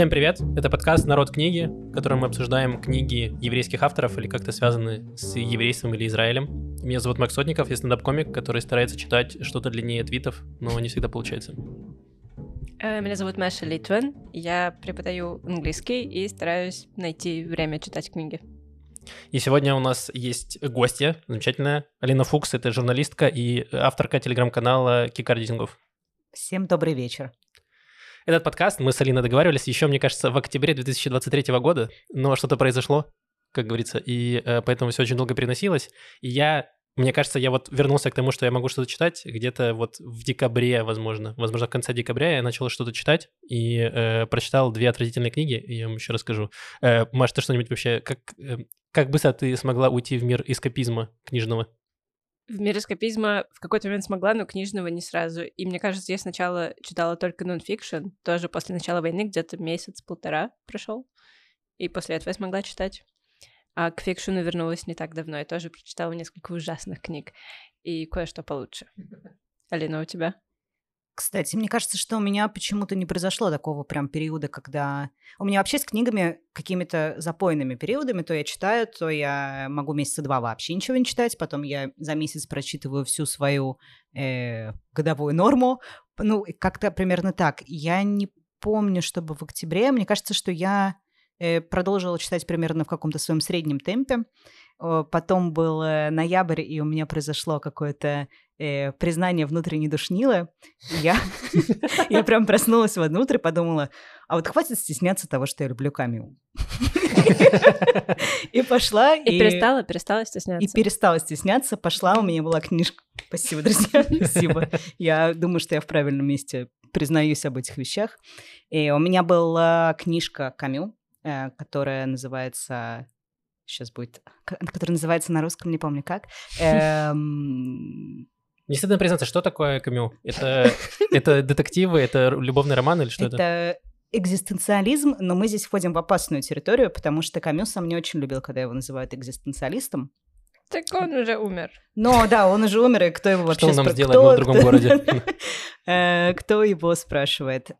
Всем привет! Это подкаст «Народ книги», в котором мы обсуждаем книги еврейских авторов или как-то связаны с еврейством или Израилем. Меня зовут Макс Сотников, я стендап-комик, который старается читать что-то длиннее твитов, но не всегда получается. Э, меня зовут Маша Литвин, я преподаю английский и стараюсь найти время читать книги. И сегодня у нас есть гостья замечательная. Алина Фукс, это журналистка и авторка телеграм-канала Кикардингов. Всем добрый вечер. Этот подкаст мы с Алиной договаривались еще, мне кажется, в октябре 2023 года, но что-то произошло, как говорится, и э, поэтому все очень долго переносилось. И я, мне кажется, я вот вернулся к тому, что я могу что-то читать где-то вот в декабре, возможно. Возможно, в конце декабря я начал что-то читать и э, прочитал две отвратительные книги, и я вам еще расскажу. Э, Маш, ты что-нибудь вообще, как, э, как быстро ты смогла уйти в мир эскапизма книжного? В мир эскапизма в какой-то момент смогла, но книжного не сразу. И мне кажется, я сначала читала только нонфикшн, тоже после начала войны, где-то месяц-полтора прошел. И после этого я смогла читать. А к фикшену вернулась не так давно. Я тоже прочитала несколько ужасных книг и кое-что получше. Алина, у тебя? Кстати, мне кажется, что у меня почему-то не произошло такого прям периода, когда... У меня вообще с книгами какими-то запойными периодами, то я читаю, то я могу месяца два вообще ничего не читать, потом я за месяц прочитываю всю свою э, годовую норму. Ну, как-то примерно так. Я не помню, чтобы в октябре, мне кажется, что я э, продолжила читать примерно в каком-то своем среднем темпе. Потом был э, ноябрь, и у меня произошло какое-то э, признание внутренней душнилы. Я, я прям проснулась в одно утро и подумала, а вот хватит стесняться того, что я люблю Камил. И пошла. И перестала, перестала стесняться. И перестала стесняться, пошла, у меня была книжка. Спасибо, друзья, спасибо. Я думаю, что я в правильном месте признаюсь об этих вещах. И у меня была книжка Камил, э, которая называется сейчас будет, который называется на русском, не помню как. Эм... Не стыдно признаться, что такое Камю? Это, это детективы, это любовный роман или что это? Это экзистенциализм, но мы здесь входим в опасную территорию, потому что Камю сам не очень любил, когда его называют экзистенциалистом. Так он уже умер. Ну да, он уже умер, и кто его вообще... Что он нам сделает в другом городе? Э, кто его спрашивает?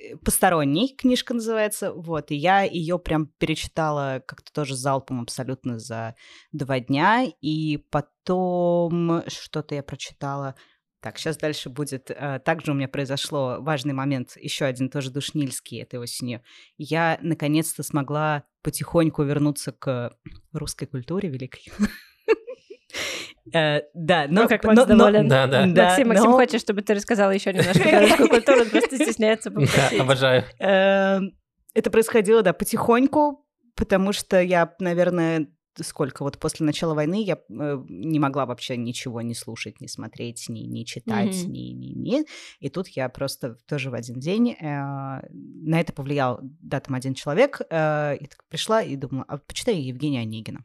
А, посторонний книжка называется, вот, и я ее прям перечитала как-то тоже залпом абсолютно за два дня, и потом что-то я прочитала. Так, сейчас дальше будет. Э, также у меня произошло важный момент, еще один тоже душнильский этой осенью. Я наконец-то смогла потихоньку вернуться к русской культуре великой. Э, да, но... Ну, как Макс но, доволен. Да, да. Максим, Максим хочет, чтобы ты рассказала еще немножко про русскую культуру, он просто стесняется попросить. Да, обожаю. Эм, это происходило, да, потихоньку, потому что я, наверное, сколько вот после начала войны я э, не могла вообще ничего не слушать, не смотреть, не, не читать, mm-hmm. ни, ни, ни. И тут я просто тоже в один день э, на это повлиял, да, там один человек, э, и так пришла и думала, а почитай Евгения Онегина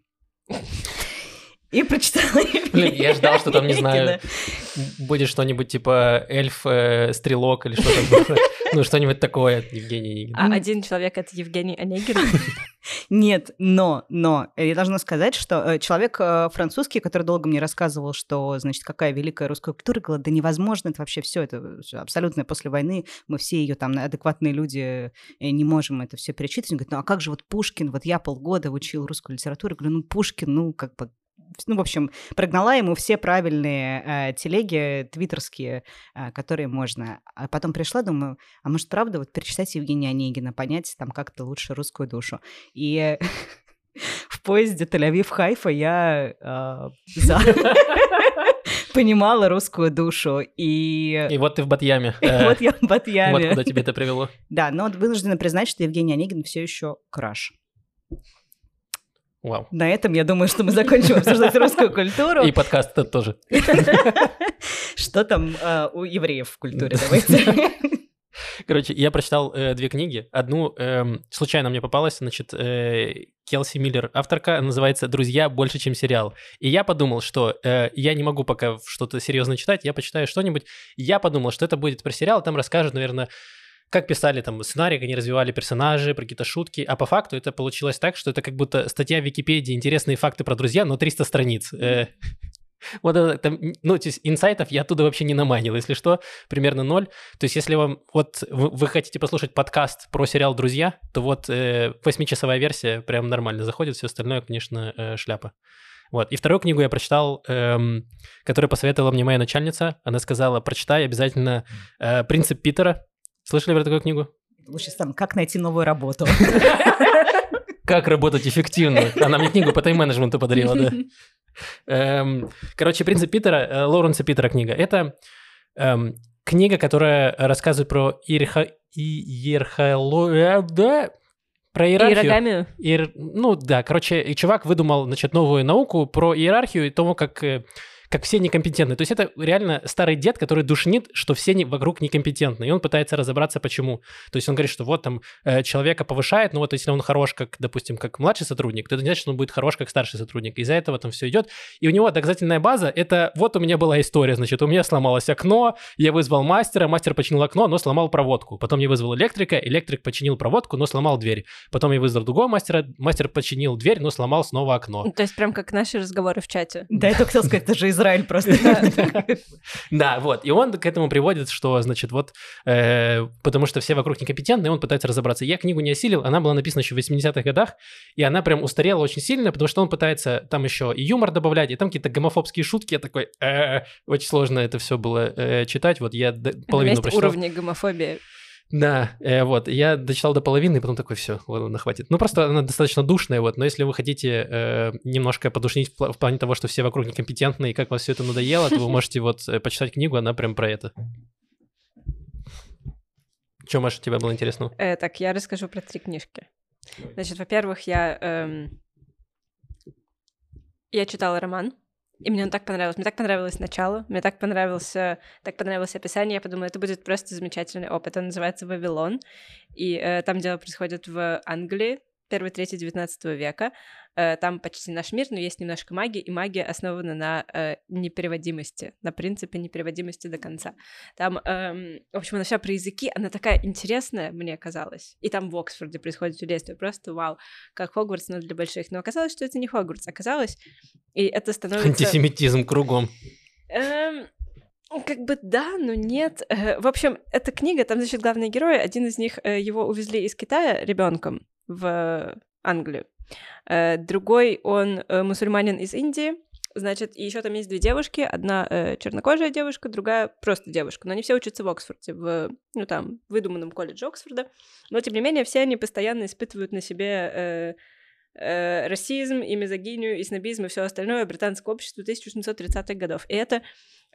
и прочитала Блин, я ждал, что там, не знаю, будет что-нибудь типа эльф-стрелок э, или что-то. Ну, что-нибудь такое от Евгения Онегина. А один человек — это Евгений Онегин? Нет, но, но, я должна сказать, что э, человек э, французский, который долго мне рассказывал, что, значит, какая великая русская культура, говорил, да невозможно, это вообще все, это абсолютно после войны, мы все ее там, адекватные люди, не можем это все перечитывать. Он говорит, ну а как же вот Пушкин, вот я полгода учил русскую литературу, говорю, ну Пушкин, ну как бы ну, в общем, прогнала ему все правильные э, телеги твиттерские, э, которые можно. А потом пришла, думаю, а может, правда, вот перечитать Евгения Онегина, понять там как-то лучше русскую душу. И в поезде Тель-Авив-Хайфа я э, за понимала русскую душу. И... и вот ты в Батьяме. И вот я в Батьяме. Вот куда тебе это привело. Да, но вынуждена признать, что Евгений Онегин все еще краш. Вау. На этом, я думаю, что мы закончим обсуждать русскую культуру. И подкаст этот тоже. Что там а, у евреев в культуре, давайте. Короче, я прочитал э, две книги. Одну э, случайно мне попалась, значит, э, Келси Миллер, авторка, называется «Друзья больше, чем сериал». И я подумал, что э, я не могу пока что-то серьезно читать, я почитаю что-нибудь. Я подумал, что это будет про сериал, там расскажут, наверное, как писали там сценарий, как они развивали персонажи, про какие-то шутки, а по факту это получилось так, что это как будто статья в Википедии, интересные факты про друзья, но 300 страниц. Э, Вот это, там, ну, то есть инсайтов я оттуда вообще не наманил, если что, примерно ноль. То есть если вам, вот вы, вы хотите послушать подкаст про сериал «Друзья», то вот э, восьмичасовая версия прям нормально заходит, все остальное, конечно, э, шляпа. Вот. И вторую книгу я прочитал, эм, которую посоветовала мне моя начальница. Она сказала, прочитай обязательно э, «Принцип Питера». Слышали про такую книгу? Лучше там, как найти новую работу. Как работать эффективно. Она мне книгу по тайм-менеджменту подарила, да. Эм, короче, «Принцип Питера», э, Лоуренса Питера книга. Это эм, книга, которая рассказывает про иерархию... Да, про иерархию. Иерогамию? Иер... Ну да, короче, и чувак выдумал, значит, новую науку про иерархию и тому, как э, как все некомпетентны. То есть это реально старый дед, который душнит, что все не, вокруг некомпетентны, и он пытается разобраться, почему. То есть он говорит, что вот там э, человека повышает, но вот если он хорош, как, допустим, как младший сотрудник, то это не значит, что он будет хорош, как старший сотрудник. Из-за этого там все идет. И у него доказательная база — это вот у меня была история, значит, у меня сломалось окно, я вызвал мастера, мастер починил окно, но сломал проводку. Потом я вызвал электрика, электрик починил проводку, но сломал дверь. Потом я вызвал другого мастера, мастер починил дверь, но сломал снова окно. То есть прям как наши разговоры в чате. Да, я только хотел сказать, это же Израиль просто. Да, вот. И он к этому приводит, что, значит, вот, э, потому что все вокруг некомпетентны, и он пытается разобраться. Я книгу не осилил, она была написана еще в 80-х годах, и она прям устарела очень сильно, потому что он пытается там еще и юмор добавлять, и там какие-то гомофобские шутки. Я такой, «Э, очень сложно это все было э, читать. Вот я половину прочитал. уровни гомофобии. Да, э, вот, я дочитал до половины, и потом такой, все, ладно, хватит. Ну, просто она достаточно душная, вот, но если вы хотите э, немножко подушнить в, в плане того, что все вокруг некомпетентны, и как вам все это надоело, то вы можете вот э, почитать книгу, она прям про это. Че, Маша, тебе было интересно? Э, так, я расскажу про три книжки. Значит, во-первых, я, эм, я читала роман, и мне он так понравился. Мне так понравилось начало, мне так понравился, так понравилось описание. Я подумала, это будет просто замечательный опыт. Он называется «Вавилон», и э, там дело происходит в Англии, первой трети 19 века. Э, там почти наш мир, но есть немножко магии, и магия основана на э, непереводимости, на принципе непереводимости до конца. Там, эм, в общем, она вся про языки, она такая интересная, мне казалось. И там в Оксфорде происходит действие, просто вау, как Хогвартс, но для больших. Но оказалось, что это не Хогвартс, оказалось, и это становится... Антисемитизм кругом. Эм, как бы да, но нет. Э, В общем, эта книга, там, значит, главные герои, один из них, его увезли из Китая ребенком в Англию. Э, Другой, он э, мусульманин из Индии, значит, и еще там есть две девушки, одна э, чернокожая девушка, другая просто девушка, но они все учатся в Оксфорде, в, ну там, выдуманном колледже Оксфорда, но тем не менее все они постоянно испытывают на себе э, э, расизм и мизогинию, и снобизм, и все остальное британское общество 1830-х годов. И это,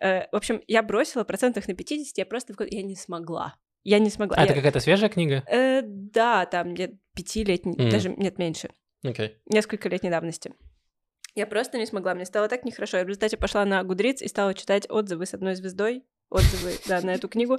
э, в общем, я бросила процентах на 50, я просто, я не смогла. Я не смогла. А, Я- это какая-то свежая книга? Э, да, там лет пятилетний, Мгм. даже нет меньше, Окей. несколько летней давности. Я просто не смогла, мне стало так нехорошо. Я в результате пошла на Гудриц и стала читать отзывы с одной звездой, отзывы, да, на эту книгу,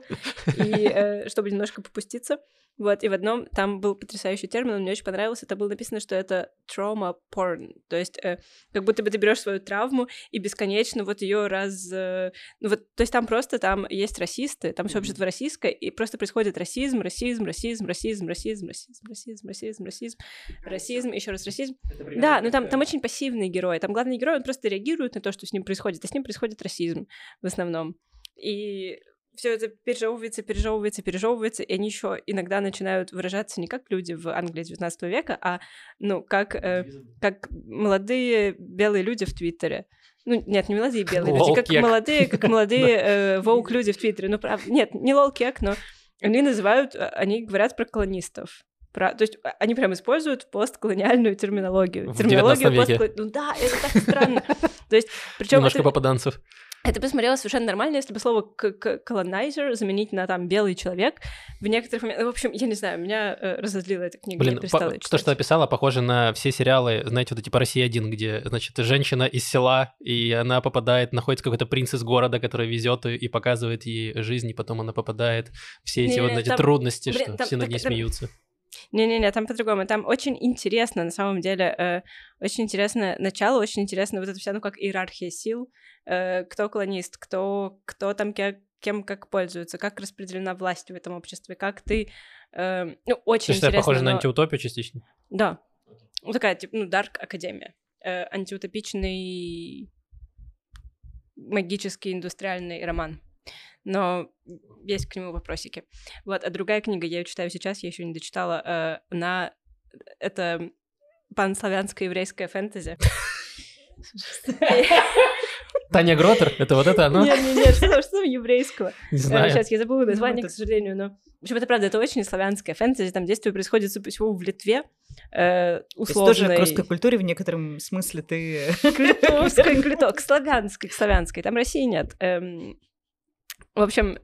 и э, чтобы немножко попуститься. Вот, и в одном там был потрясающий термин, он мне очень понравился, это было написано, что это trauma porn, то есть э, как будто бы ты берешь свою травму и бесконечно вот ее раз... э, ну вот, то есть там просто, там есть расисты, там все общество российское, и просто происходит расизм, расизм, расизм, расизм, расизм, расизм, расизм, расизм, расизм, расизм, еще раз расизм. Да, но там, там очень пассивный герой. Там главный герой, он просто реагирует на то, что с ним происходит, а с ним происходит расизм в основном. И все это пережевывается, пережевывается, пережевывается, и они еще иногда начинают выражаться не как люди в Англии 19 века, а ну как, э, как молодые белые люди в Твиттере. Ну, нет, не молодые белые люди, как молодые, как молодые э, воук люди в Твиттере. Ну, правда, нет, не лол-кек, но они называют, э, они говорят про колонистов. Про, то есть а, они прям используют постколониальную терминологию. В терминологию 19 веке. постколо- Ну да, это так странно. То есть, причем Немножко попаданцев. Это бы смотрелось совершенно нормально, если бы слово к- к- colonizer заменить на там белый человек. В некоторых моментах, в общем, я не знаю, меня э, разозлила эта книга, Блин, я по- то, что описала, похоже на все сериалы, знаете, вот типа «Россия-1», где, значит, женщина из села, и она попадает, находится какой-то принц из города, который везет ее и показывает ей жизнь, и потом она попадает все эти Не, вот эти там- трудности, блин, что там все над так- ней там- смеются. Не-не-не, там по-другому. Там очень интересно, на самом деле, э, очень интересно начало, очень интересно вот это вся, ну, как иерархия сил, э, кто колонист, кто, кто там ке- кем как пользуется, как распределена власть в этом обществе, как ты... э, ну, очень То есть это интересно. похоже на но- антиутопию частично? Да. Ну, такая, типа, ну, Дарк Академия. Э, антиутопичный... магический индустриальный роман. Но есть к нему вопросики. Вот, а другая книга, я ее читаю сейчас, я еще не дочитала, э, она... Это панславянское еврейское фэнтези. Таня Гротер? Это вот это оно? Нет, нет, нет, что там, что еврейского? Не Э, знаю. Сейчас я забыла название, Ну, к это- сожалению, но... В общем, это правда, это очень славянское фэнтези, там действие происходит, судя по всему, в Литве, э, То есть тоже условной... к русской культуре в некотором смысле ты... к литовской, к лито- к славянской, к славянской. Там России нет. Эм, В общем,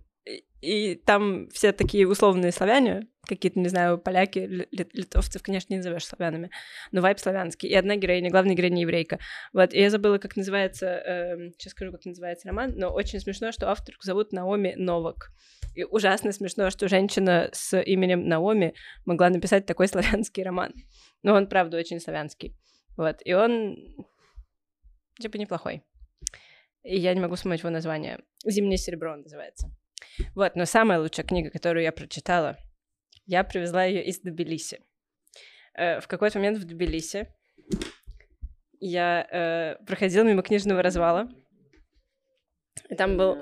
и- там все такие условные славяне, какие-то, не знаю, поляки, ли- ли- литовцев, конечно, не назовешь славянами, но вайб славянский. И одна героиня, главная героиня еврейка. Вот, и я забыла, как называется, сейчас скажу, как называется роман, но очень смешно, что авторку зовут Наоми Новак. И ужасно смешно, что женщина с именем Наоми могла написать такой славянский роман. Но он, правда, очень славянский. Вот, и он типа неплохой. И я не могу вспомнить его название. «Зимнее серебро» он называется. Вот, но самая лучшая книга, которую я прочитала, я привезла ее из Тбилиси. Э, в какой-то момент в Тбилиси я э, проходила мимо книжного развала, и там был...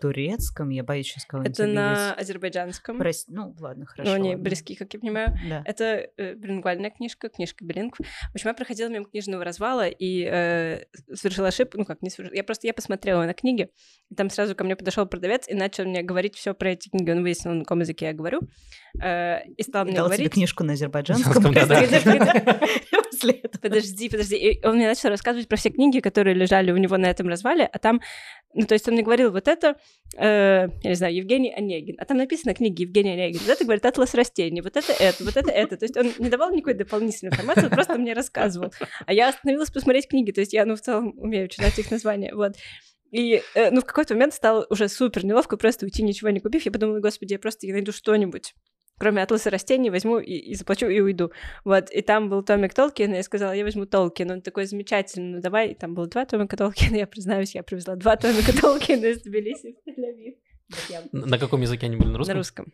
Турецком, я боюсь сейчас кого-нибудь Это на азербайджанском. Прос- Ну, ладно, хорошо. Ну, они ладно. близки, как я понимаю. Да. Это э, билингвальная книжка, книжка билингв. В общем, я проходила мимо книжного развала и э, совершила ошибку. Ну как, не совершила. Я просто я посмотрела на книги, и там сразу ко мне подошел продавец и начал мне говорить все про эти книги. Он выяснил, на каком языке я говорю. э, и стал И мне дал говорить. книжку на азербайджанском. После этого. Подожди, подожди. И он мне начал рассказывать про все книги, которые лежали у него на этом развале, а там, ну, то есть он мне говорил, вот это, э, я не знаю, Евгений Онегин, а там написано книги Евгения Онегина, вот это, говорит, атлас растений, вот это это, вот это это. То есть он не давал никакой дополнительной информации, он просто мне рассказывал. А я остановилась посмотреть книги, то есть я, ну, в целом умею читать их названия, вот. И, э, ну, в какой-то момент стало уже супер неловко просто уйти, ничего не купив. Я подумала, господи, я просто найду что-нибудь, кроме атласа растений, возьму и, и заплачу, и уйду. Вот, и там был томик Толкина, и я сказала, я возьму Толкина, он такой замечательный, ну давай, и там было два томика Толкина, я признаюсь, я привезла два томика Толкина из Тбилиси в Тель-Авив. Я На каком языке они были? На На русском?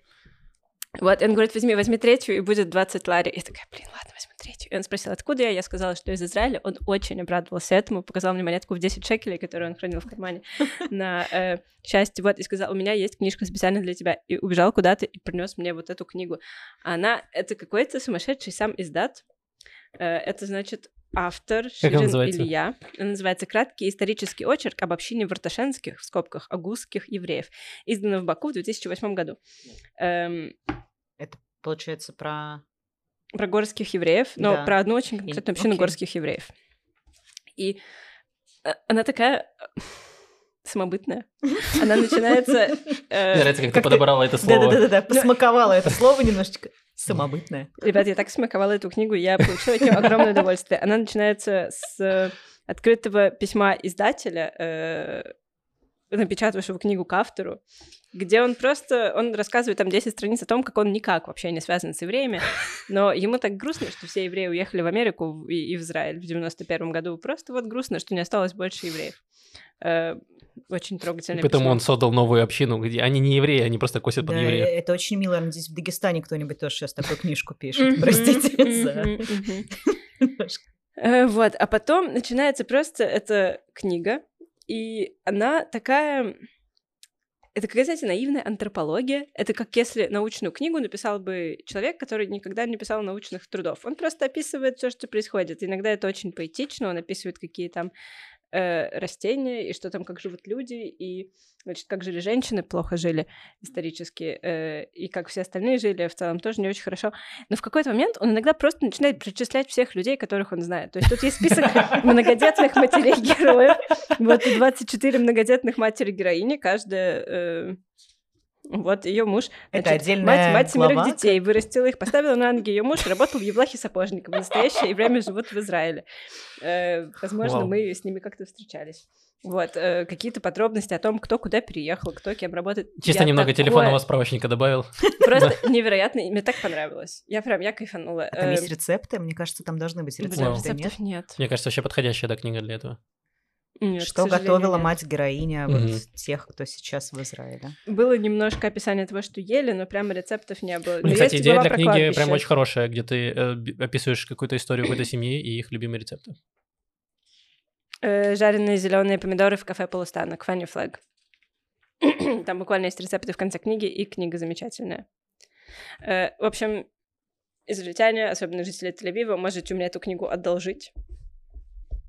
Вот, и он говорит, возьми, возьми третью, и будет 20 лари. Я такая, блин, ладно, возьму третью. И он спросил, откуда я? Я сказала, что из Израиля. Он очень обрадовался этому, показал мне монетку в 10 шекелей, которую он хранил в кармане на э, счастье. Вот, и сказал, у меня есть книжка специально для тебя. И убежал куда-то и принес мне вот эту книгу. Она, это какой-то сумасшедший сам издат. Э, это, значит, автор Ширин? Илья. Он называется «Краткий исторический очерк об общине варташенских, в скобках, агузских евреев», издано в Баку в 2008 году. Эм, Получается, про... про горских евреев, но Да. про одну очень конкретную общину окей. горских евреев. И э, она такая самобытная. Она начинается... э, Мне нравится, как ты Как ты- подобрала это слово. Да-да-да, посмаковала это слово немножечко. Самобытное. Ребят, я так смаковала эту книгу, я получила от нее огромное удовольствие. Она начинается с открытого письма издателя, э, напечатавшего книгу к автору, где он просто, он рассказывает там 10 страниц о том, как он никак вообще не связан с евреями, но ему так грустно, что все евреи уехали в Америку и в Израиль в 91 году. Просто вот грустно, что не осталось больше евреев. Э, очень трогательное Поэтому письмо. он создал новую общину, где они не евреи, они просто косят под Да, евреев. это очень мило. Надеюсь, в Дагестане кто-нибудь тоже сейчас такую книжку пишет. Простите за... Э, Вот, а потом начинается просто эта книга, и она такая... Это какая, знаете, наивная антропология. Это как если научную книгу написал бы человек, который никогда не писал научных трудов. Он просто описывает все, что происходит. Иногда это очень поэтично, он описывает, какие там э, растения, и что там, как живут люди, и, значит, как жили женщины, плохо жили исторически, э, и как все остальные жили, в целом тоже не очень хорошо. Но в какой-то момент он иногда просто начинает перечислять всех людей, которых он знает. То есть тут есть список многодетных матерей героев. Вот и 24 многодетных матери героини, каждая... э, вот ее муж, Это значит, отдельная мать, мать семерых глава? детей, вырастила их, поставила на ноги. Ее муж работал в Евлахе сапожником. В настоящее время живут в Израиле. Э, возможно, Вау. мы с ними как-то встречались. Вот, э, какие-то подробности о том, кто куда переехал, кто кем работает. Чисто Я немного такое- телефонного справочника добавил. Просто невероятно, мне так понравилось. Я прям, я кайфанула. А там есть рецепты? Мне кажется, там должны быть блин, рецепты, нет? рецептов нет. Мне кажется, вообще подходящая да, книга для этого. Нет, Что готовила нет. мать-героиня Мгм. вот тех, кто сейчас в Израиле? Было немножко описание того, что ели, но прямо рецептов не было. Блин, кстати, идея для книги кладбище. прям очень хорошая, где ты э, описываешь какую-то историю какой-то семьи и их любимые рецепты. Э, жареные зеленые помидоры в кафе Полустанок, Funny Flag. Там буквально есть рецепты в конце книги, и книга замечательная. Э, в общем, израильтяне, особенно жители Тель-Авива, можете у меня эту книгу одолжить.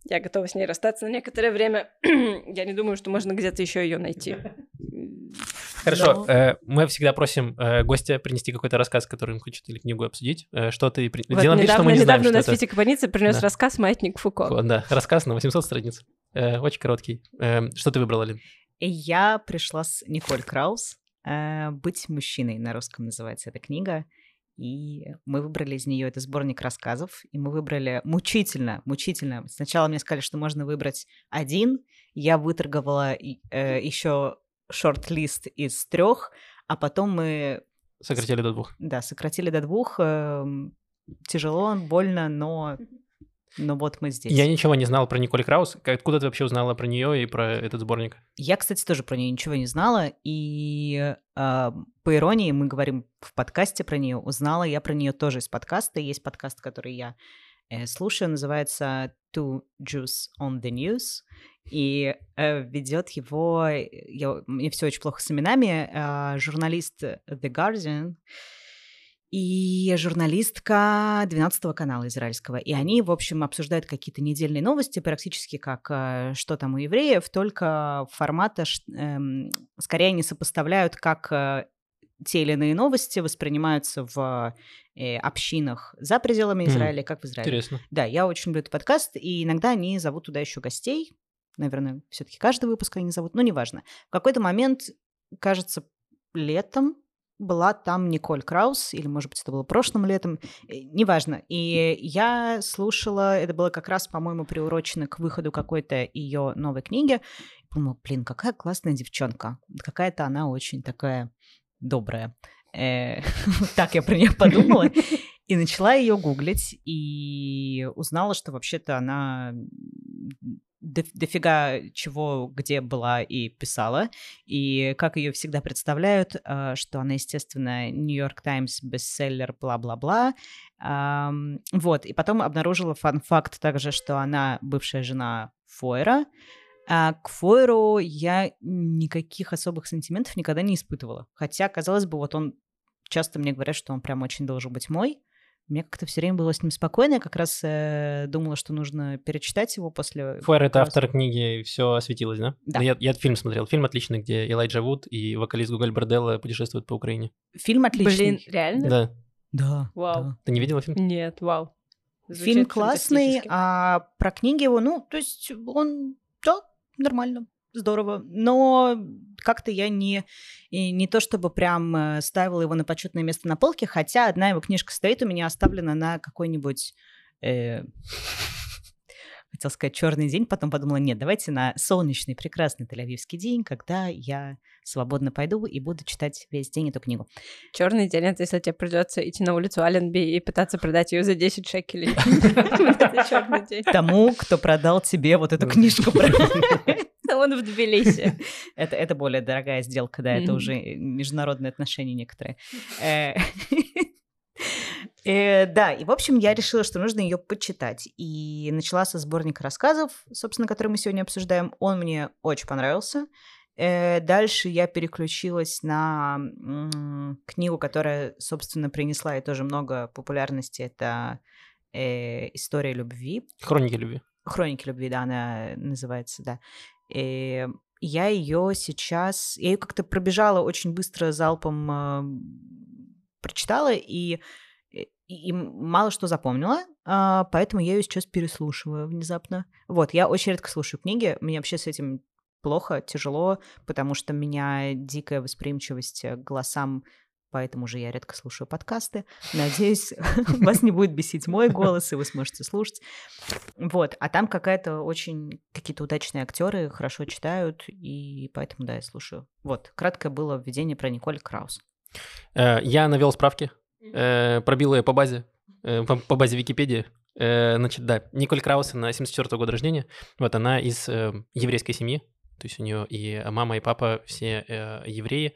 Я готова с ней расстаться на некоторое время. Я не думаю, что можно где-то еще ее найти. Хорошо, э, мы всегда просим э, гостя принести какой-то рассказ, который он хочет или книгу обсудить. Э, что ты... При... Вот Делаем вид, что недавно, мы не знаем, недавно у нас. Витя Кабаница принес Да. рассказ «Маятник Фуко». Вот, Да, рассказ на 800 страниц. Э, очень короткий. Э, что ты выбрала, Лин? Я пришла с Николь Краус. э, «Быть мужчиной» на русском называется эта книга. И мы выбрали из нее это сборник рассказов. И мы выбрали мучительно, мучительно. Сначала мне сказали, что можно выбрать один. Я выторговала еще шорт-лист из трех, а потом мы Сократили до двух. да, сократили до двух. эм, Тяжело, больно, но, но вот мы здесь. Я ничего не знал про Николь Краус. Откуда ты вообще узнала про нее и про этот сборник? Я, кстати, тоже про нее ничего не знала, и э, по иронии мы говорим в подкасте про нее. Узнала я про нее тоже из подкаста. Есть подкаст, который я э, слушаю, называется Two Juice on the News, и э, ведет его, я, мне все очень плохо с именами, э, журналист The Guardian и журналистка 12 канала израильского. И они, в общем, обсуждают какие-то недельные новости, практически как э, что там у евреев, только формата, эм, скорее они сопоставляют, как э, те или иные новости воспринимаются в э, общинах за пределами. Израиля, как в Израиле. Интересно. Да, я очень люблю этот подкаст, и иногда они зовут туда еще гостей. Наверное, все-таки каждый выпуск они зовут, но неважно. В какой-то момент, кажется, летом была там Николь Краус, или, может быть, это было прошлым летом, э, неважно. И я слушала, это было как раз, по-моему, приурочено к выходу какой-то ее новой книги. Думала, блин, какая классная девчонка. Какая-то она очень такая добрая. Э, Так я про нее подумала. И начала ее гуглить, и узнала, что вообще-то она до- дофига чего где была и писала, и как ее всегда представляют, а, что она, естественно, Нью-Йорк Таймс бестселлер, бла-бла-бла. Вот, и потом обнаружила фан-факт также, что она бывшая жена Фойера, а к Фойеру я никаких особых сантиментов никогда не испытывала. Хотя, казалось бы, вот он часто мне говорят, что он прям очень должен быть мой. Мне как-то все время было с ним спокойно. Я как раз э, думала, что нужно перечитать его после... Фуэр — это автор книги «Все осветилось», да? Да. Я, я фильм смотрел. Фильм отличный, где Элайджа Вуд и вокалист Гуголь Борделло путешествуют по Украине. Фильм отличный. Блин, реально? Да. Да. Вау. да. Ты не видела фильм? Нет, вау. Звучит Фильм классный, а про книги его, ну, то есть он, да, нормально, здорово. Но как-то я не, не то чтобы прям э, ставила его на почетное место на полке, хотя одна его книжка стоит у меня оставлена на какой-нибудь... э, Хотела сказать черный день, потом подумала, нет, давайте на солнечный, прекрасный Тель-Авивский день, когда я свободно пойду и буду читать весь день эту книгу. Черный день это если тебе придется идти на улицу Аленби и пытаться продать ее за 10 шекелей. Вот это черный день. Тому, кто продал тебе вот эту книжку. Он в Тбилиси. Это, это более дорогая сделка, да, это уже международные отношения некоторые. Э, э, Да, и, в общем, я решила, что нужно ее почитать. И начала со сборника рассказов, собственно, который мы сегодня обсуждаем. Он мне очень понравился. Э, Дальше я переключилась на м, книгу, которая, собственно, принесла ей тоже много популярности. Это э, «История любви». Хроники любви. Хроники любви, да, она называется, да. И я ее сейчас, я ее как-то пробежала очень быстро залпом, э, прочитала и, и, и мало что запомнила, а, поэтому я ее сейчас переслушиваю внезапно. Вот, я очень редко слушаю книги, мне вообще с этим плохо, тяжело, потому что меня дикая восприимчивость к голосам поэтому же я редко слушаю подкасты. Надеюсь, вас не будет бесить мой голос, и вы сможете слушать. Вот, а там какая-то очень какие-то удачные актеры хорошо читают, и поэтому, да, я слушаю. Вот, краткое было введение про Николь Краус. Э, Я навел справки, э, пробил ее по базе, э, по, базе Википедии. Значит, да, Николь Краус, она 74 года рождения. Вот она из э, еврейской семьи. То есть у нее и мама, и папа все э, евреи.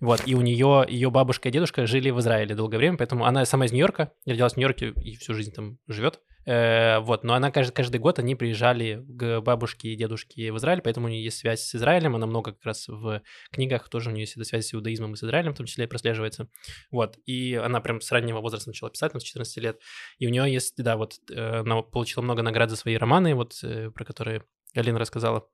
Вот, и у нее ее бабушка и дедушка жили в Израиле долгое время, поэтому она сама из Нью-Йорка, родилась в Нью-Йорке и всю жизнь там живет. Э, вот, но она каждый, каждый год, они приезжали к бабушке и дедушке в Израиль, поэтому у нее есть связь с Израилем, она много как раз в книгах тоже у нее есть эта связь с иудаизмом и с Израилем в том числе прослеживается. Вот, и она прям с раннего возраста начала писать, там, с 14 лет, и у нее есть, да, вот, э, она получила много наград за свои романы, вот, э, про которые Алина рассказала.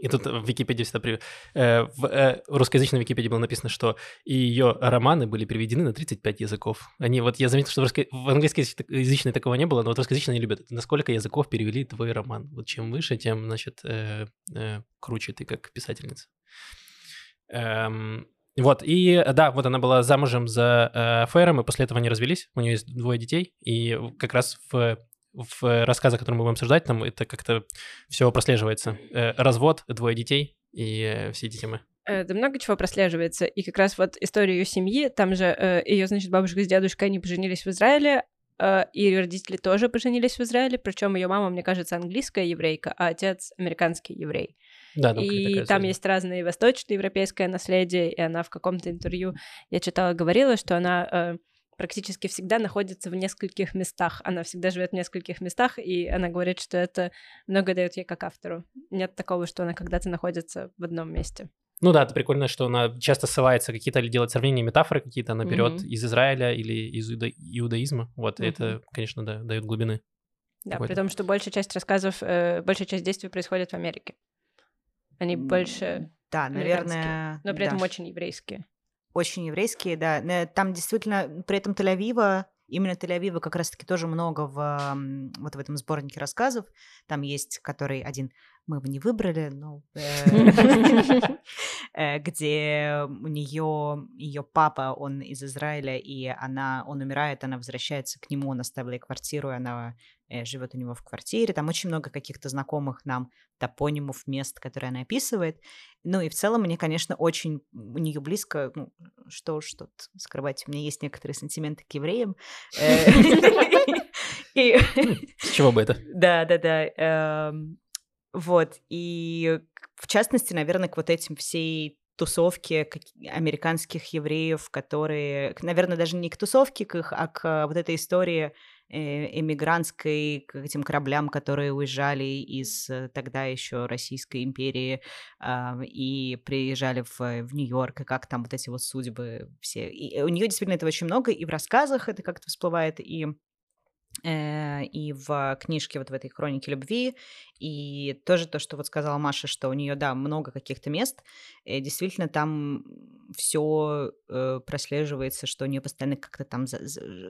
И тут в Википедии всегда при... э, в э, русскоязычной Википедии было написано, что ее романы были переведены на 35 языков. Они вот, я заметил, что в, русско... в английскоязычной такого не было, но вот русскоязычные не любят. Насколько языков перевели твой роман? Вот чем выше, тем, значит, э, э, круче ты как писательница. Эм, вот, и да, вот она была замужем за э, Фейром, и после этого они развелись. У нее есть двое детей, и как раз в в рассказах, которые мы будем обсуждать, там это как-то все прослеживается. Э, развод, двое детей и э, все эти темы. Э, да много чего прослеживается. И как раз вот история ее семьи, там же ее, значит, бабушка с дедушкой, они поженились в Израиле, и ее родители тоже поженились в Израиле, причем ее мама, мне кажется, английская еврейка, а отец американский еврей. Да, ну, и там есть разные восточноевропейское наследие, и она в каком-то интервью, я читала, говорила, что она практически всегда находится в нескольких местах. Она всегда живет в нескольких местах, и она говорит, что это много дает ей как автору. Нет такого, что она когда-то находится в одном месте. Ну да, это прикольно, что она часто ссылается какие-то или делает сравнения, метафоры какие-то, она берет mm-hmm. из Израиля или из иуда- иудаизма. Вот, mm-hmm. это, конечно, да, дает глубины. Да, при том, что большая часть рассказов, э, большая часть действий происходит в Америке. Они больше да, наверное, но при да. этом очень еврейские. Очень еврейские, да. Там действительно, при этом Тель-Авива, именно Тель-Авива как раз-таки тоже много в, вот в этом сборнике рассказов. Там есть, который один мы его не выбрали, но э, э, где у нее ее папа, он из Израиля, и она, он умирает, она возвращается к нему, он оставил ей квартиру, и она живет у него в квартире. Там очень много каких-то знакомых нам топонимов, мест, которые она описывает. Ну и в целом мне, конечно, очень у нее близко, ну, что уж тут скрывать, у меня есть некоторые сантименты к евреям. С чего бы это? Да, да, да. Эм, вот, и в частности, наверное, к вот этим всей тусовке американских евреев, которые, наверное, даже не к тусовке к их, а к вот этой истории э, эмигрантской, к этим кораблям, которые уезжали из э, тогда еще Российской империи э, и приезжали в, в Нью-Йорк, и как там вот эти вот судьбы все. И у нее действительно этого очень много, и в рассказах это как-то всплывает, и Э, и в книжке вот в этой хронике любви, и тоже то, что вот сказала Маша, что у нее, да, много каких-то мест, и э, действительно там все э, прослеживается, что у нее постоянно как-то там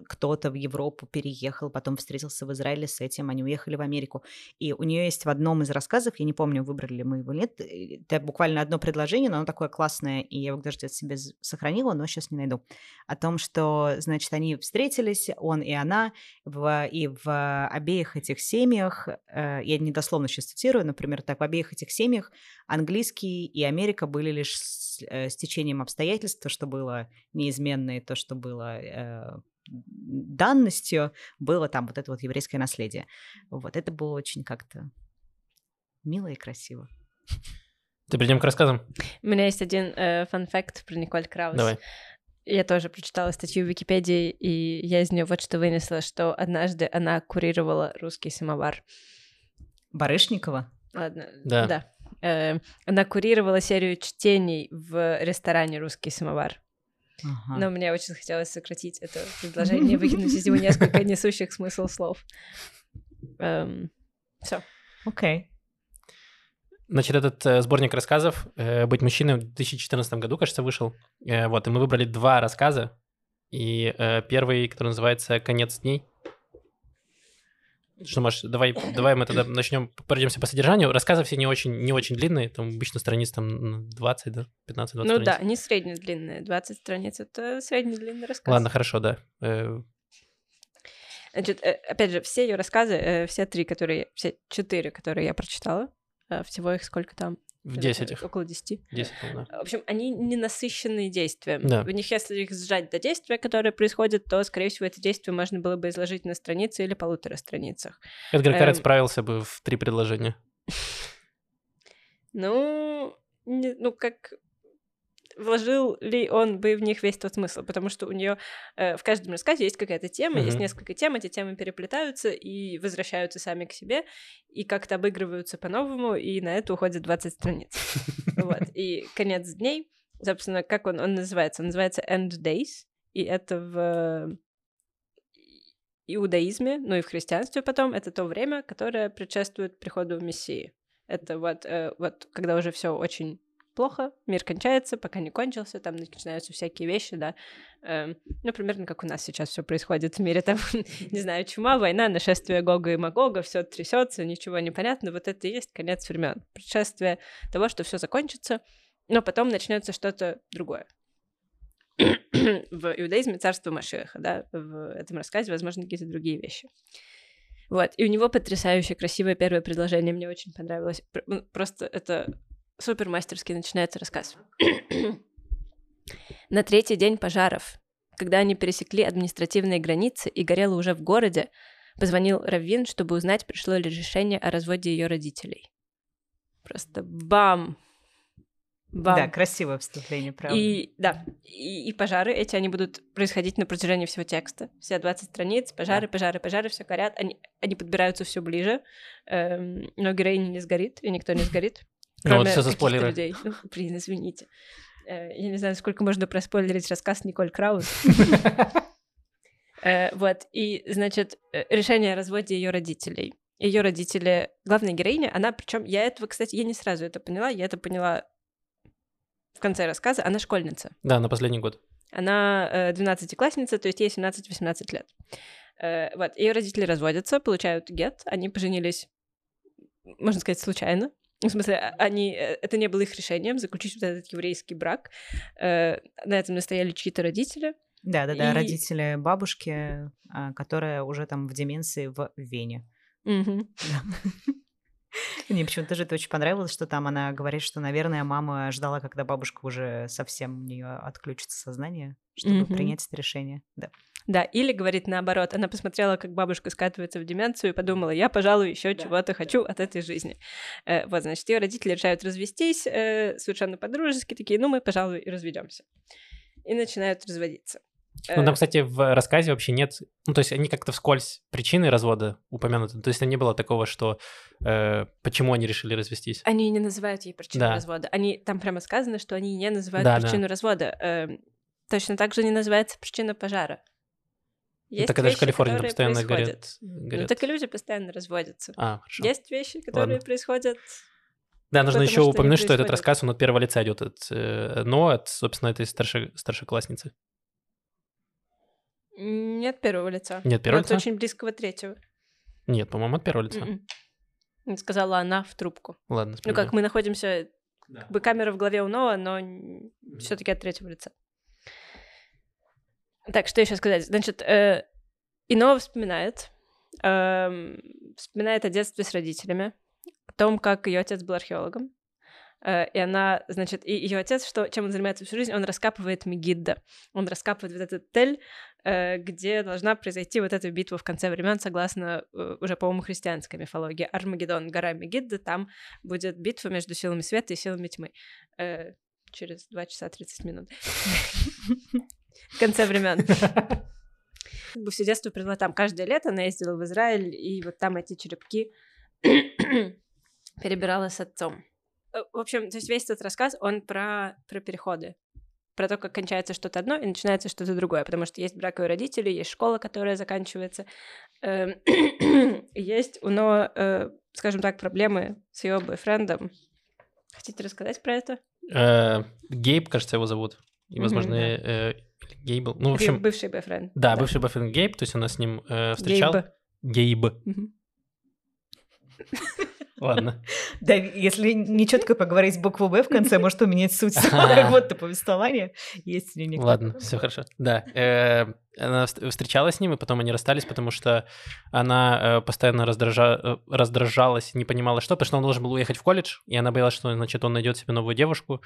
кто-то в Европу переехал, потом встретился в Израиле с этим, они уехали в Америку, и у нее есть в одном из рассказов, я не помню, выбрали ли мы его или нет, это буквально одно предложение, но оно такое классное, и я его даже где-то себе сохранила, но сейчас не найду, о том, что, значит, они встретились, он и она, в и в обеих этих семьях, э, я не дословно сейчас цитирую, например, так, в обеих этих семьях английский и Америка были лишь с, э, с течением обстоятельств, то, что было неизменно, и то, что было э, данностью, было там вот это вот еврейское наследие. Вот это было очень как-то мило и красиво. Ты перейдем к рассказам? У меня есть один фан-факт про Николь Краус. Давай. Я тоже прочитала статью в Википедии, и я из нее вот что вынесла, что однажды она курировала русский самовар. Барышникова? Ладно, да. да. Э, она курировала серию чтений в ресторане «Русский самовар». Ага. Но мне очень хотелось сократить это предложение, выкинуть из него несколько несущих смысл слов. Эм, Все. Окей. Значит, этот э, сборник рассказов э, «Быть мужчиной» в 2014 году, кажется, вышел. Э, вот, и мы выбрали два рассказа. И э, первый, который называется «Конец дней». Что, Маш, давай, давай мы тогда начнем, пройдемся по содержанию. Рассказы все не очень, не очень длинные, там обычно страниц там 20, да, 15-20 Ну страниц. да, не среднедлинные, 20 страниц — это среднедлинный рассказ. Ладно, хорошо, да. Э, Значит, э, опять же, все ее рассказы, э, все три, которые, все четыре, которые я прочитала, всего их сколько там? В 10 их. Около 10. 10, да. В общем, они не насыщенные действием. Да. В них, если их сжать до действия, которое происходит, то, скорее всего, это действие можно было бы изложить на странице или полутора страницах. Эдгар Карет эм... справился бы в три предложения. Ну, не, ну как... вложил ли он бы в них весь тот смысл, потому что у нее э, в каждом рассказе есть какая-то тема, mm-hmm. есть несколько тем, эти темы переплетаются и возвращаются сами к себе, и как-то обыгрываются по-новому, и на это уходит 20 страниц. Вот. И конец дней, собственно, как он, он называется? Он называется End Days, и это в иудаизме, ну и в христианстве потом, это то время, которое предшествует приходу Мессии. Это вот, э, вот когда уже все очень плохо, мир кончается, пока не кончился, там начинаются всякие вещи, да. Э, ну, примерно как у нас сейчас все происходит в мире, там, не знаю, чума, война, нашествие Гога и Магога, все трясется, ничего не понятно. Вот это и есть конец времен, предшествие того, что все закончится, но потом начнется что-то другое. в иудаизме царство Машеха, да, в этом рассказе, возможно, какие-то другие вещи. Вот, и у него потрясающе красивое первое предложение, мне очень понравилось. Ну, просто это супер мастерски начинается рассказ. На третий день пожаров, когда они пересекли административные границы и горело уже в городе, позвонил Раввин, чтобы узнать, пришло ли решение о разводе ее родителей. Просто бам! Бам. Да, красивое вступление, правда. И да, и, и пожары эти, они будут происходить на протяжении всего текста. Все 20 страниц, пожары, да. пожары, пожары, все горят, они, они подбираются все ближе, эм, но героиня не сгорит, и никто не сгорит. Ну вот все за спойлеры. людей. Ну, блин, извините. Э, я не знаю, сколько можно проспойлерить рассказ Николь Краус. Э, вот, и, значит, э, решение о разводе ее родителей. Ее родители, главная героиня, она, причем я этого, кстати, я не сразу это поняла, я это поняла в конце рассказа, она школьница. Да, на последний год. Она 12-классница, то есть ей 17-18 лет. Вот, ее родители разводятся, получают гет, они поженились, можно сказать, случайно. В смысле, а, они, э, это не было их решением заключить вот этот еврейский брак. Э, на этом настояли чьи-то родители. Да, да, да, и... родители бабушки, а, которая уже там в деменции в Вене. Угу. Мне почему-то тоже это очень понравилось, что там она говорит, что, наверное, мама ждала, когда бабушка уже совсем у нее отключится сознание, чтобы mm-hmm. принять это решение. Да. Да, или говорит наоборот, она посмотрела, как бабушка скатывается в деменцию и подумала, я, пожалуй, еще да, чего-то да. хочу от этой жизни. Э, вот, значит, ее родители решают развестись э, совершенно по-дружески, такие, ну мы, пожалуй, и разведемся. И начинают разводиться. Ну, там, э, кстати, в рассказе вообще нет... Ну, то есть они как-то вскользь причины развода упомянуты. То есть там не было такого, что... Э, почему они решили развестись. Они не называют ей причину да. развода. Они... Там прямо сказано, что они не называют да, причину да. развода. Э, точно так же не называется причина пожара. Есть так это Калифорнии там постоянно горят. Ну, так и люди постоянно разводятся. А, хорошо. Есть вещи, которые Ладно. происходят да, нужно еще упомянуть, что этот рассказ, он от первого лица идет, от, э, но от, собственно, этой старшей, старшеклассницы. Нет первого лица. Нет первого лица? очень близкого третьего. Нет, по-моему, от первого лица. Mm-mm. Сказала она в трубку. Ладно, Ну как, мы находимся... Да. Как бы камера в голове у Ноа, но все таки от третьего лица. Так, что еще сказать? Значит, э, Иноа вспоминает, э, вспоминает о детстве с родителями, о том, как ее отец был археологом, Э, и она, значит, и ее отец, что, чем он занимается всю жизнь, он раскапывает Мегидда. Он раскапывает вот этот тель, э, где должна произойти вот эта битва в конце времен, согласно э, уже, по-моему, христианской мифологии. Армагеддон, гора Мегидда, там будет битва между силами света и силами тьмы. Через 2 часа 30 минут. В конце времен. Как бы все детство провела там. Каждое лето она ездила в Израиль, и вот там эти черепки перебирала с отцом. Э, в общем, то есть весь этот рассказ, он про, про переходы. Про то, как кончается что-то одно и начинается что-то другое. Потому что есть браковые родители, есть школа, которая заканчивается. Эм, есть у Но, э, скажем так, проблемы с ее бойфрендом. Хотите рассказать про это? Э, Гейб, кажется, его зовут. И, возможно, Гейбл. Ну, в общем... Бывший бойфренд. Да, бывший бойфренд Гейб, то есть она с ним встречал. Гейб. Гейб. Ладно. Да, если нечетко поговорить букву «Б» в конце, может поменять суть как будто повествования. Есть ли Ладно, все хорошо. Да, э, она встречалась с ним, и потом они расстались, потому что она э, постоянно э, раздражалась, не понимала, что, потому что он должен был уехать в колледж, и она боялась, что, значит, он найдет себе новую девушку,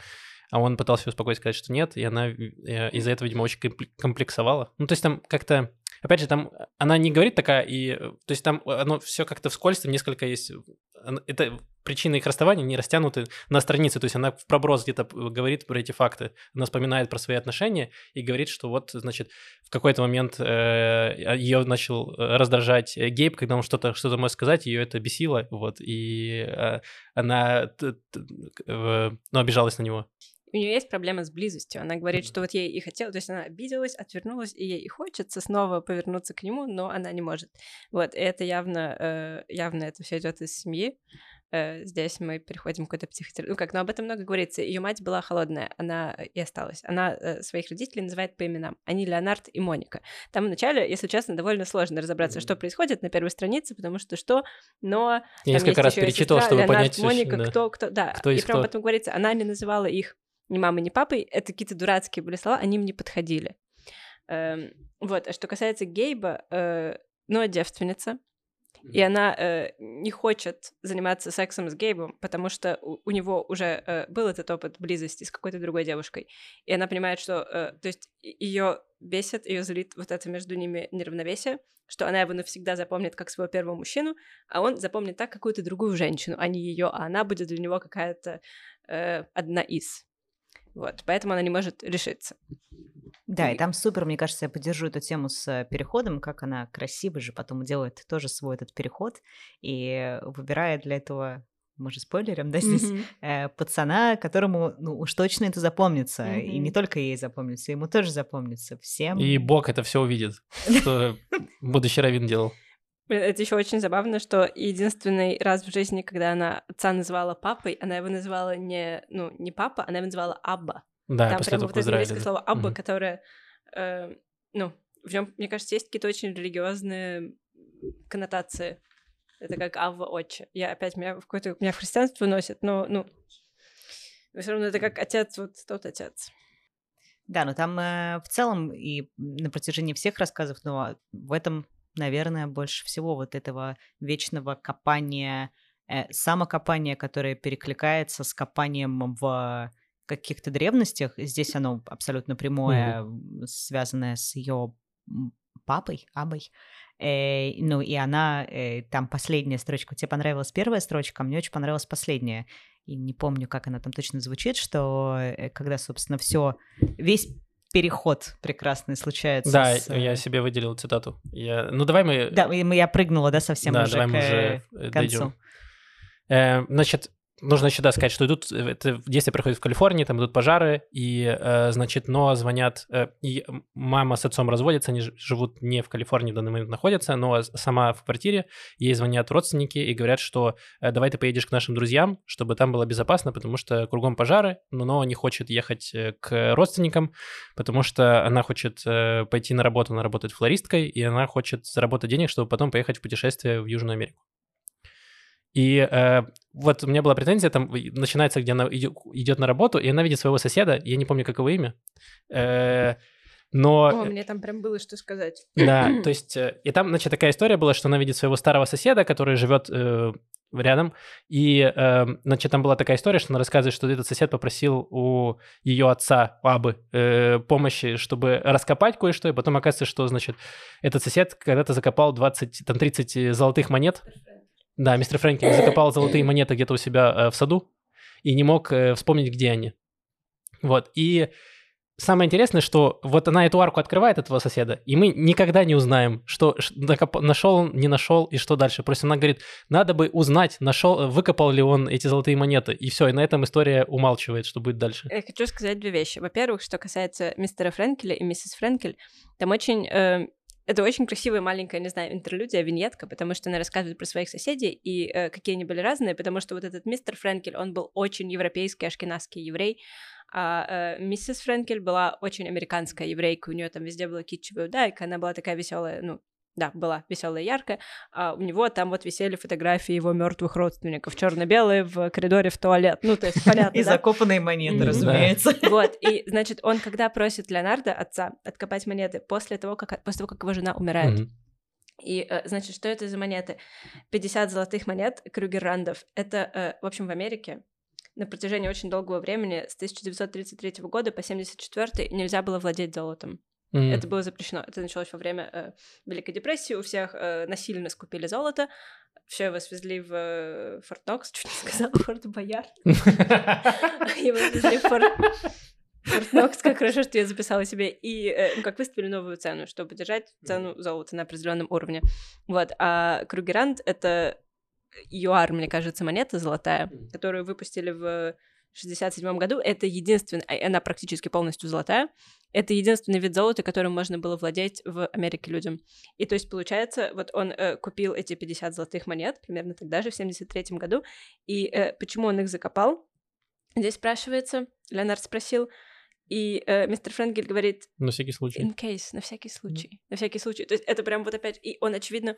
а он пытался ее успокоить, сказать, что нет, и она из-за этого, видимо, очень комплексовала. Ну, то есть там как-то опять же, там она не говорит такая, и, то есть там оно все как-то вскользь, там несколько есть, это причины их расставания не растянуты на странице, то есть она в проброс где-то говорит про эти факты, она вспоминает про свои отношения и говорит, что вот, значит, в какой-то момент э, ее начал раздражать Гейб, когда он что-то что мог сказать, ее это бесило, вот, и э, она э, ну, обижалась на него у нее есть проблема с близостью. Она говорит, что вот ей и хотела, то есть она обиделась, отвернулась, и ей и хочется снова повернуться к нему, но она не может. Вот, и это явно, э, явно это все идет из семьи. Э, здесь мы переходим к какой-то психотерапии. Ну как, но об этом много говорится. Ее мать была холодная, она и осталась. Она э, своих родителей называет по именам. Они Леонард и Моника. Там вначале, если честно, довольно сложно разобраться, что происходит на первой странице, потому что что, но... Я несколько раз перечитал, чтобы Леонард, понять... Моника, да. кто, кто, да. Кто и прям кто. об этом говорится. Она не называла их ни мамой, ни папой, это какие-то дурацкие были слова, они мне подходили. Эм, вот, а что касается Гейба, э, ну, девственница, и она э, не хочет заниматься сексом с Гейбом, потому что у, у него уже э, был этот опыт близости с какой-то другой девушкой. И она понимает, что, э, то есть ее бесит, ее злит вот это между ними неравновесие, что она его навсегда запомнит как своего первого мужчину, а он запомнит так какую-то другую женщину, а не ее, а она будет для него какая-то э, одна из. Вот, поэтому она не может решиться. Да, и... и там супер, мне кажется, я поддержу эту тему с переходом, как она красиво же потом делает тоже свой этот переход и выбирает для этого мы же спойлерим, да, здесь mm-hmm. э, пацана, которому, ну, уж точно это запомнится. Mm-hmm. И не только ей запомнится, ему тоже запомнится. Всем. И Бог это все увидит, что будущий Равин делал. Это еще очень забавно, что единственный раз в жизни, когда она отца называла папой, она его называла не, ну, не папа, она его называла Абба. Да, Там после прямо этого вот это да. слово Абба, Мгм. которое, э, ну, в нем, мне кажется, есть какие-то очень религиозные коннотации. Это как Авва Отче. Я опять меня в какое-то меня в христианство носит, но, ну, все равно это как отец, вот тот отец. Да, но там э, в целом и на протяжении всех рассказов, но в этом, наверное, больше всего вот этого вечного копания, э, самокопания, которое перекликается с копанием в каких-то древностях. Здесь оно абсолютно прямое, mm-hmm. связанное с ее папой, абой. Э, ну и она, э, там последняя строчка. Тебе понравилась первая строчка, а мне очень понравилась последняя. И не помню, как она там точно звучит, что э, когда, собственно, все, весь переход прекрасный случается. Да, с... я себе выделил цитату. Я... Ну давай мы... Да, я прыгнула, да, совсем да, уже давай к мы уже концу. дойдем. Э, значит, Нужно еще да, сказать, что идут, э, это действие происходит в Калифорнии, там идут пожары, и, э, значит, но звонят, э, и мама с отцом разводятся, они живут не в Калифорнии в данный момент находятся, но сама в квартире, ей звонят родственники и говорят, что давай ты поедешь к нашим друзьям, чтобы там было безопасно, потому что кругом пожары, но не хочет ехать к родственникам, потому что она хочет пойти на работу, она работает флористкой, и она хочет заработать денег, чтобы потом поехать в путешествие в Южную Америку. И э, вот у меня была претензия, там начинается, где она идет на работу, и она видит своего соседа, я не помню, как его имя, э, но... О, мне там прям было что сказать. Да, то есть, э, и там, значит, такая история была, что она видит своего старого соседа, который живет э, рядом, и, э, значит, там была такая история, что она рассказывает, что этот сосед попросил у ее отца, Абы, э, помощи, чтобы раскопать кое-что, и потом оказывается, что, значит, этот сосед когда-то закопал 20, там, 30 золотых монет, да, мистер Фрэнки закопал золотые монеты где-то у себя э, в саду и не мог э, вспомнить, где они. Вот, и самое интересное, что вот она эту арку открывает этого соседа, и мы никогда не узнаем, что нашел он, не нашел и что дальше. Просто она говорит, надо бы узнать, нашел, выкопал ли он эти золотые монеты, и все, и на этом история умалчивает, что будет дальше. Я хочу сказать две вещи. Во-первых, что касается мистера Френкеля и миссис Френкель, там очень э, это очень красивая маленькая, не знаю, интерлюдия, виньетка, потому что она рассказывает про своих соседей и э, какие они были разные, потому что вот этот мистер Френкель, он был очень европейский, ашкенадский еврей, а э, миссис Френкель была очень американская еврейка, у нее там везде была китчевая удайка, она была такая веселая, ну, да, была веселая и яркая, а у него там вот висели фотографии его мертвых родственников, черно-белые в коридоре в туалет. Ну, то есть, понятно, И закопанные монеты, разумеется. Вот, и, значит, он, когда просит Леонардо, отца, откопать монеты, после того, как, после того, как его жена умирает, И, э, значит, что это за монеты? 50 золотых монет Крюгеррандов. Это, э, в общем, в Америке на протяжении очень долгого времени, с 1933 года по 1974 нельзя было владеть золотом. М. Это было запрещено. Это началось во время э, Великой депрессии. У всех э, насильно скупили золото. Все его свезли в э, Форт Нокс, чуть не сказала Форт Боярд. Его свезли в Форт Форт Нокс, как хорошо, что я записала себе. И э, ну, как выставили новую цену, чтобы держать цену золота на определенном уровне. Вот. А Кругерант — это ЮАР, мне кажется, монета золотая, которую выпустили в 67 году. Это единственная, она практически полностью золотая. Это единственный вид золота, которым можно было владеть в Америке людям. И то есть, получается, вот он э, купил эти 50 золотых монет, примерно тогда же, в 73 году. И э, почему он их закопал? Здесь спрашивается, Леонард спросил, и э, мистер Френгель говорит, На всякий случай. in case, на всякий случай, на всякий случай. То есть это прям вот опять, и он, очевидно,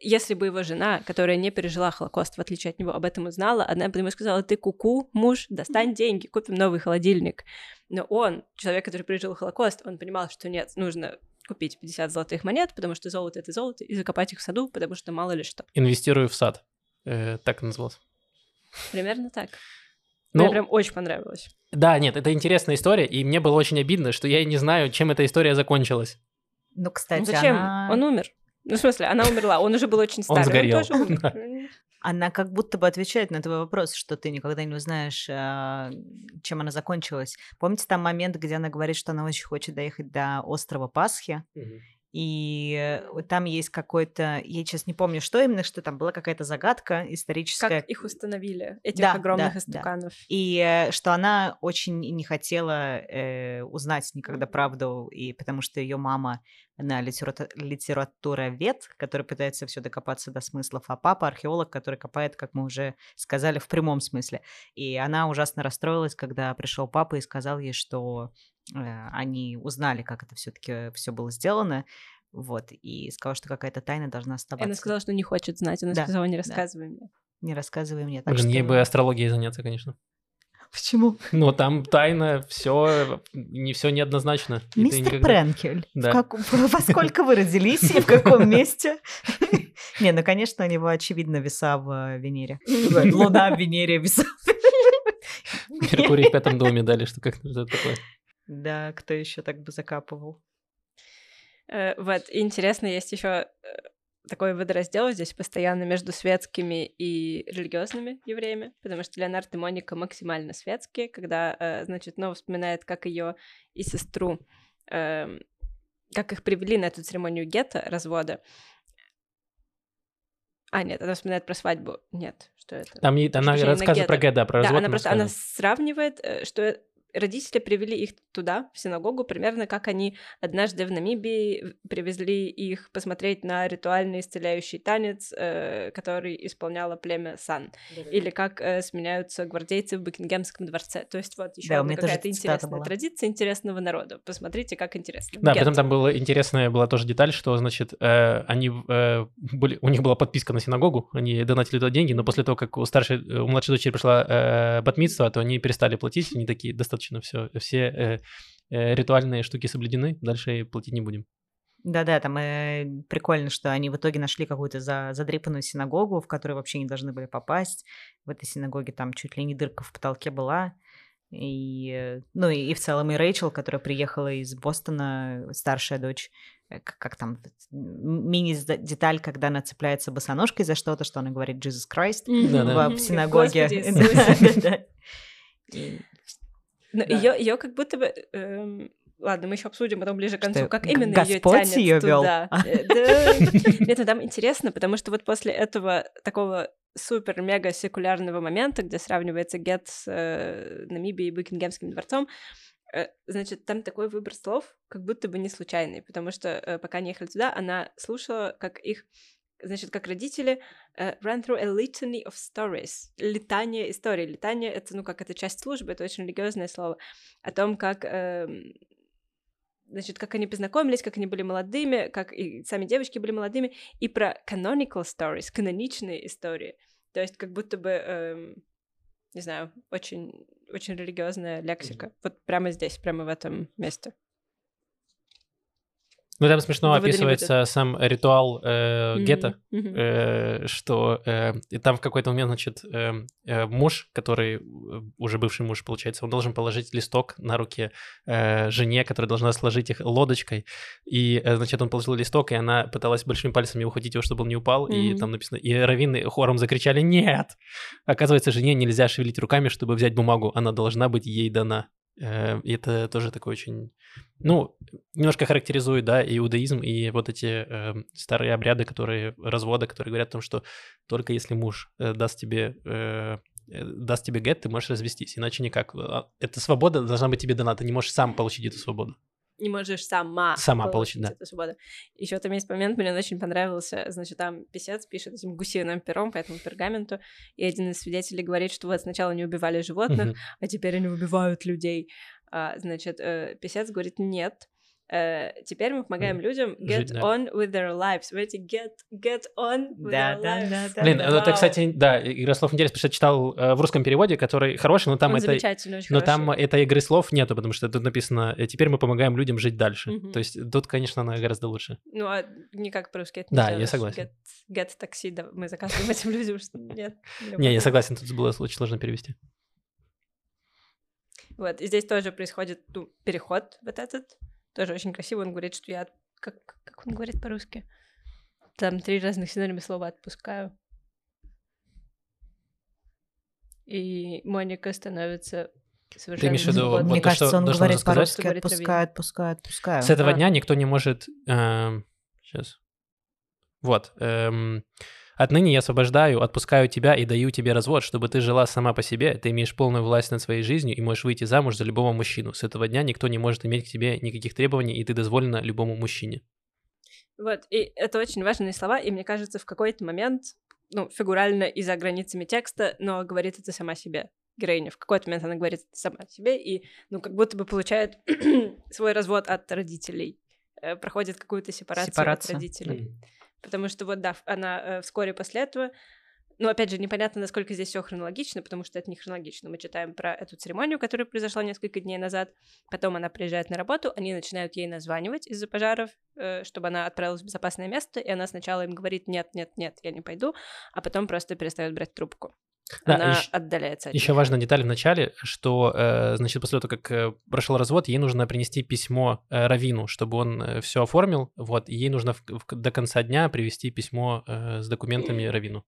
если бы его жена, которая не пережила Холокост, в отличие от него, об этом узнала, она бы ему сказала, ты куку, муж, достань деньги, купим новый холодильник. Но он, человек, который пережил Холокост, он понимал, что нет, нужно купить 50 золотых монет, потому что золото — это золото, и закопать их в саду, потому что мало ли что. Инвестирую в сад. Э, так это называлось. Примерно так. Ну, Мне прям очень понравилось. да, нет, это интересная история, и мне было очень обидно, что я не знаю, чем эта история закончилась. Ну, кстати, Ну зачем? она... Он умер. Ну, в смысле, она умерла, он уже был очень Он старый. сгорел. тоже умер. Да. Она как будто бы отвечает на твой вопрос, что ты никогда не узнаешь, а, чем она закончилась. Помните там момент, где она говорит, что она очень хочет доехать до острова Пасхи? И э, там есть какой-то, я сейчас не помню, что именно, что там была какая-то загадка историческая. Как их установили, этих Да, огромных да, да. истуканов. И э, что она очень не хотела э, узнать никогда правду, и потому что ее мама, она литерату- литературовед, который пытается все докопаться до смыслов, а папа археолог, который копает, как мы уже сказали, в прямом смысле. И она ужасно расстроилась, когда пришел папа и сказал ей, что они узнали, как это все-таки все было сделано. Вот, и сказала, что какая-то тайна должна оставаться. она сказала, что не хочет знать. Она Да, сказала, не да. рассказывай мне. Не рассказывай мне. Так Блин, ей что- бы астрологией заняться, конечно. Почему? Но там тайна, все, не все неоднозначно. Мистер никогда- Пренкель, Да. как- во сколько вы родились и в каком месте? Не, ну, конечно, у него, очевидно, веса в э, Венере. Луна в Венере, веса. Меркурий в пятом доме дали, что как это такое. Да, кто еще так бы закапывал? Э, Вот, и интересно, есть еще такой водораздел здесь постоянно между светскими и религиозными евреями, потому что Леонард и Моника максимально светские, когда, э, значит, Нова вспоминает, как ее и сестру, эм, как их привели на эту церемонию гетто, развода. А, нет, она вспоминает про свадьбу. Нет, что это? Там и- она рассказывает про Нагеда. Г, да, про Да, развод. она она просто она сравнивает, э, что родители привели их туда, в синагогу, примерно как они однажды в Намибии привезли их посмотреть на ритуальный исцеляющий танец, э, который исполняло племя Сан, или как э, сменяются гвардейцы в Букингемском дворце. То есть вот еще Да, одна какая-то интересная была. традиция интересного народа. Посмотрите, как интересно. Да, потом там была интересная была тоже деталь, что, значит, э, они э, были, у них была подписка на синагогу, они донатили туда деньги, но после того, как у старшей, э, у младшей дочери пришла э, батмитство, то они перестали платить, они такие, достаточно все, все э, э, ритуальные штуки соблюдены, дальше платить не будем. Да-да, там э, прикольно, что они в итоге нашли какую-то за, задрипанную синагогу, в которую вообще не должны были попасть. В этой синагоге там чуть ли не дырка в потолке была. И, э, ну и, и в целом и Рэйчел, которая приехала из Бостона, старшая дочь, как, как там мини-деталь, когда она цепляется босоножкой за что-то, что она говорит «Jesus Christ» в синагоге. Господи Иисусе. Да-да-да. И Но Да. ее, ее как будто бы... эм, Ладно, мы еще обсудим потом ближе к концу, Что, как именно ее тянет вёл? туда. Э. Нет, ну там интересно, потому что вот после этого такого супер-мега секулярного момента, где сравнивается Гет с э, Намибией и Букингемским дворцом, э, значит, там такой выбор слов как будто бы не случайный, потому что э, пока они ехали туда, она слушала, как их значит, как родители э, ran through a litany of stories. Летание историй. Летание — это, ну, как это часть службы, это очень религиозное слово. О том, как, эм, значит, как они познакомились, как они были молодыми, как и сами девочки были молодыми, и про canonical stories, каноничные истории. То есть как будто бы, эм, не знаю, очень, очень религиозная лексика. Вот прямо здесь, прямо в этом месте. Ну, там смешно Выводы описывается сам ритуал э, Мгм, гетто, мгм. э, что э, и там в какой-то момент, значит, э, э, муж, который э, уже бывший муж, получается, он должен положить листок на руки э, жене, которая должна сложить их лодочкой, и, э, значит, он положил листок, и она пыталась большими пальцами ухватить его, чтобы он не упал, и Мгм. там написано, и раввины хором закричали «Нет!». Оказывается, жене нельзя шевелить руками, чтобы взять бумагу, она должна быть ей дана. Э, И это тоже такой очень, ну, немножко характеризует, да, иудаизм и вот эти э, старые обряды, которые, развода, которые говорят о том, что только если муж э, даст тебе э, э, даст тебе гет, ты можешь развестись, иначе никак. А, Эта свобода должна быть тебе дана, ты не можешь сам получить эту свободу. Не можешь сама, Сама получить, да. эту свободу. Еще там есть момент, мне он очень понравился. Значит, там писец пишет этим гусиным пером по этому пергаменту, и один из свидетелей говорит, что вот сначала они убивали животных, Мгм. а теперь они убивают людей. А, значит, э, писец говорит, нет, э, теперь мы помогаем людям get Жить, да. on with their lives. Вы эти get, get on with Да, their да, lives. да, да. Блин, да. это, кстати, да, игра слов интересно, потому что я читал э, в русском переводе, который хороший, но там Он это... замечательный, очень Но там хороший. этой игры слов нету, потому что тут написано э, «теперь мы помогаем людям жить дальше». Мгм. То есть тут, конечно, она гораздо лучше. Ну, а никак по-русски это не Да, я сделаешь. согласен. Get, get такси, да, мы заказываем этим людям, что нет. Не, я согласен, тут было очень сложно перевести. Вот, и здесь тоже происходит ну, переход вот этот. Тоже очень красиво. Он говорит, что я... Как, как он говорит по-русски? Там три разных синонима слова «отпускаю». И Моника становится совершенно имеешь в виду вот Мне то, кажется, что он говорит по-русски «отпускаю, отпускаю, отпускаю». С этого А. дня никто не может... сейчас. Вот. эм, Отныне я освобождаю, отпускаю тебя и даю тебе развод, чтобы ты жила сама по себе, ты имеешь полную власть над своей жизнью и можешь выйти замуж за любого мужчину. С этого дня никто не может иметь к тебе никаких требований, и ты дозволена любому мужчине. Вот, и это очень важные слова, и мне кажется, в какой-то момент, ну, фигурально и за границами текста, но говорит это сама себе. Героиня в какой-то момент она говорит это сама себе, и, ну, как будто бы получает свой развод от родителей, э, проходит какую-то сепарацию Сепарация. от родителей. Потому что вот, да, она э, вскоре после этого... Ну, опять же, непонятно, насколько здесь все хронологично, потому что это не хронологично. Мы читаем про эту церемонию, которая произошла несколько дней назад. Потом она приезжает на работу, они начинают ей названивать из-за пожаров, э, чтобы она отправилась в безопасное место, и она сначала им говорит «нет, нет, нет, я не пойду», а потом просто перестает брать трубку. Да, она ещё- отдаляется от Еще них. важная деталь в начале, что, э, значит, после того, как э, прошел развод, ей нужно принести письмо э, Равину, чтобы он все оформил, вот, и ей нужно в- в- до конца дня привести письмо э, с документами Равину.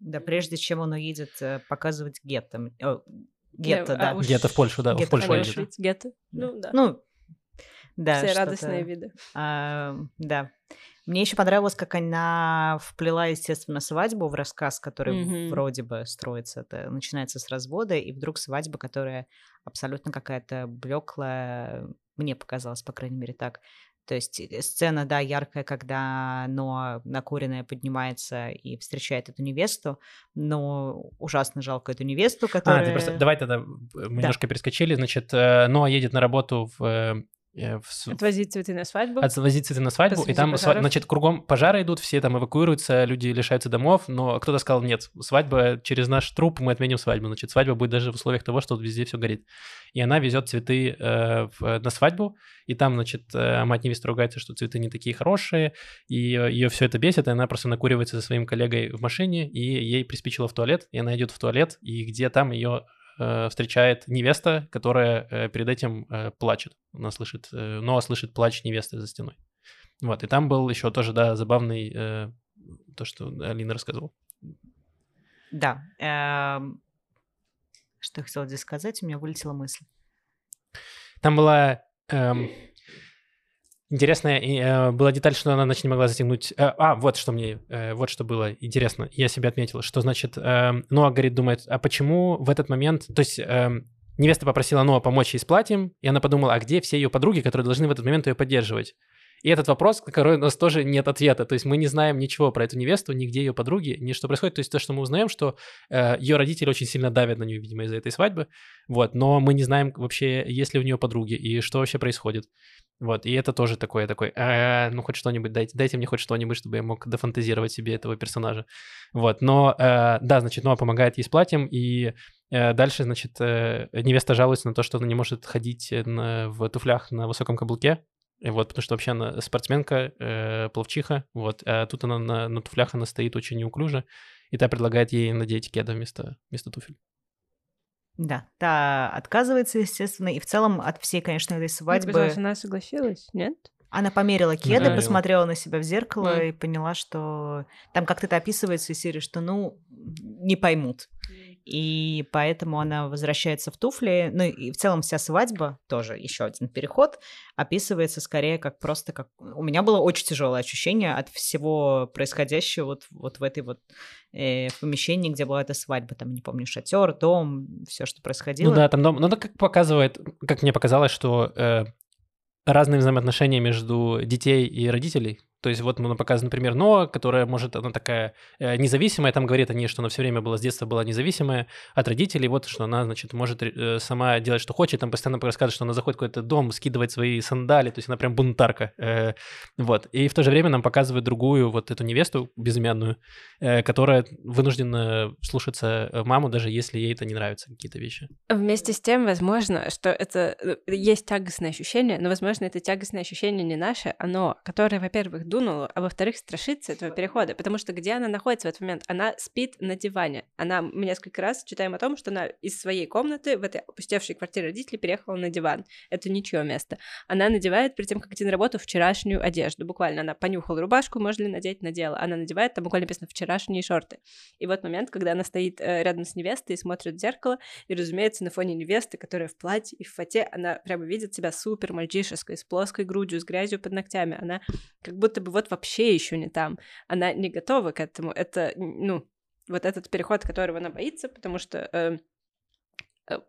Да, прежде чем он уедет э, показывать гетто. О, Гетто, а да. уж- Где-то в Польшу, да, в Гетто Польшу в едет. Польшу. Гетто. Да. Ну, да. Ну, да. Все радостные виды. А, да. Мне еще понравилось, как она вплела, естественно, свадьбу в рассказ, который Мгм. вроде бы строится. Это начинается с развода, и вдруг свадьба, которая абсолютно какая-то блеклая, мне показалось, по крайней мере, так. То есть э, сцена, да, яркая, когда Ноа накуренная поднимается и встречает эту невесту, но ужасно жалко эту невесту, А, которая... ты просто, давай тогда, мы немножко перескочили, значит, э, Ноа едет на работу в, э, в Отвозить цветы на свадьбу. отвозить цветы на свадьбу, и Посреди там, сва- пожаров. значит, кругом пожары идут, все там эвакуируются, люди лишаются домов, но кто-то сказал, нет, свадьба через наш труп, мы отменим свадьбу, значит, свадьба будет даже в условиях того, что везде все горит. И она везет цветы э, в- на свадьбу, и там, значит, э, мать невесты ругается, что цветы не такие хорошие, и ее все это бесит, и она просто накуривается со своим коллегой в машине, и ей приспичило в туалет, и она идет в туалет, и где там ее э, встречает невеста, которая э, перед этим э, плачет. Она слышит, э, Ноа слышит плач невесты за стеной. Вот, и там был еще тоже, да, забавный, э, то, что Алина рассказывала. Да. эм, Что я хотела здесь сказать, у меня вылетела мысль. Там была эм, интересная э, была деталь, что она значит, не могла затянуть. э, а, вот что мне, э, вот что было интересно. Я себе отметил, что значит, эм, Ноа говорит, думает, а почему в этот момент, то есть эм, невеста попросила Ноа помочь ей с платьем, и она подумала, а где все ее подруги, которые должны в этот момент ее поддерживать? И этот вопрос, на который у нас тоже нет ответа. То есть мы не знаем ничего про эту невесту, нигде ее подруги, ни что происходит. То есть то, что мы узнаем, что э, ее родители очень сильно давят на нее, видимо, из-за этой свадьбы. Вот, но мы не знаем вообще, есть ли у нее подруги и что вообще происходит. Вот, и это тоже такое, такой, «А, ну хоть что-нибудь, дайте, дайте мне хоть что-нибудь, чтобы я мог дофантазировать себе этого персонажа. Вот, но, э, да, значит, Ноа помогает ей с платьем, и э, дальше, значит, э, невеста жалуется на то, что она не может ходить на- в туфлях на высоком каблуке, И вот, потому что вообще она спортсменка, э, пловчиха, вот, а тут она на, на туфлях, она стоит очень неуклюже, и та предлагает ей надеть кеда вместо, вместо туфель. Да, та отказывается, естественно, и в целом от всей, конечно, этой свадьбы... Мне она согласилась, нет? Она померила кеды, Да, посмотрела на себя в зеркало Мгм. и поняла, что там как-то это описывается из серии, что, ну, не поймут. И поэтому она возвращается в туфли. Ну и в целом вся свадьба, тоже еще один переход, описывается скорее как просто как... У меня было очень тяжелое ощущение от всего происходящего вот, вот в этой вот э, в помещении, где была эта свадьба. Там, не помню, шатер, дом, все, что происходило. Ну да, там дом, ну как показывает, как мне показалось, что э, разные взаимоотношения между детей и родителей. То есть вот нам показано, например, Ноа, которая может, она такая э, независимая, там говорит о ней, что она все время была с детства была независимая от родителей, вот что она, значит, может э, сама делать, что хочет, там постоянно рассказывает, что она заходит в какой-то дом, скидывает свои сандали, то есть она прям бунтарка, э, вот. И в то же время нам показывают другую вот эту невесту безымянную, э, которая вынуждена слушаться э, маму, даже если ей это не нравятся какие-то вещи. Вместе с тем, возможно, что это э, есть тягостное ощущение, но, возможно, это тягостное ощущение не наше, оно, которое, во-первых, дунуло, а во-вторых, страшится этого перехода, потому что где она находится в этот момент? Она спит на диване. Она, мы несколько раз читаем о том, что она из своей комнаты в этой опустевшей квартире родителей переехала на диван. Это ничье место. Она надевает перед тем, как идти на работу, вчерашнюю одежду. Буквально она понюхала рубашку, можно ли надеть, надела. Она надевает, там буквально написано вчерашние шорты. И вот момент, когда она стоит э, рядом с невестой и смотрит в зеркало, и, разумеется, на фоне невесты, которая в платье и в фате, она прямо видит себя супер мальчишеской, с плоской грудью, с грязью под ногтями. Она как будто бы вот вообще еще не там. Она не готова к этому. Это, ну, вот этот переход, которого она боится, потому что э, э,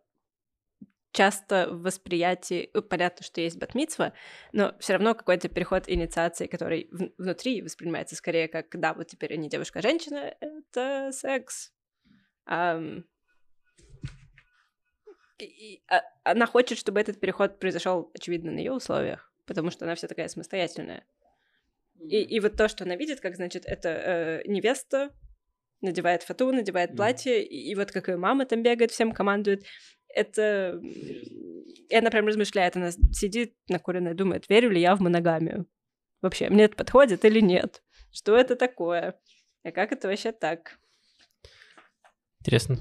часто в восприятии, э, понятно, что есть батмицва, но все равно какой-то переход инициации, который в- внутри воспринимается скорее как, да, вот теперь они девушка, а женщина, это секс. И- и, а, она хочет, чтобы этот переход произошел, очевидно, на ее условиях, потому что она вся такая самостоятельная. И, и вот то, что она видит, как, значит, это э, невеста надевает фату, надевает Мгм. платье, и, и вот как ее мама там бегает, всем командует, это... И она прям размышляет, она сидит накуренная, думает, верю ли я в моногамию? Вообще, мне это подходит или нет? Что это такое? А как это вообще так? Интересно.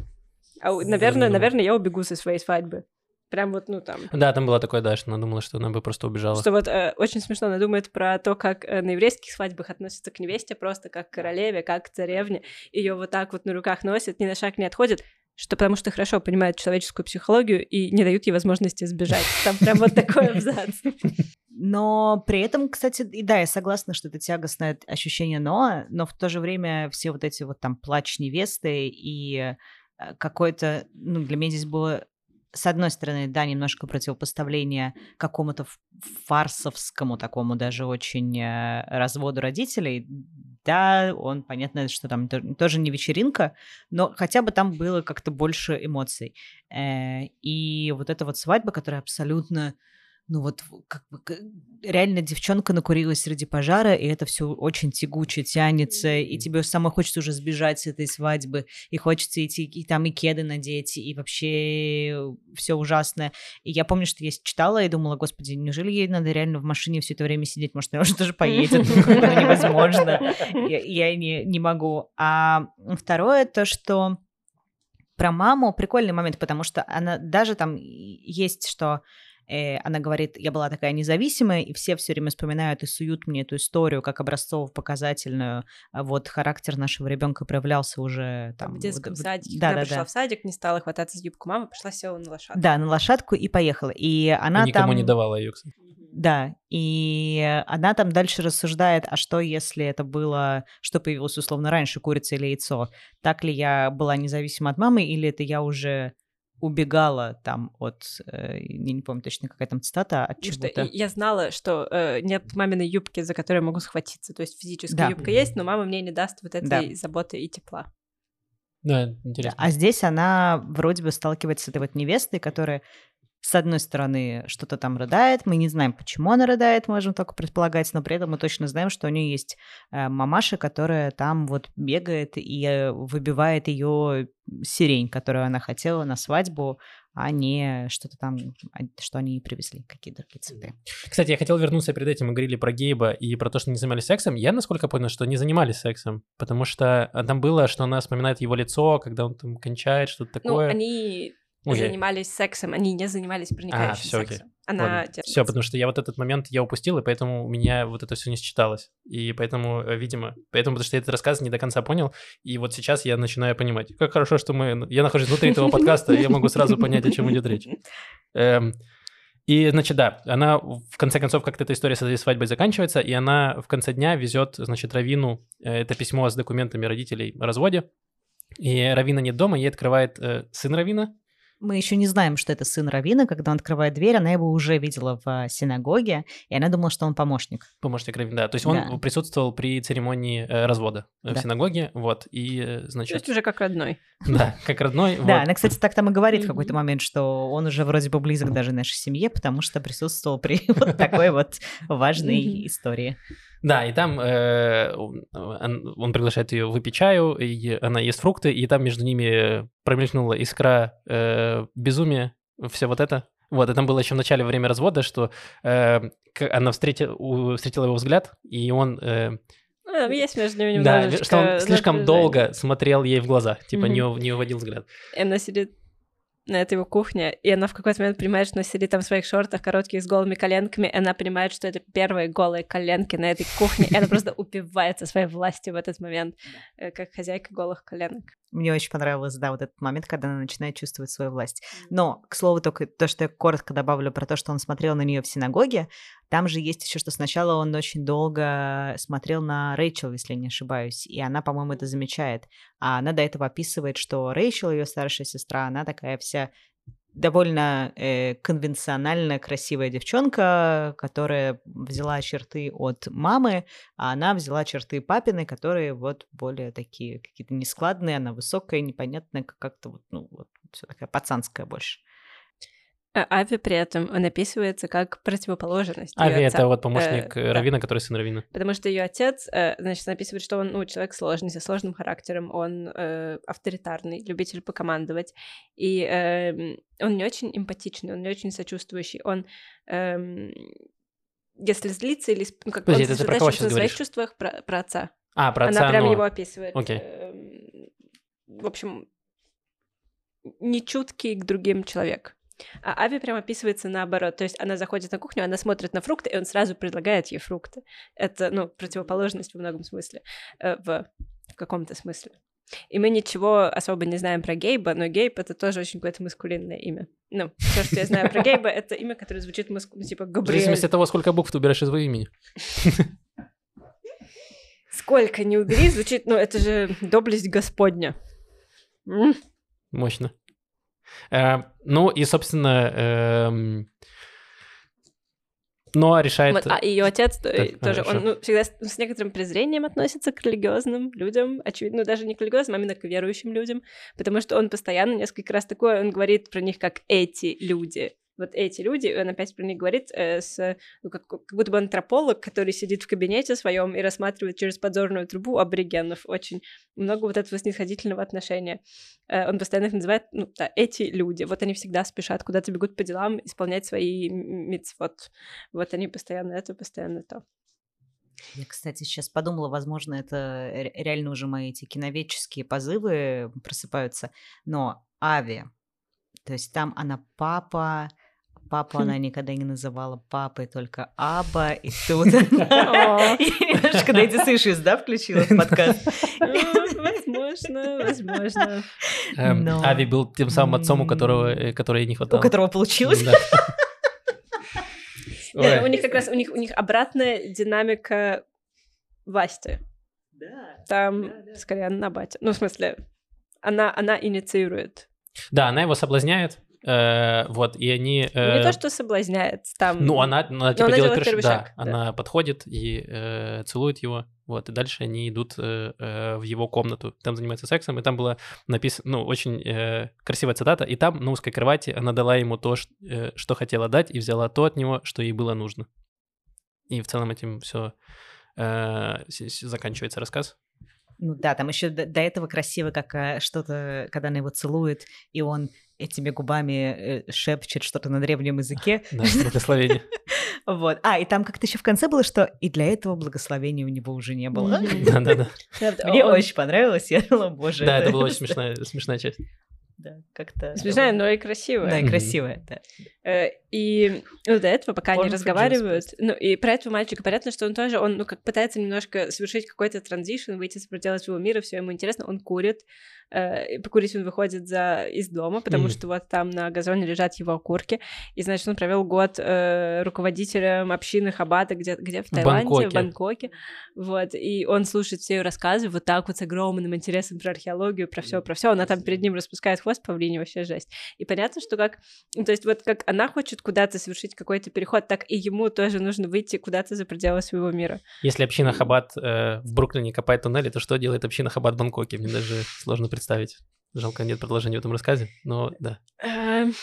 А, наверное, наверное, я убегу со своей свадьбы. Прям вот, ну там. Да, там было такое, да, что она думала, что она бы просто убежала. Что вот э, очень смешно, она думает про то, как э, на еврейских свадьбах относятся к невесте просто как к королеве, как к царевне. Ее вот так вот на руках носят, ни на шаг не отходят, что потому что хорошо понимают человеческую психологию и не дают ей возможности сбежать. Там прям вот такой абзац. Но при этом, кстати, и да, я согласна, что это тягостное ощущение Ноа, но в то же время все вот эти вот там плач невесты и э, какое-то, ну, для меня здесь было с одной стороны, да, немножко противопоставление какому-то фарсовскому такому даже очень э, разводу родителей. Да, он, понятно, что там то- тоже не вечеринка, но хотя бы там было как-то больше эмоций. Э, И вот эта вот свадьба, которая абсолютно ну вот как бы реально девчонка накурилась среди пожара, и это все очень тягуче тянется, и тебе самой хочется уже сбежать с этой свадьбы, и хочется идти и там и кеды надеть, и вообще все ужасное. И я помню, что я читала и думала, господи, неужели ей надо реально в машине все это время сидеть? Может, она уже тоже поедет? Ну, это невозможно. Я, не, могу. А второе, то, что про маму прикольный момент, потому что она даже там есть, что э, она говорит, я была такая независимая, и все все время вспоминают и суют мне эту историю как образцово-показательную. А Вот характер нашего ребенка проявлялся уже там... в детском вот- садике. Да, Когда да, пришла да. в садик, не стала хвататься за юбку мамы, пошла села на лошадку. Да, на лошадку и поехала. И она И никому там... не давала ее, кстати. Да, и она там дальше рассуждает, а что если это было, что появилось условно раньше, курица или яйцо? Так ли я была независима от мамы, или это я уже убегала там от, э, я не помню точно, какая там цитата, от чего-то. я знала, что э, нет маминой юбки, за которую я могу схватиться. То есть физическая Да. юбка есть, но мама мне не даст вот этой Да. заботы и тепла. Да, интересно. А здесь она вроде бы сталкивается с этой вот невестой, которая с одной стороны что-то там рыдает, мы не знаем, почему она рыдает, можем только предполагать, но при этом мы точно знаем, что у нее есть э, мамаша, которая там вот бегает и э, выбивает ее сирень, которую она хотела на свадьбу, а не что-то там, а, что они привезли, какие-то другие цветы. Кстати, я хотел вернуться перед этим, мы говорили про Гейба и про то, что они занимались сексом. Я, насколько понял, что не занимались сексом, потому что а, там было, что она вспоминает его лицо, когда он там кончает, что-то Ну, такое. они Я- занимались сексом, они не занимались проникающим А, окей. сексом. Она Все, потому что я вот этот момент я упустил, и поэтому у меня вот это все не считалось. И поэтому, э, видимо, поэтому, потому что я этот рассказ не до конца понял, и вот сейчас я начинаю понимать. Как хорошо, что мы... Я нахожусь внутри этого подкаста, и я могу сразу понять, о чем идет речь. Эм, И, значит, да, она в конце концов как-то эта история с этой свадьбой заканчивается, и она в конце дня везет, значит, Равину э, это письмо с документами родителей о разводе. И Равина нет дома, ей открывает э, сын Равина, Мы еще не знаем, что это сын Равина. Когда он открывает дверь, она его уже видела в а, синагоге, и она думала, что он помощник. Помощник Равина, да. То есть он Да. присутствовал при церемонии э, развода э, в Да. синагоге, вот, и, э, То значит, есть уже как родной. да, как родной. Да, она, кстати, так там и говорит в какой-то момент, что он уже вроде бы близок даже нашей семье, потому что присутствовал при вот такой вот важной истории. Да, и там э, он, он- приглашает ее выпить чаю, и она ест фрукты, и там между ними промелькнула искра э, безумия, все вот это. Вот, и там было еще в начале время развода, что э, она встретила, встретила его взгляд, и он, э, там есть между ними да, что он слишком долго смотрел ей в глаза, типа Мгм. не, не уводил взгляд. И она сидит на этой его кухне, и она в какой-то момент понимает, что она сидит там в своих шортах коротких с голыми коленками, и она понимает, что это первые голые коленки на этой кухне, и она просто упивается своей властью в этот момент, э, как хозяйка голых коленок. Мне очень понравилось, да, вот этот момент, когда она начинает чувствовать свою власть. Но, к слову, только то, что я коротко добавлю про то, что он смотрел на нее в синагоге, там же есть еще, что сначала он очень долго смотрел на Рэйчел, если я не ошибаюсь, и она, по-моему, это замечает. А она до этого описывает, что Рэйчел, ее старшая сестра, она такая вся довольно э, конвенционально красивая девчонка, которая взяла черты от мамы, а она взяла черты папины, которые вот более такие какие-то нескладные, она высокая, непонятная, как- как-то вот, ну, вот все такая пацанская больше. А Ави при этом он описывается как противоположность. Ави — это вот помощник Э, э, да. Равина, который сын Равина. Потому что ее отец, э, значит, он описывает, что он, ну, человек сложный, со сложным характером, он э, авторитарный, любитель покомандовать, и эм, он не очень эмпатичный, он не очень сочувствующий, он эм, если злится или... Ну, как Подожди, он это ты про кого щас на своих говоришь? чувствах про, про отца. А, про Она отца, прям но- его описывает. Окей. эм, в общем, нечуткий к другим человек. А Ави прям описывается наоборот. То есть она заходит на кухню, она смотрит на фрукты, и он сразу предлагает ей фрукты. Это, ну, противоположность во многом смысле. э, в, в каком-то смысле. И мы ничего особо не знаем про Гейба, но Гейб — это тоже очень какое-то маскулинное имя. Ну, все, что я знаю про Гейба, это имя, которое звучит маску... ну, типа В Габриэль. зависимости от того, сколько букв ты убираешь из своего имени. Сколько не убери, звучит, ну, это же доблесть Господня. Мощно. Э, ну и, собственно, эм, Ноа решает... Вот, а ее отец Так, а, тоже, он хорошо. ну, всегда с, с некоторым презрением относится к религиозным людям, очевидно, даже не к религиозным, а именно к верующим людям, потому что он постоянно несколько раз такое, он говорит про них как эти люди. Вот эти люди, и он опять про них говорит э, с, ну, как, как будто бы антрополог, который сидит в кабинете своем и рассматривает через подзорную трубу аборигенов. Очень много вот этого снисходительного отношения. Э, он постоянно их называет, ну, да, эти люди. Вот они всегда спешат, куда-то бегут по делам, исполнять свои мицвод. Вот они постоянно это, постоянно то. Я, кстати, сейчас подумала, возможно, это ре- реально уже мои эти киноведческие позывы просыпаются, но Ави, то есть там она папа, папу она никогда не называла папой, только Аба, и тут немножко Дэдди Сышис, да, включила в подкаст? Ну, Возможно, возможно. эм, Ави был тем самым отцом, у которого, э, которой не У хватало. которого получилось. Да. Да, Ой. У них как раз у них у них обратная динамика власти. Там скорее она батя. Ну, в смысле, она, она инициирует. Да, она его соблазняет, э, вот, и они... Ну, Не э, то, что соблазняет, там... Ну, она, она типа она делает первый первый шаг. шаг, Да, да. она подходит и э, целует его, вот, и дальше они идут э, э, в его комнату, там занимаются сексом, и там была написана, ну, очень э, красивая цитата, и там на узкой кровати она дала ему то, ш- э, что хотела дать, и взяла то от него, что ей было нужно. И в целом этим все заканчивается рассказ. Ну да, там еще до, до этого красиво, как э, что-то, когда она его целует, и он этими губами э, шепчет что-то на древнем языке. Да, благословение. Вот. А, и там как-то еще в конце было, что и для этого благословения у него уже не было. Да-да-да. Мне очень понравилось, я думала, боже. Да, это была очень смешная, смешная часть. Да, как-то... Смешная, но и красивая. Да, и красивая, да. И ну, до этого, пока Porn они разговаривают, ну, и про этого мальчика понятно, что он тоже, он, ну, как пытается немножко совершить какой-то транзишн, выйти за пределы своего мира, все ему интересно, он курит, э, покурить он выходит за, из дома, потому Мгм. что вот там на газоне лежат его окурки, и, значит, он провел год э, руководителем общины Хабата, где, где в Таиланде, Бангкоке. в Бангкоке, вот, и он слушает все ее рассказы вот так вот с огромным интересом про археологию, про все, про все, она там перед ним распускает хвост павлине, вообще жесть. И понятно, что как, ну, то есть вот как она хочет куда-то совершить какой-то переход, так и ему тоже нужно выйти куда-то за пределы своего мира. Если община Хабат э, в Бруклине копает туннели, то что делает община Хабат в Бангкоке? Мне даже сложно представить. Жалко, нет продолжения в этом рассказе, но да. Эм,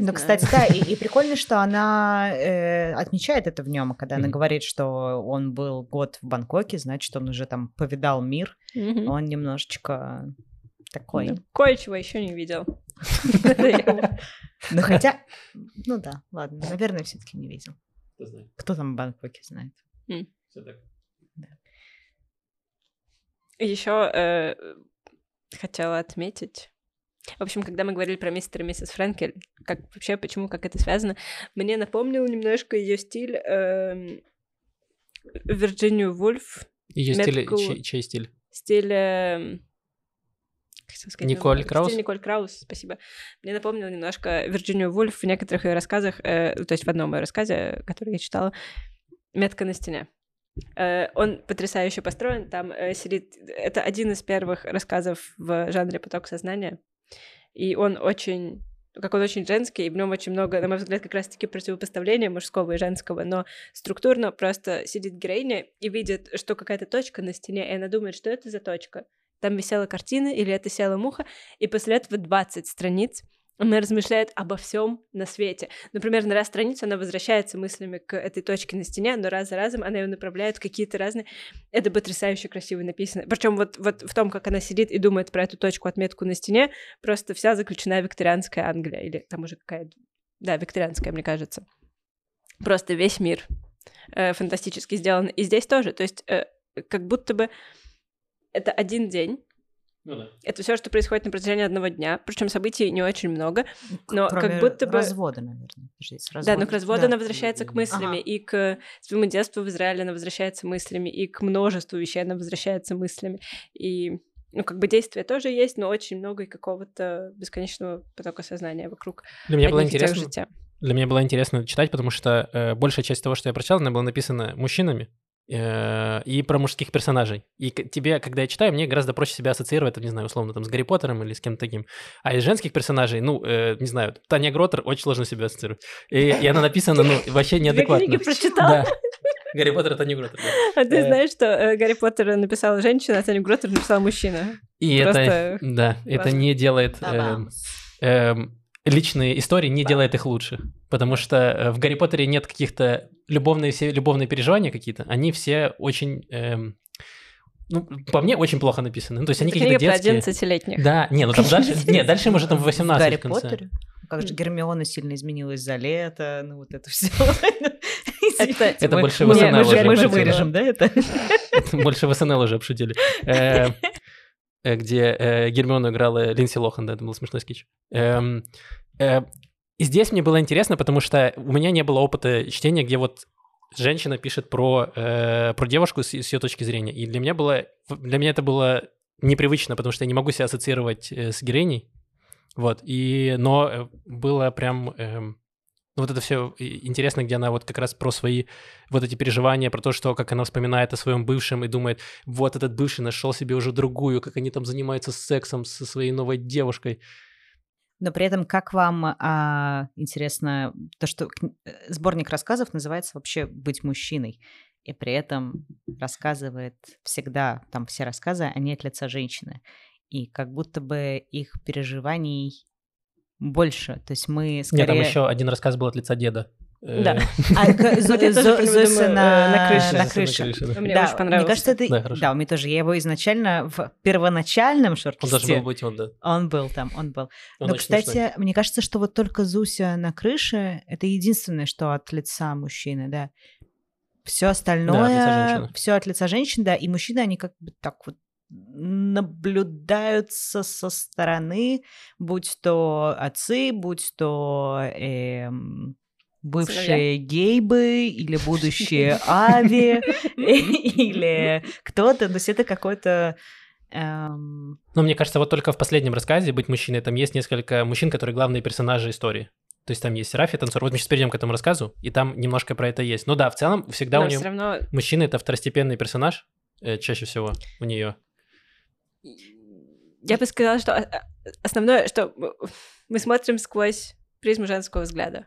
Ну, кстати, да, и, и прикольно, что она э, отмечает это в нем, когда она Мгм. говорит, что он был год в Бангкоке, значит, он уже там повидал мир, Мгм. он немножечко такой. Кое-чего еще не видел. Ну, хотя, ну да, ладно, наверное, все-таки не видел. Кто там в Бангкоке знает? Еще э, хотела отметить. В общем, когда мы говорили про мистера и миссис Фрэнкель, как вообще, почему, как это связано, мне напомнил немножко ее стиль эм, Вирджинию Вульф, Ее стиль, чей, чей стиль? стиль... эм, сказать, Николь название? Краус? Николь Краус, спасибо. Мне напомнил немножко Вирджинию Вульф в некоторых ее рассказах, э, то есть в одном ее рассказе, который я читала, «Метка на стене». Э, он потрясающе построен, там э, сидит... Это один из первых рассказов в жанре «Поток сознания», и он очень как он очень женский, и в нем очень много, на мой взгляд, как раз-таки противопоставления мужского и женского, но структурно просто сидит героиня и видит, что какая-то точка на стене, и она думает, что это за точка. Там висела картина или это села муха, и после этого 20 страниц она размышляет обо всем на свете. Например, на раз страницу она возвращается мыслями к этой точке на стене, но раз за разом она ее направляет в какие-то разные... Это потрясающе красиво написано. Причем вот, вот в том, как она сидит и думает про эту точку, отметку на стене, просто вся заключена викторианская Англия, или там уже какая Да, викторианская, мне кажется. Просто весь мир э, фантастически сделан. И здесь тоже. То есть э, как будто бы это один день, Ну да. это все, что происходит на протяжении одного дня, причем событий не очень много. Но Кроме как будто бы- развода, наверное. Подождите, с Да, но к разводу Да. она возвращается к мыслями, Ага. и к своему детству в Израиле она возвращается мыслями, и к множеству вещей она возвращается мыслями. И, ну, как бы действия тоже есть, но очень много и какого-то бесконечного потока сознания вокруг Для меня было интересно. Для меня было интересно читать, потому что э, большая часть того, что я прочитал, она была написана мужчинами и про мужских персонажей. И тебе, когда я читаю, мне гораздо проще себя ассоциировать, там, не знаю, условно, там, с Гарри Поттером или с кем-то таким. А из женских персонажей, ну, э, не знаю, Таня Гротер очень сложно себя ассоциировать. И, и она написана, ну, вообще неадекватно. книги прочитал, Да. Гарри Поттер и Таня Гротер, да. а ты Э. знаешь, что э, Гарри Поттер написала женщина, а Таню Гротер написала мужчина. И Просто это, да, это не делает... личные истории не делает их лучше. Потому что э, в Гарри Поттере нет каких-то любовные, все любовные переживания какие-то. Они все очень... эм, ну, по мне, очень плохо написаны. Ну, то есть они какие-то детские. 11-летних. Да, не, ну там дальше... Нет, дальше мы уже там в В 18 Гарри в конце. Поттере? Как же Гермиона сильно изменилась за лето, ну вот это все. Это- больше мы, в мы, СНЛ же, уже мы же вырежем, да, это? Это Больше в СНЛ уже обсудили. Э, Где э, Гермиону играла Линдси Лохан, да, это был смешной скетч. Эм, э, И здесь мне было интересно, потому что у меня не было опыта чтения, где вот женщина пишет про, э, про девушку с, с ее точки зрения. И для меня, было, для меня это было непривычно, потому что я не могу себя ассоциировать э, с героиней. Вот, и, но э, было прям... эм, вот это все интересно, где она вот как раз про свои вот эти переживания, про то, что как она вспоминает о своем бывшем и думает, вот этот бывший нашел себе уже другую, как они там занимаются сексом со своей новой девушкой. Но при этом, как вам а, интересно, то, что э, сборник рассказов называется вообще «Быть мужчиной», и при этом рассказывает всегда, там все рассказы, они от лица женщины. И как будто бы их переживаний больше. То есть мы скорее... Нет, там еще один рассказ был от лица деда. Э, Да. А, Зося на э, на крыше. на крыше. да. Мне Да, очень понравился. Мне кажется, это... Да, хорошо. Да, мне тоже. Я его изначально в первоначальном Он шорт должен был быть он, да. Он был там, он был. Он Но, кстати, мне кажется, что вот только Зуся на крыше — это единственное, что от лица мужчины, да. Все остальное, женщины. все от лица женщин, да, и мужчины, они как бы так вот наблюдаются со стороны, будь то отцы, будь то эм, бывшие гейбы или будущие ави или кто-то, то есть это какой-то эм, Но мне кажется, вот только в последнем рассказе «Быть мужчиной» там есть несколько мужчин, которые главные персонажи истории. То есть там есть Рафи, танцор. Вот мы сейчас перейдем к этому рассказу, и там немножко про это есть. Ну да, в целом всегда у Но нее все равно мужчина это второстепенный персонаж, э, чаще всего у нее. Я бы сказала, что а- а- основное, что мы смотрим сквозь призму женского взгляда.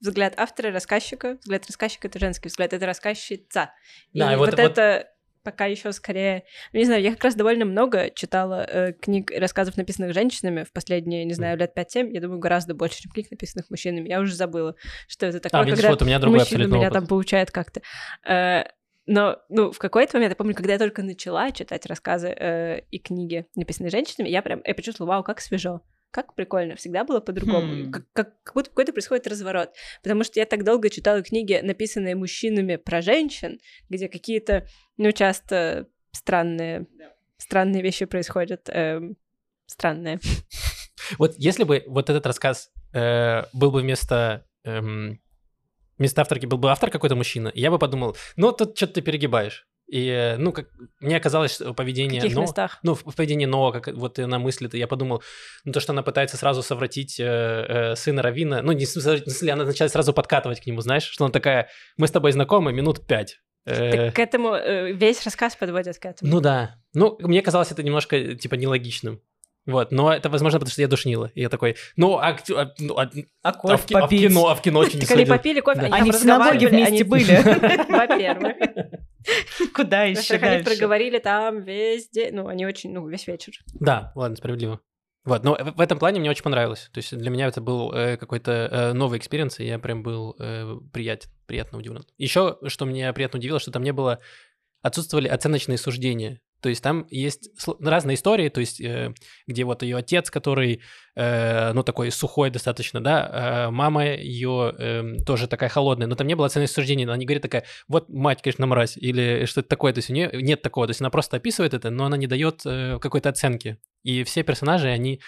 Взгляд автора, рассказчика. Взгляд рассказчика — это женский взгляд, это рассказчица. И Да, и вот, вот- вот- это пока еще скорее... ну, Не знаю, я как раз довольно много читала э, книг и рассказов, написанных женщинами в последние, не знаю, лет 5-7. Я думаю, гораздо больше, чем книг, написанных мужчинами. Я уже забыла, что это такое, А, видишь, когда вот у меня другой мужчина меня опыт. там получает как-то. Э, но, ну, в какой-то момент, я помню, когда я только начала читать рассказы э, и книги, написанные женщинами, я прям, я почувствовала, вау, как свежо, как прикольно, всегда было по-другому, Хм. как, как, как будто какой-то происходит разворот, потому что я так долго читала книги, написанные мужчинами про женщин, где какие-то, ну, часто странные, странные вещи происходят, эм, странные. Вот если бы вот этот рассказ э, был бы вместо... эм, вместо авторки был бы автор какой-то мужчина, я бы подумал, ну, тут что-то ты перегибаешь. И, э, ну, как мне оказалось, что В поведение... каких Но- местах? Ну, в в поведении Ноа, как вот она мыслит, я подумал, ну, то, что она пытается сразу совратить э, э, сына Равина, ну, не в смысле, в смысле, она начинает сразу подкатывать к нему, знаешь, что она такая, мы с тобой знакомы минут пять. Э, Так к этому э, весь рассказ подводит к этому. ну да. Ну, мне казалось это немножко, типа, нелогичным. Вот, но это, возможно, потому что я душнила. И я такой, ну, а, а, ну, а- а а кофе в, ки- а в кино, а в кино очень не Так они попили кофе, Да. они, Они в синагоге вместе они- были. Во-первых. Куда еще они проговорили там весь день, ну, они очень, ну, весь вечер. Да, ладно, справедливо. Вот, но в в этом плане мне очень понравилось. То есть для меня это был э, какой-то э, новый experience, и я прям был э, приятен, приятно удивлен. Еще, что меня приятно удивило, что там не было, отсутствовали оценочные суждения. То есть там есть разные истории, то есть э, где вот ее отец, который, э, ну, такой сухой достаточно, да, э, мама ее эм, тоже такая холодная, но там не было оценочных суждений, она не говорит такая, вот мать, конечно, мразь, или что-то такое, то есть у нее нет такого, то есть она просто описывает это, но она не дает какой-то оценки. И все персонажи, они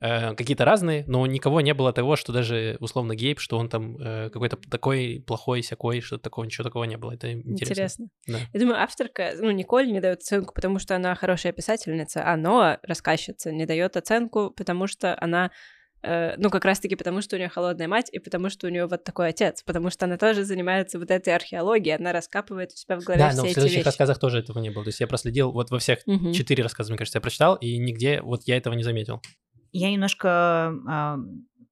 э, какие-то разные, но никого не было того, что даже условно Гейб, что он там э, какой-то такой плохой, сякой, что-то такого, ничего такого не было. Это интересно. Интересно. Да. Я думаю, авторка, ну, Николь не дает оценку, потому что она хорошая писательница, а Ноа, рассказчица, не дает оценку, потому что она э, ну, как раз-таки потому, что у нее холодная мать, и потому, что у нее вот такой отец, потому что она тоже занимается вот этой археологией, она раскапывает у себя в голове Да, все но в следующих рассказах тоже этого не было. То есть я проследил вот во всех Мгм. четыре рассказа, мне кажется, я прочитал, и нигде вот я этого не заметил. Я немножко а,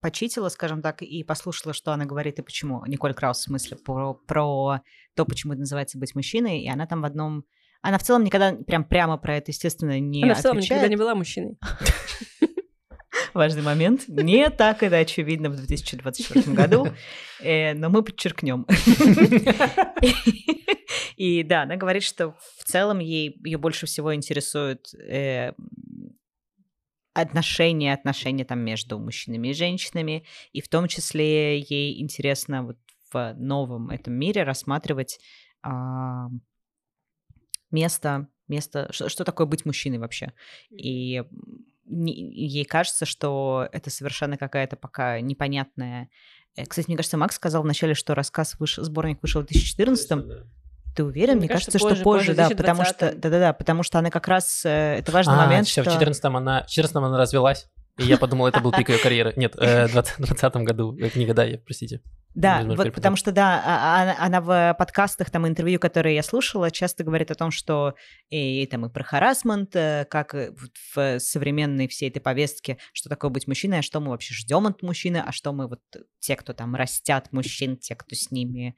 почитила, скажем так, и послушала, что она говорит и почему. Николь Краус, в смысле, про, про то, почему это называется быть мужчиной. И она там в одном... Она в целом никогда прям прямо про это, естественно, не Она в целом отвечает. никогда не была мужчиной. Важный момент. Не так это очевидно в 2024 году, э, но мы подчеркнем. И да, она говорит, что в целом ей ее больше всего интересуют э, отношения, отношения там между мужчинами и женщинами, и в том числе ей интересно вот в новом этом мире рассматривать а, место, место, что, что такое быть мужчиной вообще. И не- ей кажется, что это совершенно какая-то пока непонятная... Э, Кстати, мне кажется, Макс сказал вначале, что рассказ вышел, сборник вышел в 2014 ты уверен? Мне Мне кажется, кажется, позже, что позже, позже, да, потому что, 2020. да-да-да, потому что она как раз, э, это важный а, момент, всё, что... в 14 она, в 14 она развелась, и я подумал, это был пик ее карьеры. Нет, э, в 2020 году э, книга, да, я, простите. Да, вот перепутал. потому что, да, а- а- она, она в подкастах, там, интервью, которые я слушала, часто говорит о том, что и, там и про харасмент, э, как в современной всей этой повестке, что такое быть мужчиной, а что мы вообще ждем от мужчины, а что мы вот те, кто там растят мужчин, те, кто с ними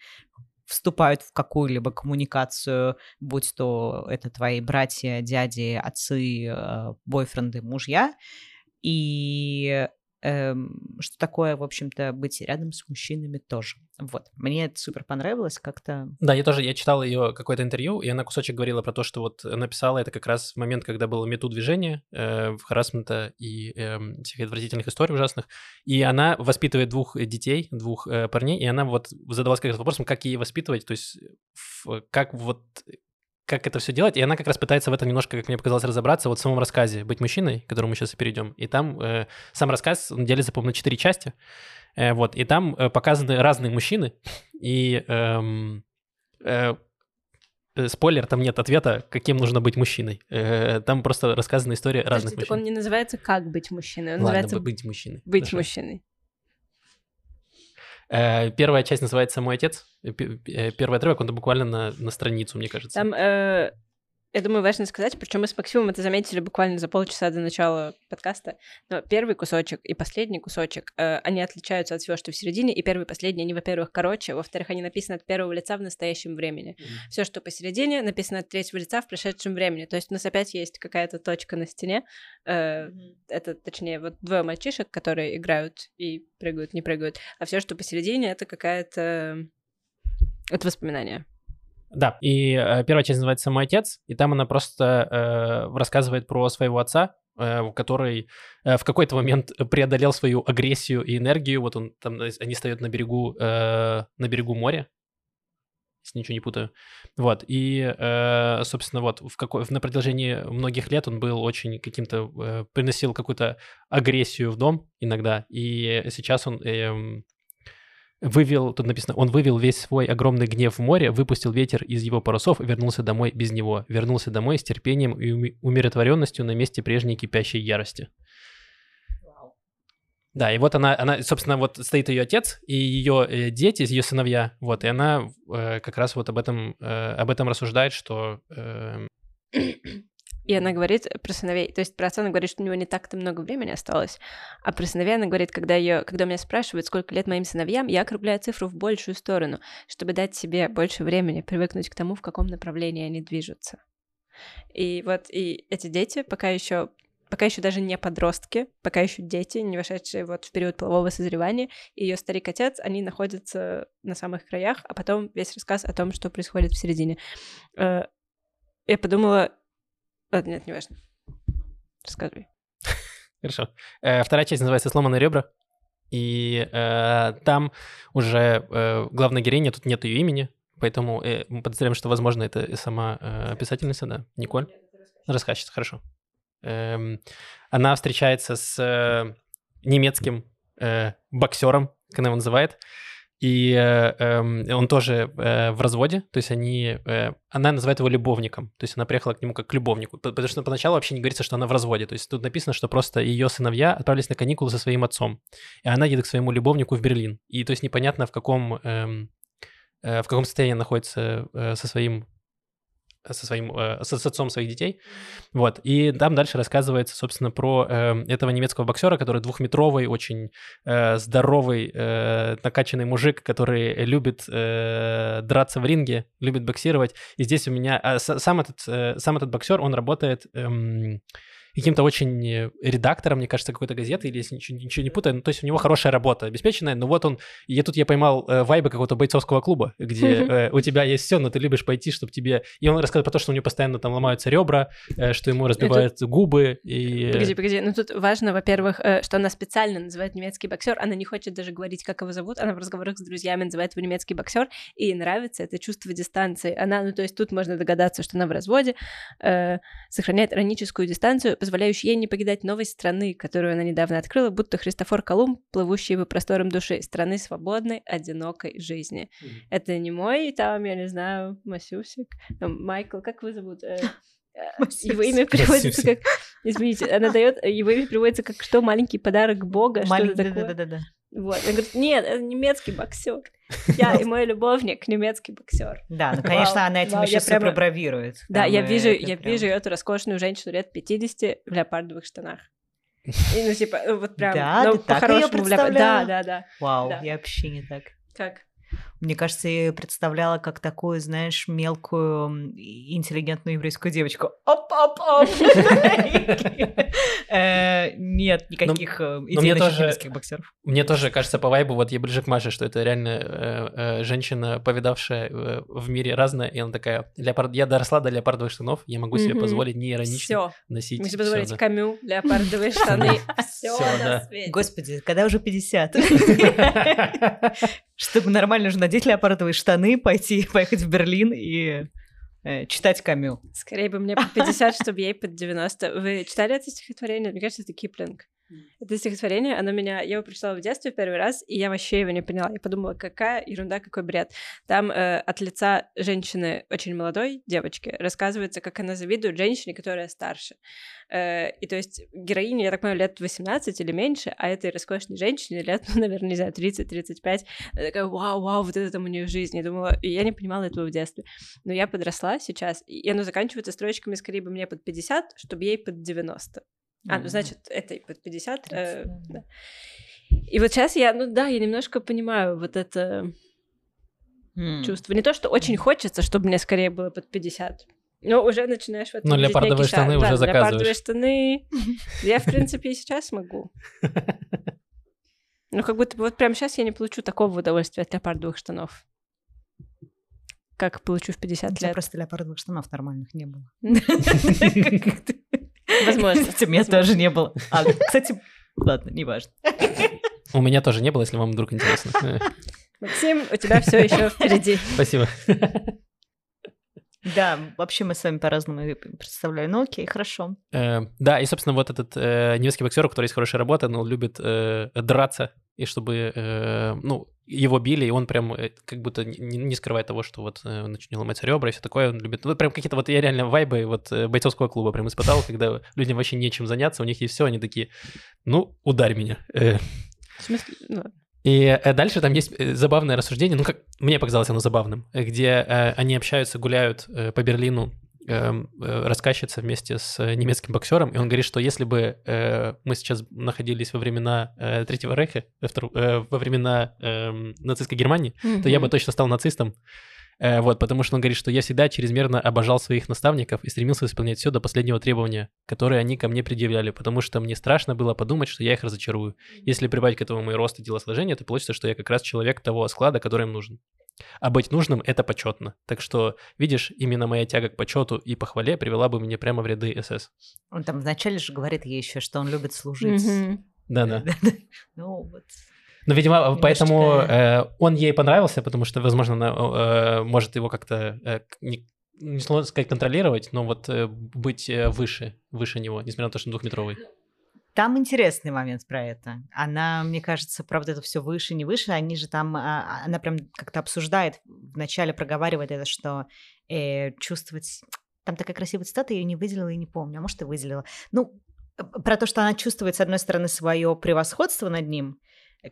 вступают в какую-либо коммуникацию, будь то это твои братья, дяди, отцы, э, бойфренды, мужья. И что такое, в общем-то, быть рядом с мужчинами тоже. Вот. Мне это супер понравилось как-то. Да, я тоже, я читал ее какое-то интервью, и она кусочек говорила про то, что вот написала это как раз в момент, когда было мету движение, э, харасмента и э, всех отвратительных историй ужасных, и она воспитывает двух детей, двух э, парней, и она вот задавалась как раз вопросом, как ей воспитывать, то есть в, как вот как это все делать, и она как раз пытается в этом немножко, как мне показалось, разобраться вот в самом рассказе «Быть мужчиной», к которому мы сейчас и перейдем. И там э, сам рассказ делится, по-моему, на четыре части. Э, вот, и там э, показаны разные мужчины, и эм, э, э, спойлер, там нет ответа, каким нужно быть мужчиной. Э, там просто рассказана история Подожди, разных так мужчин. он не называется «Как быть мужчиной», он Ладно, называется быть мужчиной. «Быть Хорошо. мужчиной». Э, первая часть называется «Мой отец». Э, Первый отрывок, он буквально на, на страницу, мне кажется. Там, э, я думаю, важно сказать, причем мы с Максимом это заметили буквально за полчаса до начала подкаста, но первый кусочек и последний кусочек, э, они отличаются от всего, что в середине, и первый и последний, они, во-первых, короче, во-вторых, они написаны от первого лица в настоящем времени. Все, что посередине, написано от третьего лица в прошедшем времени. То есть у нас опять есть какая-то точка на стене, э, это, точнее, вот двое мальчишек, которые играют и прыгают, не прыгают, а все, что посередине, это какая-то... Это воспоминание. Да, и э, первая часть называется «Мой отец», и там она просто э, рассказывает про своего отца, э, который э, в какой-то момент преодолел свою агрессию и энергию. Вот он там, э, они стоят на берегу, э, на берегу моря, если ничего не путаю. Вот, и, э, собственно, вот в какой, на протяжении многих лет он был очень каким-то, э, приносил какую-то агрессию в дом иногда, и сейчас он... эм, вывел, тут написано, он вывел весь свой огромный гнев в море, выпустил ветер из его парусов и вернулся домой без него. Вернулся домой с терпением и уми- умиротворенностью на месте прежней кипящей ярости. Да, и вот она, она, собственно, вот стоит ее отец и ее э, дети, ее сыновья, вот, и она э, как раз вот об этом, э, об этом рассуждает, что э, И она говорит про сыновей, то есть про отца она говорит, что у него не так-то много времени осталось, а про сыновей она говорит, когда, ее, когда меня спрашивают, сколько лет моим сыновьям, я округляю цифру в большую сторону, чтобы дать себе больше времени привыкнуть к тому, в каком направлении они движутся. И вот и эти дети пока еще пока еще даже не подростки, пока еще дети, не вошедшие вот в период полового созревания, и ее старик-отец, они находятся на самых краях, а потом весь рассказ о том, что происходит в середине. Э, Я подумала, а, нет, не важно. Рассказывай. Хорошо. Э, вторая часть называется «Сломанные ребра». И э, там уже э, главная героиня, тут нет ее имени, поэтому э, мы подозреваем, что, возможно, это сама э, писательница, да, Николь. Рассказчица, хорошо. Эм, она встречается с э, немецким э, боксером, как она его называет, и э, эм, он тоже э, в разводе, то есть они, э, она называет его любовником, то есть она приехала к нему как к любовнику, потому что поначалу вообще не говорится, что она в разводе, то есть тут написано, что просто ее сыновья отправились на каникулы со своим отцом, и она едет к своему любовнику в Берлин, и то есть непонятно в каком, эм, э, в каком состоянии она находится э, со своим со своим, э, с, с отцом своих детей, вот, и там дальше рассказывается, собственно, про э, этого немецкого боксера, который двухметровый, очень э, здоровый, э, накачанный мужик, который любит э, драться в ринге, любит боксировать, и здесь у меня, а, сам этот, э, сам этот боксер, он работает эм, каким-то очень э, редактором, мне кажется, какой-то газеты, или если ничего, ничего не путаю, ну, то есть у него хорошая работа обеспеченная, но вот он, и тут я поймал э, вайбы какого-то бойцовского клуба, где э, у тебя есть все, но ты любишь пойти, чтобы тебе... И он рассказывает про то, что у него постоянно там ломаются ребра, э, что ему разбивают губы, и... Погоди, погоди. Ну тут важно, во-первых, э, что она специально называет немецкий боксер. Она не хочет даже говорить, как его зовут. Она в разговорах с друзьями называет его немецкий боксер. И ей нравится это чувство дистанции. Она, ну то есть тут можно догадаться, что она в разводе, э, сохраняет ироническую дистанцию, позволяющую ей не покидать новость страны, которую она недавно открыла, будто Христофор Колумб, плывущий по просторам души, страны свободной, одинокой жизни. Это не мой, там, я не знаю, Масюсик, там, Майкл, как его зовут? Э, э, Его имя переводится как... Извините, она дает... Его имя переводится как «что маленький подарок Бога», Малень- что-то такое. Да-да-да-да. Вот. Она говорит, нет, это немецкий боксер. Я и мой любовник немецкий боксер. Да, ну, конечно, она этим еще прямо- бравирует. Да, я э, вижу, я вижу эту роскошную женщину лет 50 в леопардовых штанах. И, ну, типа, э, вот прям, Да, ну, по-хорошему в Да, да, да. Вау, Да. я вообще не так. Как? Мне кажется, я ее представляла как такую, знаешь, мелкую интеллигентную еврейскую девочку. Оп-оп-оп! Э, нет никаких э, но мне идей насчет тоже- немецких боксеров. Мне тоже кажется по вайбу, вот я ближе к Маше, что это реально э, женщина, повидавшая в мире разное, и она такая, леопард... я доросла до леопардовых штанов, я могу себе позволить не иронично Все. носить. Можете позволить камю, леопардовые штаны. Все на да. свете. Господи, когда уже 50? Чтобы нормально же надеть леопардовые штаны, пойти, поехать в Берлин и э, читать Камю. Скорее бы мне по 50, чтобы ей под 90. Вы читали это стихотворение? Мне кажется, это Киплинг. Это стихотворение, оно меня... Я его прочитала в детстве первый раз, и я вообще его не поняла. Я подумала, какая ерунда, какой бред. Там э, от лица женщины, очень молодой девочки, рассказывается, как она завидует женщине, которая старше. Э, и то есть героине, я так понимаю, лет 18 или меньше, а этой роскошной женщине лет, ну, наверное, не знаю, 30-35. Она такая, вау, вау, вот это там у нее жизнь. Я думала, и я не понимала этого в детстве. Но я подросла сейчас, и оно заканчивается строчками скорее бы мне под 50, чтобы ей под 90. А, ну, значит, этой под 50. э, 30, да. да. И вот сейчас я, ну да, я немножко понимаю вот это М. чувство. Не то, что очень хочется, чтобы мне скорее было под 50. Но уже начинаешь вот Но видеть леопардовые некий шаг. штаны уже Да, Леопардовые заказываешь. штаны. Я, в принципе, и сейчас могу. Ну, как будто бы вот прямо сейчас я не получу такого удовольствия от леопардовых штанов. Как получу в У 50 тебя лет. просто леопардовых штанов нормальных не было. Возможно. У меня тоже не было. А, кстати, ладно, неважно. У меня тоже не было, если вам вдруг интересно. Максим, у тебя все еще впереди. Спасибо. Да, вообще мы с вами по-разному представляем. Ну окей, хорошо. Э, Да, и, собственно, вот этот э, немецкий боксер, у которого есть хорошая работа, но он любит э, драться, и чтобы, э, ну, его били, и он прям как будто не, не скрывает того, что вот э, он начал ломать ребра и все такое, он любит. Ну, прям какие-то вот я реально вайбы вот бойцовского клуба прям испытал, когда людям вообще нечем заняться, у них есть все, они такие, ну, ударь меня. В смысле? И э, дальше там есть э, забавное рассуждение, ну, как мне показалось оно забавным, э, где э, они общаются, гуляют э, по Берлину, эм, э, рассказчица вместе с немецким боксером, и он говорит, что если бы э, мы сейчас находились во времена э, Третьего Рейха, э, втор- э, во времена эм, нацистской Германии, то я бы точно стал нацистом. Э, Вот, потому что он говорит, что я всегда чрезмерно обожал своих наставников и стремился исполнять все до последнего требования, которые они ко мне предъявляли, потому что мне страшно было подумать, что я их разочарую. Если прибавить к этому мой рост и телосложение, то получится, что я как раз человек того склада, который им нужен. А быть нужным — это почетно. Так что, видишь, именно моя тяга к почету и похвале привела бы меня прямо в ряды СС. Он там вначале же говорит ей еще, что он любит служить. Да-да. Ну вот. Но, видимо, Немножечко- поэтому э, он ей понравился, потому что, возможно, она э, может его как-то, э, не, не сложно сказать, контролировать, но вот э, быть э, выше, выше него, несмотря на то, что он двухметровый. Там интересный момент про это. Она, мне кажется, правда, это все выше, не выше. Они же там, а, она прям как-то обсуждает, вначале проговаривает это, что э, чувствовать... Там такая красивая цитата, я ее не выделила и не помню, а может и выделила. Ну, э, про то, что она чувствует, с одной стороны, свое превосходство над ним,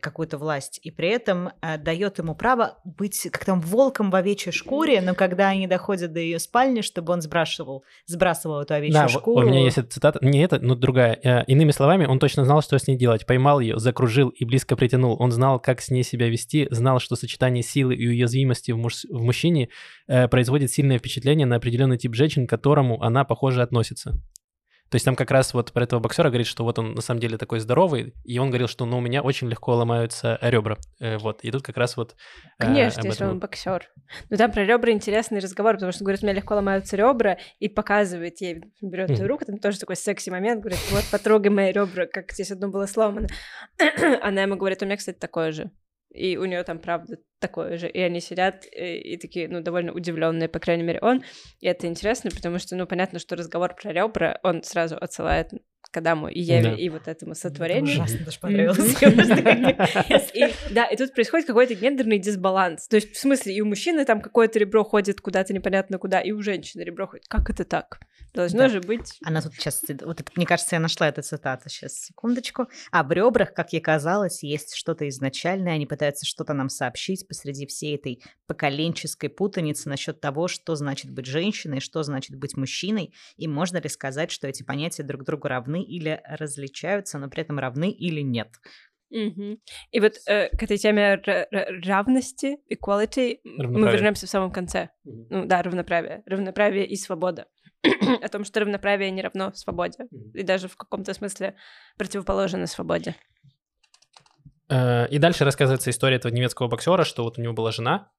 какую-то власть, и при этом э, дает ему право быть как там волком в овечьей шкуре, но когда они доходят до ее спальни, чтобы он сбрасывал, сбрасывал эту овечью Да, шкуру. у меня есть эта цитата, не эта, но другая. Э, Иными словами, он точно знал, что с ней делать. Поймал ее, закружил и близко притянул. Он знал, как с ней себя вести, знал, что сочетание силы и уязвимости в, муж- в мужчине э, производит сильное впечатление на определенный тип женщин, к которому она, похоже, относится. То есть там как раз вот про этого боксера говорит, что вот он на самом деле такой здоровый, и он говорил, что ну, у меня очень легко ломаются ребра. Э, вот. И тут как раз вот... э, Конечно, если он боксер. Но там про ребра интересный разговор, потому что, говорит, у меня легко ломаются ребра, и показывает ей, берет ее руку, там тоже такой секси момент, говорит, вот потрогай мои ребра, как здесь одно было сломано. Она ему говорит, у меня, кстати, такое же. И у нее там, правда, такое же. И они сидят и, и такие, ну, довольно удивленные, по крайней мере, он. И это интересно, потому что, ну, понятно, что разговор про ребра, он сразу отсылает к Адаму и Еве, Да. и вот этому Это сотворению. ужасно даже понравилось. Да, и тут происходит какой-то гендерный дисбаланс. То есть, в смысле, и у мужчины там какое-то ребро ходит куда-то непонятно куда, и у женщины ребро ходит. Как это так? Должно же быть... Она тут сейчас, вот мне кажется, я нашла эту цитату. Сейчас, секундочку. А в ребрах, как ей казалось, есть что-то изначальное. Они пытаются что-то нам сообщить посреди всей этой поколенческой путаницы насчет того, что значит быть женщиной, что значит быть мужчиной, и можно ли сказать, что эти понятия друг другу равны или различаются, но при этом равны или нет. Мгм. И вот э, к этой теме ра- ра- равности, equality, мы вернемся в самом конце. Мгм. Ну да, равноправие. Равноправие и свобода. о том, что равноправие не равно свободе. И даже в каком-то смысле противоположно свободе. Э, и дальше рассказывается история этого немецкого боксера, что вот у него была жена,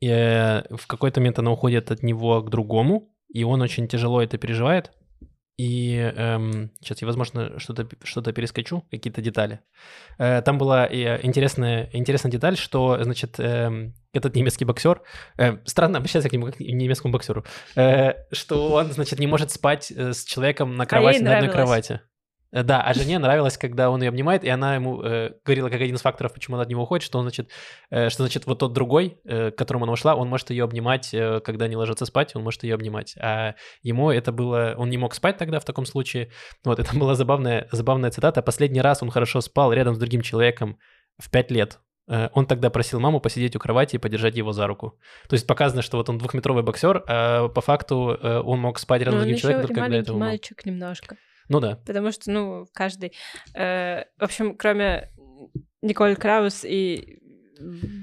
и э, в какой-то момент она уходит от него к другому, и он очень тяжело это переживает. И эм, сейчас я, возможно, что-то что перескочу, какие-то детали. Э, там была э, интересная, интересная деталь, что, значит, э, этот немецкий боксер, э, странно обращаться к нему как к немецкому боксеру, э, что он, значит, не может спать э, с человеком на кровати, а на одной кровати. Э, да, а жене нравилось, когда он ее обнимает, и она ему э, говорила, как один из факторов, почему она от него уходит, что он, значит, э, что значит вот тот другой, э, к которому она ушла, он может ее обнимать, э, когда не ложится спать, он может ее обнимать. А ему это было, он не мог спать тогда в таком случае. Вот это была забавная, забавная цитата. Последний раз он хорошо спал рядом с другим человеком в пять лет. Э, он тогда просил маму посидеть у кровати и подержать его за руку. То есть показано, что вот он двухметровый боксер, а по факту э, он мог спать рядом с другим человеком только когда это мальчик немножко. Ну да. Потому что, ну, каждый... Э, в общем, кроме Николь Краус и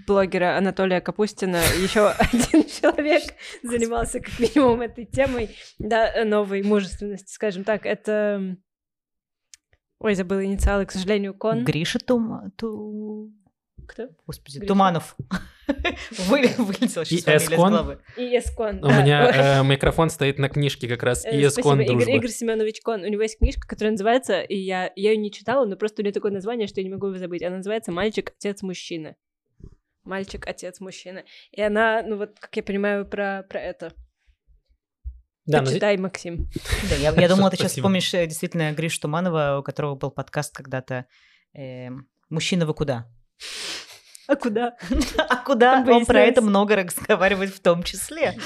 блогера Анатолия Капустина еще один человек занимался как минимум этой темой, да, новой мужественности, скажем так. Это... Ой, забыла инициалы, к сожалению, Кон. Гриша Тум... Ту... Кто? Господи, Гриша. Туманов. Вылетел сейчас из головы. И Эскон. У меня э, микрофон стоит на книжке как раз. И Эскон дружба. Игорь Семенович Кон. У него есть книжка, которая называется, и я ее не читала, но просто у нее такое название, что я не могу его забыть. Она называется «Мальчик, отец, мужчины». Мальчик, отец, мужчина. И она, ну вот, как я понимаю, про, про это. Да, Почитай, но... Максим. Да, я, я думала, ты сейчас вспомнишь э, действительно Гришу Туманова, у которого был подкаст когда-то э, «Мужчина, вы куда?» А куда? А куда? Он про это много разговаривает в том числе.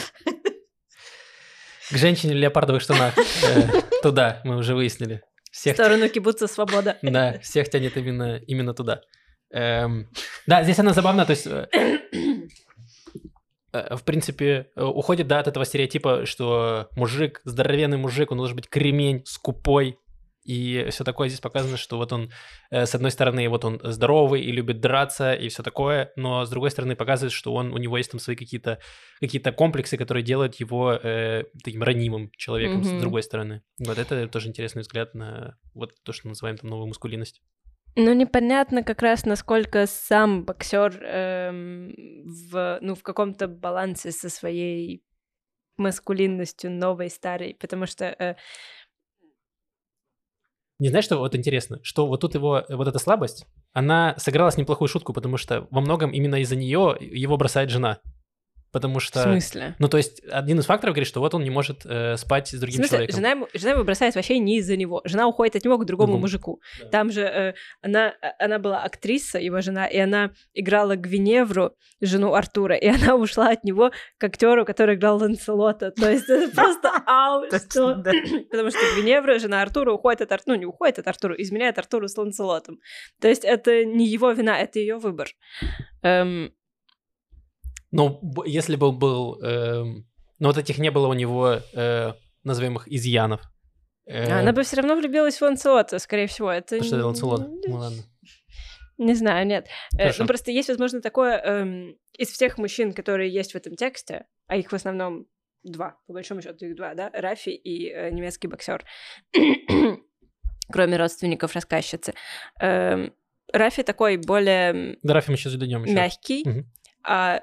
К женщине в леопардовых штанах. Э, туда, мы уже выяснили. Всех... В сторону кибуца свобода. Да, всех тянет именно, именно туда. Эм, да, здесь она забавна, то есть... Э, э, в принципе, уходит, да, от этого стереотипа, что мужик, здоровенный мужик, он должен быть кремень, скупой, и все такое здесь показано, что вот он, э, с одной стороны, вот он здоровый и любит драться и все такое, но с другой стороны показывает, что он, у него есть там свои какие-то какие комплексы, которые делают его э, таким ранимым человеком mm-hmm. с другой стороны. Вот это тоже интересный взгляд на вот то, что называем там новую мускулинность. Ну, непонятно как раз, насколько сам боксер эм, в, ну, в каком-то балансе со своей маскулинностью новой, старой, потому что э, не знаешь, что вот интересно, что вот тут его, вот эта слабость, она сыграла с неплохую шутку, потому что во многом именно из-за нее его бросает жена потому что... В смысле? Ну, то есть, один из факторов говорит, что вот он не может э, спать с другим в смысле? человеком. Жена ему, жена его бросает вообще не из-за него. Жена уходит от него к другому mm-hmm. мужику. Да. Там же э, она, э, она была актриса, его жена, и она играла Гвиневру, жену Артура, и она ушла от него к актеру, который играл Ланселота. То есть, это просто ау, что... Потому что Гвиневра, жена Артура, уходит от Артура, ну, не уходит от Артура, изменяет Артуру с Ланселотом. То есть, это не его вина, это ее выбор. Эм, но если бы был... Э, но вот этих не было у него, э, назовем их, изъянов. Э, Она бы все равно влюбилась в Ланцелота, скорее всего. Это... А что это Ланцелот? Ну ладно. Не знаю, нет. Э, Хорошо. Ну просто есть, возможно, такое... Эм, из всех мужчин, которые есть в этом тексте, а их в основном два, по большому счету их два, да, Рафи и э, немецкий боксер, кроме родственников рассказчицы. Эм, Рафи такой более... Да, Рафи мы сейчас зададим еще. Мягкий, угу. а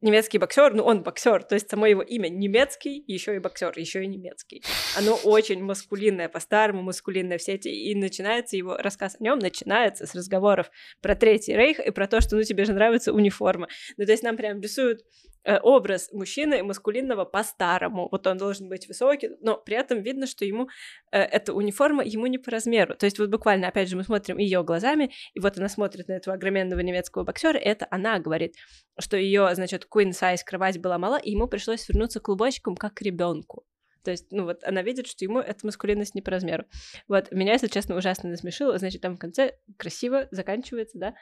немецкий боксер, ну он боксер, то есть само его имя немецкий, еще и боксер, еще и немецкий. Оно очень маскулинное, по-старому маскулинное все эти, и начинается его рассказ о нем начинается с разговоров про Третий Рейх и про то, что ну тебе же нравится униформа. Ну то есть нам прям рисуют Э, образ мужчины маскулинного по-старому. Вот он должен быть высокий, но при этом видно, что ему э, эта униформа ему не по размеру. То есть вот буквально, опять же, мы смотрим ее глазами, и вот она смотрит на этого огроменного немецкого боксера, это она говорит, что ее, значит, queen size кровать была мала, и ему пришлось свернуться клубочком, как ребенку. То есть, ну вот она видит, что ему эта маскулинность не по размеру. Вот, меня, если честно, ужасно насмешило. Значит, там в конце красиво заканчивается, да,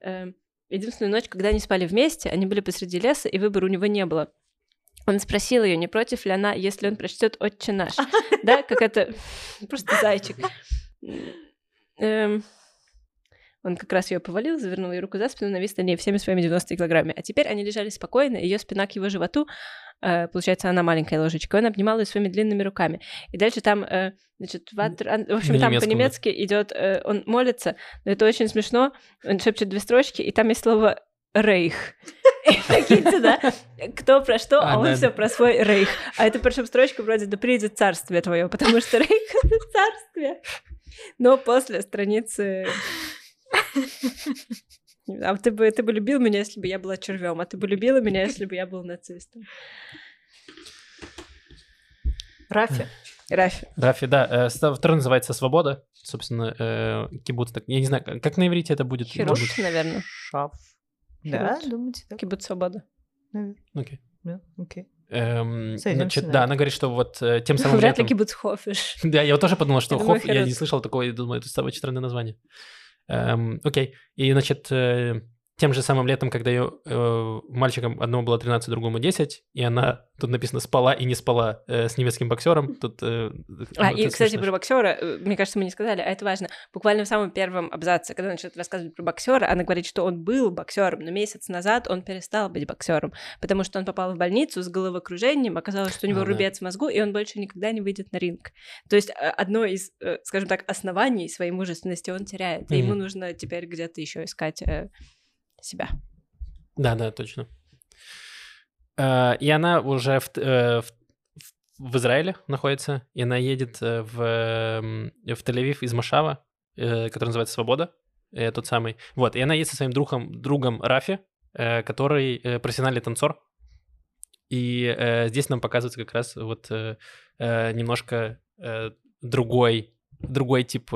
эм, Единственную ночь, когда они спали вместе, они были посреди леса, и выбора у него не было. Он спросил ее, не против ли она, если он прочтет «Отче наш». Да, как это... Просто зайчик. Он как раз ее повалил, завернул ей руку за спину, навис на ней всеми своими 90 килограммами. А теперь они лежали спокойно, ее спина к его животу, э, получается, она маленькая ложечка, он обнимал ее своими длинными руками. И дальше там, э, значит, ватер, в общем, там по-немецки идет, э, он молится, но это очень смешно, он шепчет две строчки, и там есть слово рейх. Прикиньте, да? Кто про что, а, а он да. все про свой рейх. А это причем строчка вроде «Да придет царствие твое», потому что рейх — это царствие. Но после страницы... А ты бы, ты бы любил меня, если бы я была червем, а ты бы любила меня, если бы я был нацистом. Рафи. Рафи. Рафи, да. Э, второй называется «Свобода». Собственно, э, кибуц. Я не знаю, как на иврите это будет? Хируш, наверное. Шаф. Да, думаете так? Кибуц свобода. Окей. Да, окей. Эм, значит, да, она говорит, что вот э, тем самым Вряд ли кибуц хофиш. Да, я вот тоже подумал, что хоф, я не слышал такого, я думаю, это самое странное название. Эм, окей, и, значит, э, тем же самым летом, когда ее э, мальчикам одному было 13, другому 10, и она, тут написано, спала и не спала э, с немецким боксером. Тут, э, а, и, кстати, смешно. про боксера, э, мне кажется, мы не сказали, а это важно. Буквально в самом первом абзаце, когда начинает рассказывать про боксера, она говорит, что он был боксером, но месяц назад он перестал быть боксером, потому что он попал в больницу с головокружением, оказалось, что у него а, рубец да. в мозгу, и он больше никогда не выйдет на ринг. То есть э, одно из, э, скажем так, оснований своей мужественности он теряет, mm-hmm. и ему нужно теперь где-то еще искать себя. Да, да, точно. Э, и она уже в, э, в, в Израиле находится, и она едет э, в, в Тель-Авив из Машава, который называется «Свобода», тот самый. Вот, и она едет со своим другом, другом Рафи, который профессиональный танцор. И здесь нам показывается как раз вот немножко другой, другой тип,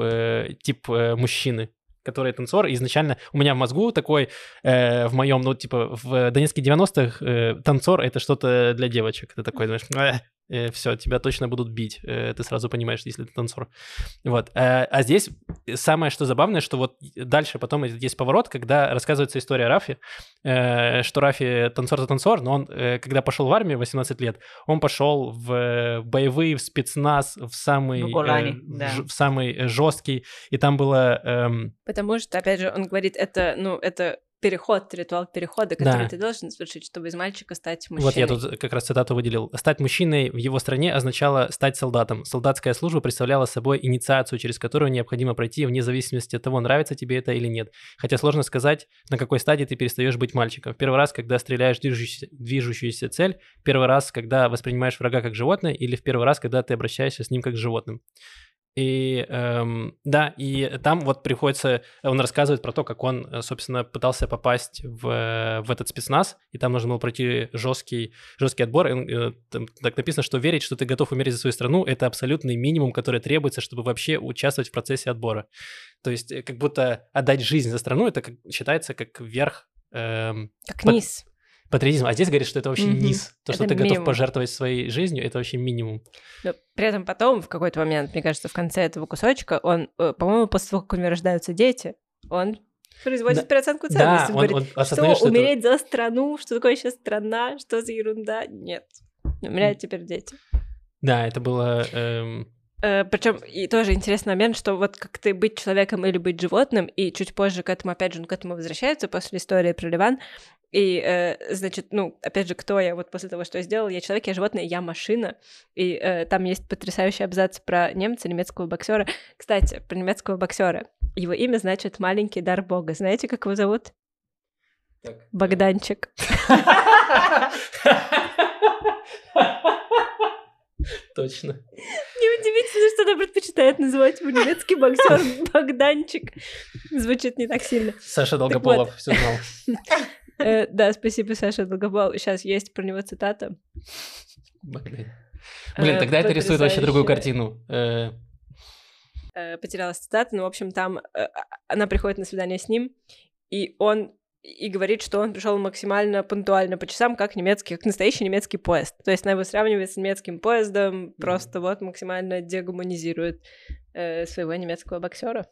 тип мужчины, который танцор, изначально у меня в мозгу такой, э, в моем, ну, типа, в Донецке 90-х э, танцор — это что-то для девочек. Ты такой, знаешь, э, э, все, тебя точно будут бить. Э, ты сразу понимаешь, если ты танцор. Вот. Э, а здесь самое, что забавное, что вот дальше потом есть поворот, когда рассказывается история Рафи, э, что Рафи танцор-то танцор, но он, э, когда пошел в армию 18 лет, он пошел в боевые, в спецназ, в самый, в, э, да. в, в самый жесткий, и там было... Э, Потому что, опять же, он говорит, это, ну, это переход, ритуал перехода, который да. ты должен совершить, чтобы из мальчика стать мужчиной. Вот я тут как раз цитату выделил. Стать мужчиной в его стране означало стать солдатом. Солдатская служба представляла собой инициацию, через которую необходимо пройти вне зависимости от того, нравится тебе это или нет. Хотя сложно сказать, на какой стадии ты перестаешь быть мальчиком. Первый раз, когда стреляешь в движущуюся, движущуюся цель, первый раз, когда воспринимаешь врага как животное, или в первый раз, когда ты обращаешься с ним как с животным. И эм, да, и там вот приходится, он рассказывает про то, как он, э, собственно, пытался попасть в, в этот спецназ, и там нужно было пройти жесткий, жесткий отбор. И, э, там так написано, что верить, что ты готов умереть за свою страну, это абсолютный минимум, который требуется, чтобы вообще участвовать в процессе отбора. То есть э, как будто отдать жизнь за страну, это как, считается как верх... Эм, как под... низ патриотизм. А здесь говорит, что это вообще mm-hmm. низ. То, это что ты минимум. готов пожертвовать своей жизнью, это вообще минимум. Но при этом потом, в какой-то момент, мне кажется, в конце этого кусочка, он, э, по-моему, после того, как у него рождаются дети, он производит да. переоценку ценностей. Да, он, говорит, он что, что умереть это... за страну, что такое сейчас страна, что за ерунда? Нет. У меня теперь дети. Да, это было... Эм... Э, Причем и тоже интересный момент, что вот как ты быть человеком или быть животным, и чуть позже к этому, опять же, он к этому возвращается после истории про Ливан, и, э, значит, ну, опять же, кто я вот после того, что я сделала? Я человек, я животное, я машина. И э, там есть потрясающий абзац про немца, немецкого боксера. Кстати, про немецкого боксера. Его имя значит «маленький дар бога». Знаете, как его зовут? Так. Богданчик. Точно. Неудивительно, что она предпочитает называть его немецкий боксер Богданчик. Звучит не так сильно. Саша Долгополов все знал. Э, да, спасибо, Саша Долгопол. Сейчас есть про него цитата. Блин, э, тогда это рисует вообще другую картину. Э. Потерялась цитата, но, в общем, там она приходит на свидание с ним, и он и говорит, что он пришел максимально пунктуально по часам, как немецкий, как настоящий немецкий поезд. То есть она его сравнивает с немецким поездом, mm-hmm. просто вот максимально дегуманизирует э, своего немецкого боксера.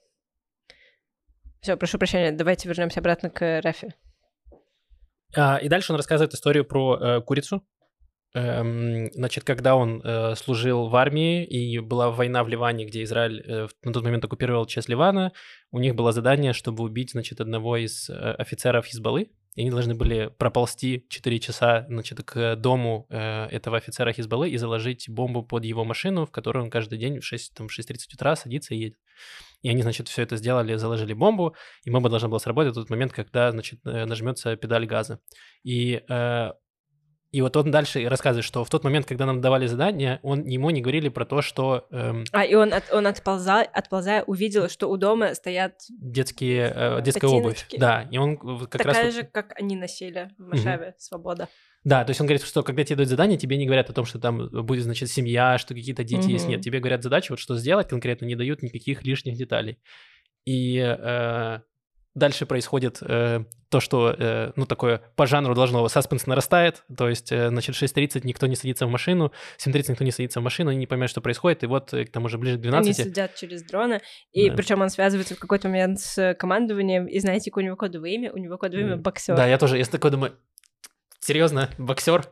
Все, прошу прощения, давайте вернемся обратно к Рафи. А, и дальше он рассказывает историю про э, курицу, эм, значит, когда он э, служил в армии и была война в Ливане, где Израиль э, на тот момент оккупировал часть Ливана, у них было задание, чтобы убить, значит, одного из э, офицеров Хизбаллы, и они должны были проползти 4 часа, значит, к дому э, этого офицера Хизбаллы и заложить бомбу под его машину, в которую он каждый день в 6, там, 6.30 утра садится и едет. И они, значит, все это сделали, заложили бомбу, и бомба должна была сработать в тот момент, когда, значит, э, нажмется педаль газа. И э, и вот он дальше рассказывает, что в тот момент, когда нам давали задание, он, ему не говорили про то, что... Эм, а, и он, от, он отползая, отползая увидел, что у дома стоят... Детские, э, детская обувь. Да, и он как Такая раз... же, как они носили в Машаве, угу. «Свобода». Да, то есть он говорит, что когда тебе дают задание, тебе не говорят о том, что там будет, значит, семья, что какие-то дети угу. есть. Нет, тебе говорят задачу, вот что сделать конкретно, не дают никаких лишних деталей. И э, Дальше происходит э, то, что, э, ну, такое по жанру должно, саспенс нарастает, то есть, э, значит, 6.30 никто не садится в машину, 7.30 никто не садится в машину, они не понимают, что происходит, и вот э, к тому же ближе к 12. Они сидят через дрона, и да. причем он связывается в какой-то момент с командованием, и знаете, у него кодовое имя, у него кодовое имя боксер. Да, я тоже, я такой думаю, серьезно, боксер?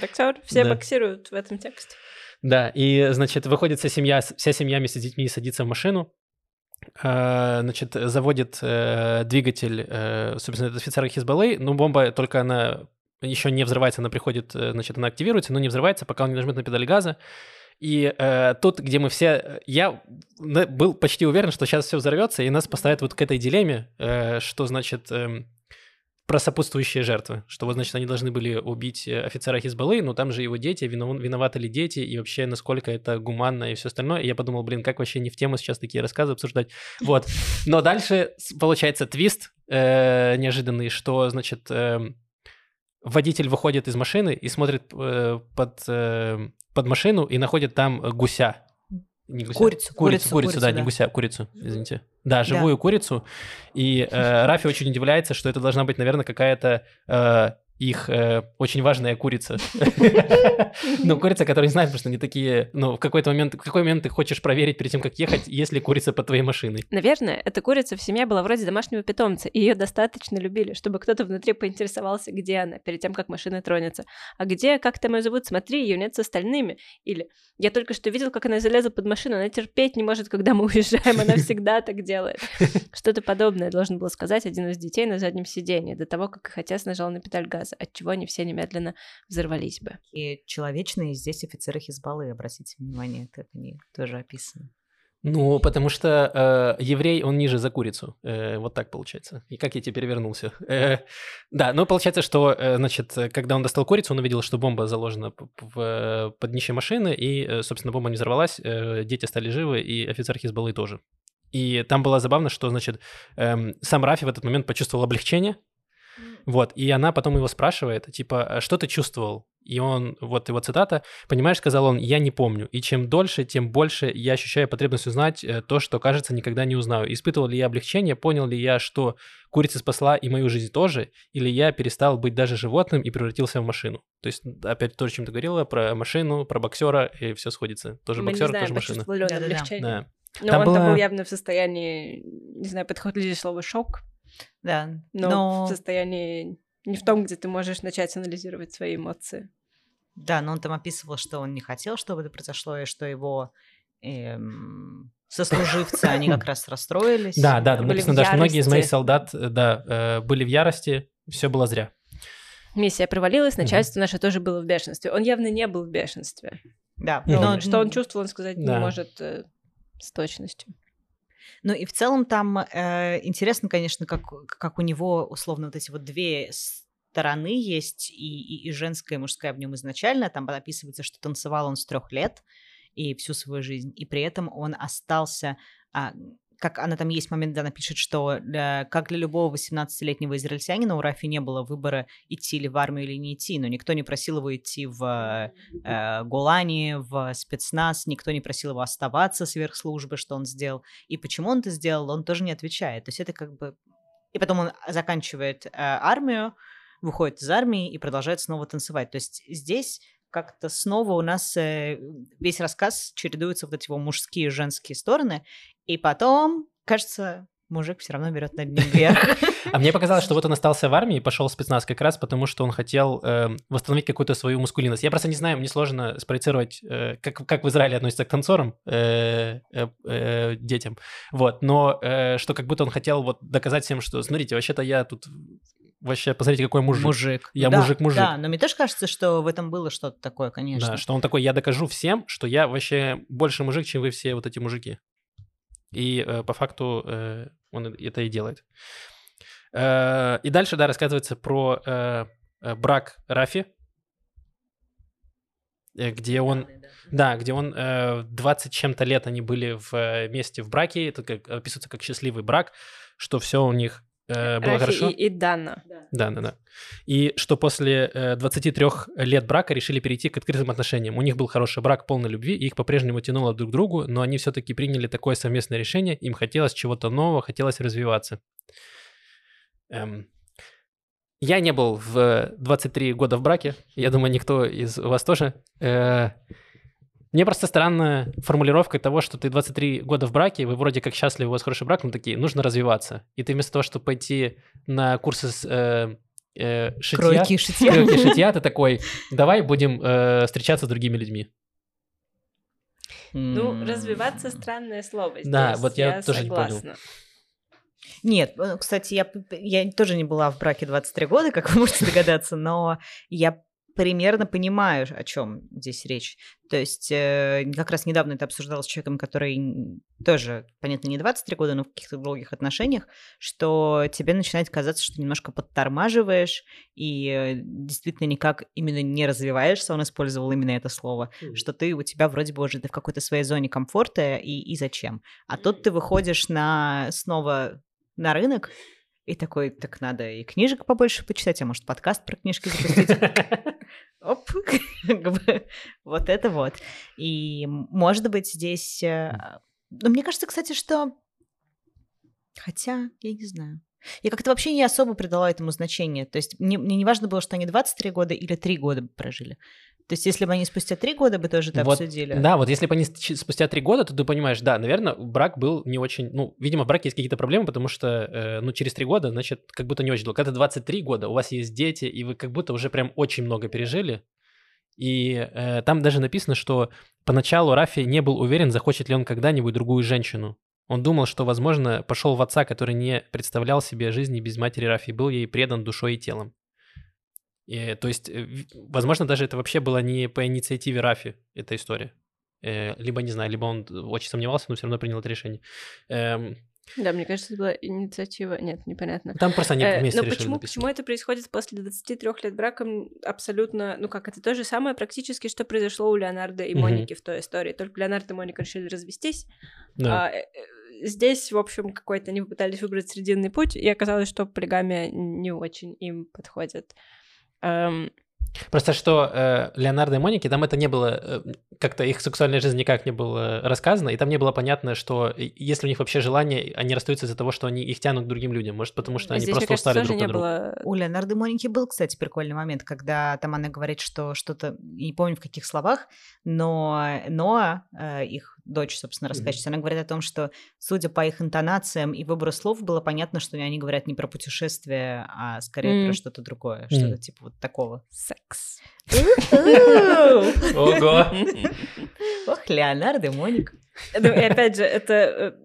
Боксер, все да. боксируют в этом тексте. Да, и, значит, выходит вся семья, вся семья вместе с детьми садится в машину, Э, значит, заводит э, двигатель, э, собственно, это офицера Хизбаллы, но бомба только она еще не взрывается, она приходит, э, значит, она активируется, но не взрывается, пока он не нажмет на педаль газа. И э, тут, где мы все... Я был почти уверен, что сейчас все взорвется, и нас поставят вот к этой дилемме, э, что, значит, э, про сопутствующие жертвы, что вот, значит, они должны были убить э, офицера Хизбаллы, но там же его дети, виноваты ли дети, и вообще, насколько это гуманно и все остальное. И я подумал, блин, как вообще не в тему сейчас такие рассказы обсуждать. Вот. Но дальше получается твист э, неожиданный, что, значит, э, водитель выходит из машины и смотрит э, под, э, под машину и находит там гуся. Не гуся. Курицу, курицу, курицу, курицу, да, да, не гуся, курицу, извините. Да, живую да. курицу. И э, Рафи очень удивляется, что это должна быть, наверное, какая-то э, их э, очень важная курица. Ну, курица, которая не знает, потому что они такие, ну, в какой-то момент, в какой момент ты хочешь проверить перед тем, как ехать, есть ли курица под твоей машиной. Наверное, эта курица в семье была вроде домашнего питомца, и ее достаточно любили, чтобы кто-то внутри поинтересовался, где она, перед тем, как машина тронется. А где, как там ее зовут, смотри, ее нет с остальными. Или я только что видел, как она залезла под машину, она терпеть не может, когда мы уезжаем, она всегда так делает. Что-то подобное должен был сказать один из детей на заднем сиденье, до того, как их отец нажал на педаль газа, от чего они все немедленно взорвались бы. И человечные здесь офицеры Хизбаллы, обратите внимание, как они тоже описаны. Ну, потому что э, еврей, он ниже за курицу. Э, вот так получается. И как я теперь вернулся? Э, да, ну, получается, что, э, значит, когда он достал курицу, он увидел, что бомба заложена в, под днище машины, и, э, собственно, бомба не взорвалась, э, дети стали живы, и офицер Хизбаллы тоже. И там было забавно, что, значит, э, сам Рафи в этот момент почувствовал облегчение, вот, и она потом его спрашивает, типа, «А что ты чувствовал? И он, вот его цитата, понимаешь, сказал он, я не помню. И чем дольше, тем больше я ощущаю потребность узнать э, то, что, кажется, никогда не узнаю. Испытывал ли я облегчение, понял ли я, что курица спасла и мою жизнь тоже, или я перестал быть даже животным и превратился в машину. То есть, опять то, о чем ты говорила, про машину, про боксера, и все сходится. Тоже Мы боксер, не знаем, тоже машина. Да, да. Да. Но Там он была... был явно в состоянии, не знаю, подходит ли здесь слово шок, да, но, но в состоянии не в том, где ты можешь начать анализировать свои эмоции. Да, но он там описывал, что он не хотел, чтобы это произошло, и что его эм, сослуживцы, они как раз расстроились. Да, да, там написано, да, что многие из моих солдат, э, да, э, были в ярости, все было зря. Миссия провалилась, начальство наше тоже было в бешенстве. Он явно не был в бешенстве. Да. Но что он чувствовал, он сказать не может э, с точностью. Ну и в целом там э, интересно, конечно, как, как у него условно вот эти вот две стороны есть, и, и, и женская, и мужская в нем изначально. Там описывается, что танцевал он с трех лет и всю свою жизнь, и при этом он остался а, как она там есть момент, где она пишет, что для, как для любого 18-летнего израильтянина у Рафи не было выбора идти ли в армию или не идти, но никто не просил его идти в э, Голани, в спецназ, никто не просил его оставаться сверх службы, что он сделал. И почему он это сделал, он тоже не отвечает. То есть это как бы... И потом он заканчивает э, армию, выходит из армии и продолжает снова танцевать. То есть здесь как-то снова у нас э, весь рассказ чередуется вот эти его мужские и женские стороны, и потом, кажется, мужик все равно берет над ним вверх. А мне показалось, что вот он остался в армии и пошел в спецназ как раз потому, что он хотел э, восстановить какую-то свою мускулинность. Я просто не знаю, мне сложно спроецировать, э, как, как в Израиле относятся к танцорам, э, э, э, детям. Вот, но э, что как будто он хотел вот доказать всем, что, смотрите, вообще-то я тут вообще, посмотрите, какой мужик. Мужик. Я Да, мужик-мужик. Да, но мне тоже кажется, что в этом было что-то такое, конечно. Да, что он такой, я докажу всем, что я вообще больше мужик, чем вы все вот эти мужики. И э, по факту э, он это и делает. Э, и дальше, да, рассказывается про э, э, брак Рафи, э, где он, да, где он э, 20 чем-то лет они были вместе в браке, это как, описывается как счастливый брак, что все у них э, было Рафи хорошо. И, и Дана. Да, да, да. И что после э, 23 лет брака решили перейти к открытым отношениям. У них был хороший брак, полный любви, и их по-прежнему тянуло друг к другу, но они все-таки приняли такое совместное решение, им хотелось чего-то нового, хотелось развиваться. Эм, Я не был в 23 года в браке, я думаю, никто из вас тоже. Э, Мне просто странная формулировка того, что ты 23 года в браке, вы вроде как счастливы, у вас хороший брак, но такие, нужно развиваться. И ты вместо того, чтобы пойти на курсы с э, э, шитья, Кройки, шитья. кройки, шитья, ты такой, давай будем э, встречаться с другими людьми. Ну, развиваться странное слово. Да, здесь, вот я тоже не понял. согласна. Нет, э, кстати, я, я тоже не была в браке 23 года, как вы можете догадаться, но я примерно понимаю, о чем здесь речь. То есть э, как раз недавно это обсуждала с человеком, который тоже, понятно, не 23 года, но в каких-то долгих отношениях, что тебе начинает казаться, что немножко подтормаживаешь и э, действительно никак именно не развиваешься, он использовал именно это слово, что ты у тебя вроде бы уже ты в какой-то своей зоне комфорта и, и зачем. А тут ты выходишь на снова на рынок и такой, так надо и книжек побольше почитать, а может подкаст про книжки запустить. Оп, как бы вот это вот. И может быть здесь... э, Ну, мне кажется, кстати, что... Хотя, я не знаю. Я как-то вообще не особо придала этому значение. То есть мне, мне не важно было, что они 23 года или 3 года прожили. То есть если бы они спустя 3 года бы тоже это Вот, обсудили. Да, вот если бы они спустя три года, то ты понимаешь, да, наверное, брак был не очень, ну, видимо, в браке есть какие-то проблемы, потому что, э, ну, через три года, значит, как будто не очень долго. Когда 23 года, у вас есть дети, и вы как будто уже прям очень много пережили, и э, там даже написано, что поначалу Рафи не был уверен, захочет ли он когда-нибудь другую женщину. Он думал, что, возможно, пошел в отца, который не представлял себе жизни без матери Рафи, был ей предан душой и телом. И, то есть, э, возможно, даже это вообще было не по инициативе Рафи, эта история. Э, либо, не знаю, либо он очень сомневался, но все равно принял это решение. Эм, Да, мне кажется, это была инициатива. Нет, непонятно. там просто они Э, вместе но решили почему, написать. почему это происходит после 23 лет брака абсолютно, ну как, это то же самое практически, что произошло у Леонардо и. Моники в той истории. Только Леонардо и Моника решили развестись. Да. А, э, э, здесь, в общем, какой-то они попытались выбрать срединный путь, и оказалось, что полигамия не очень им подходит. Эм, Просто что э, Леонардо и Моники, там это не было, э, как-то их сексуальная жизнь никак не была рассказана, и там не было понятно, что если у них вообще желание, они расстаются из-за того, что они их тянут к другим людям. Может, потому что они здесь, просто кажется, устали друг не от друга. было... У Леонардо и Моники был, кстати, прикольный момент, когда там она говорит, что что-то, не помню в каких словах, но Ноа, э, их дочь, собственно, рассказчица, она говорит о том, что, судя по их интонациям и выбору слов, было понятно, что они говорят не про путешествие, а скорее про М. что-то другое, М. что-то типа вот такого. Секс. Ого! Ох, Леонардо и Моника. Ну, и опять же, это...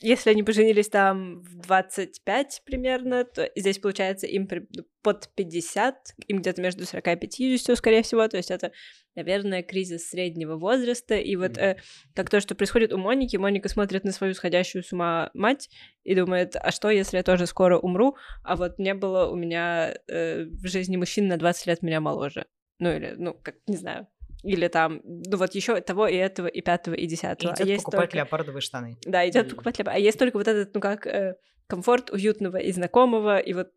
Если они поженились там в 25 примерно, то здесь, получается, им ну, под 50, им где-то между 40 и 50, скорее всего, то есть это, наверное, кризис среднего возраста, и вот э, как то, что происходит у Моники, Моника смотрит на свою сходящую с ума мать и думает, а что, если я тоже скоро умру, а вот не было у меня э, в жизни мужчин на 20 лет меня моложе. Ну или, ну, как, не знаю. Или там, ну вот еще того и этого, и пятого, и И десятого. А идет есть покупать только- леопардовые штаны. да, идет Мгм. покупать либо. А есть только вот этот, ну как, э, комфорт уютного и знакомого, и вот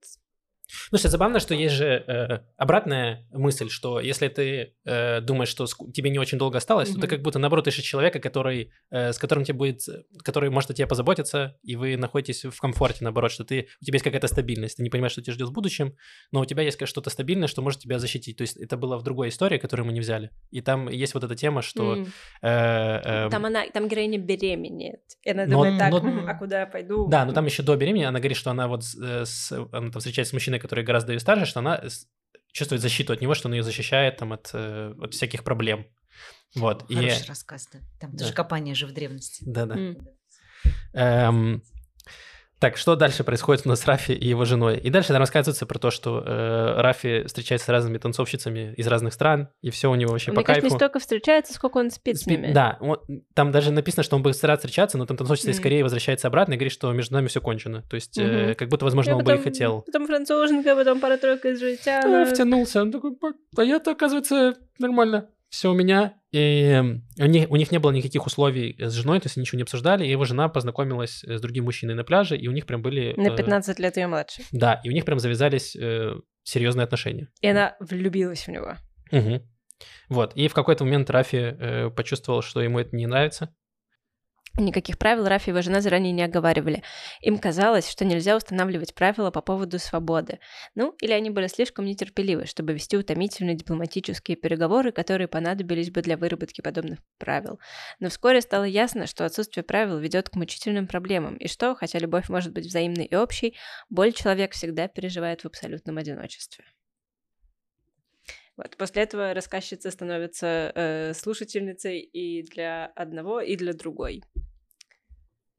Ну, что забавно, что есть же э, обратная мысль, что если ты э, думаешь, что тебе не очень долго осталось, то ты как будто наоборот ищешь человека, который, э, с которым тебе будет, который может о тебе позаботиться, и вы находитесь в комфорте, наоборот, что ты, у тебя есть какая-то стабильность, ты не понимаешь, что тебя ждет в будущем, но у тебя есть что-то стабильное, что может тебя защитить. То есть это было в другой истории, которую мы не взяли. И там есть вот эта тема, что... М. э, э, Там она, там героиня беременеет. И она Но- думает так, но- «М, а куда я пойду? Да, но там еще до беременности она говорит, что она вот с, э, с- она там встречается с мужчиной, который гораздо ее старше, что она чувствует защиту от него, что он ее защищает там от, э, от всяких проблем. Вот. И, Хороший рассказ, да. Там Да. даже копание же в древности. да-да. М. Эм, так, что дальше происходит у нас с Рафи и его женой? И дальше там рассказывается про то, что э, Рафи встречается с разными танцовщицами из разных стран, и все у него вообще Мне по кажется, кайфу. не столько встречается, сколько он спит с Спи- ними. Да, он- там даже написано, что он будет стараться встречаться, но там танцовщица Мгм. Кореи возвращается обратно и говорит, что между нами все кончено. То есть, э, Мгм. как будто, возможно, Я он бы и потом- хотел. Потом француженка, потом пара-тройка из житя. втянулся. Он такой, «Бак, а я-то, оказывается, нормально. Все у меня. И эм, у них, у них не было никаких условий с женой, то есть они ничего не обсуждали. И его жена познакомилась э, с другим мужчиной на пляже, и у них прям были... На э, 15 лет ее младше. Да, и у них прям завязались э, серьезные отношения. И она влюбилась в него. Мгм. Вот. И в какой-то момент Рафи э, почувствовал, что ему это не нравится. Никаких правил Рафи и его жена заранее не оговаривали. Им казалось, что нельзя устанавливать правила по поводу свободы. Ну, или они были слишком нетерпеливы, чтобы вести утомительные дипломатические переговоры, которые понадобились бы для выработки подобных правил. Но вскоре стало ясно, что отсутствие правил ведет к мучительным проблемам, и что, хотя любовь может быть взаимной и общей, боль человек всегда переживает в абсолютном одиночестве. Вот. После этого рассказчица становится э, слушательницей и для одного, и для другой.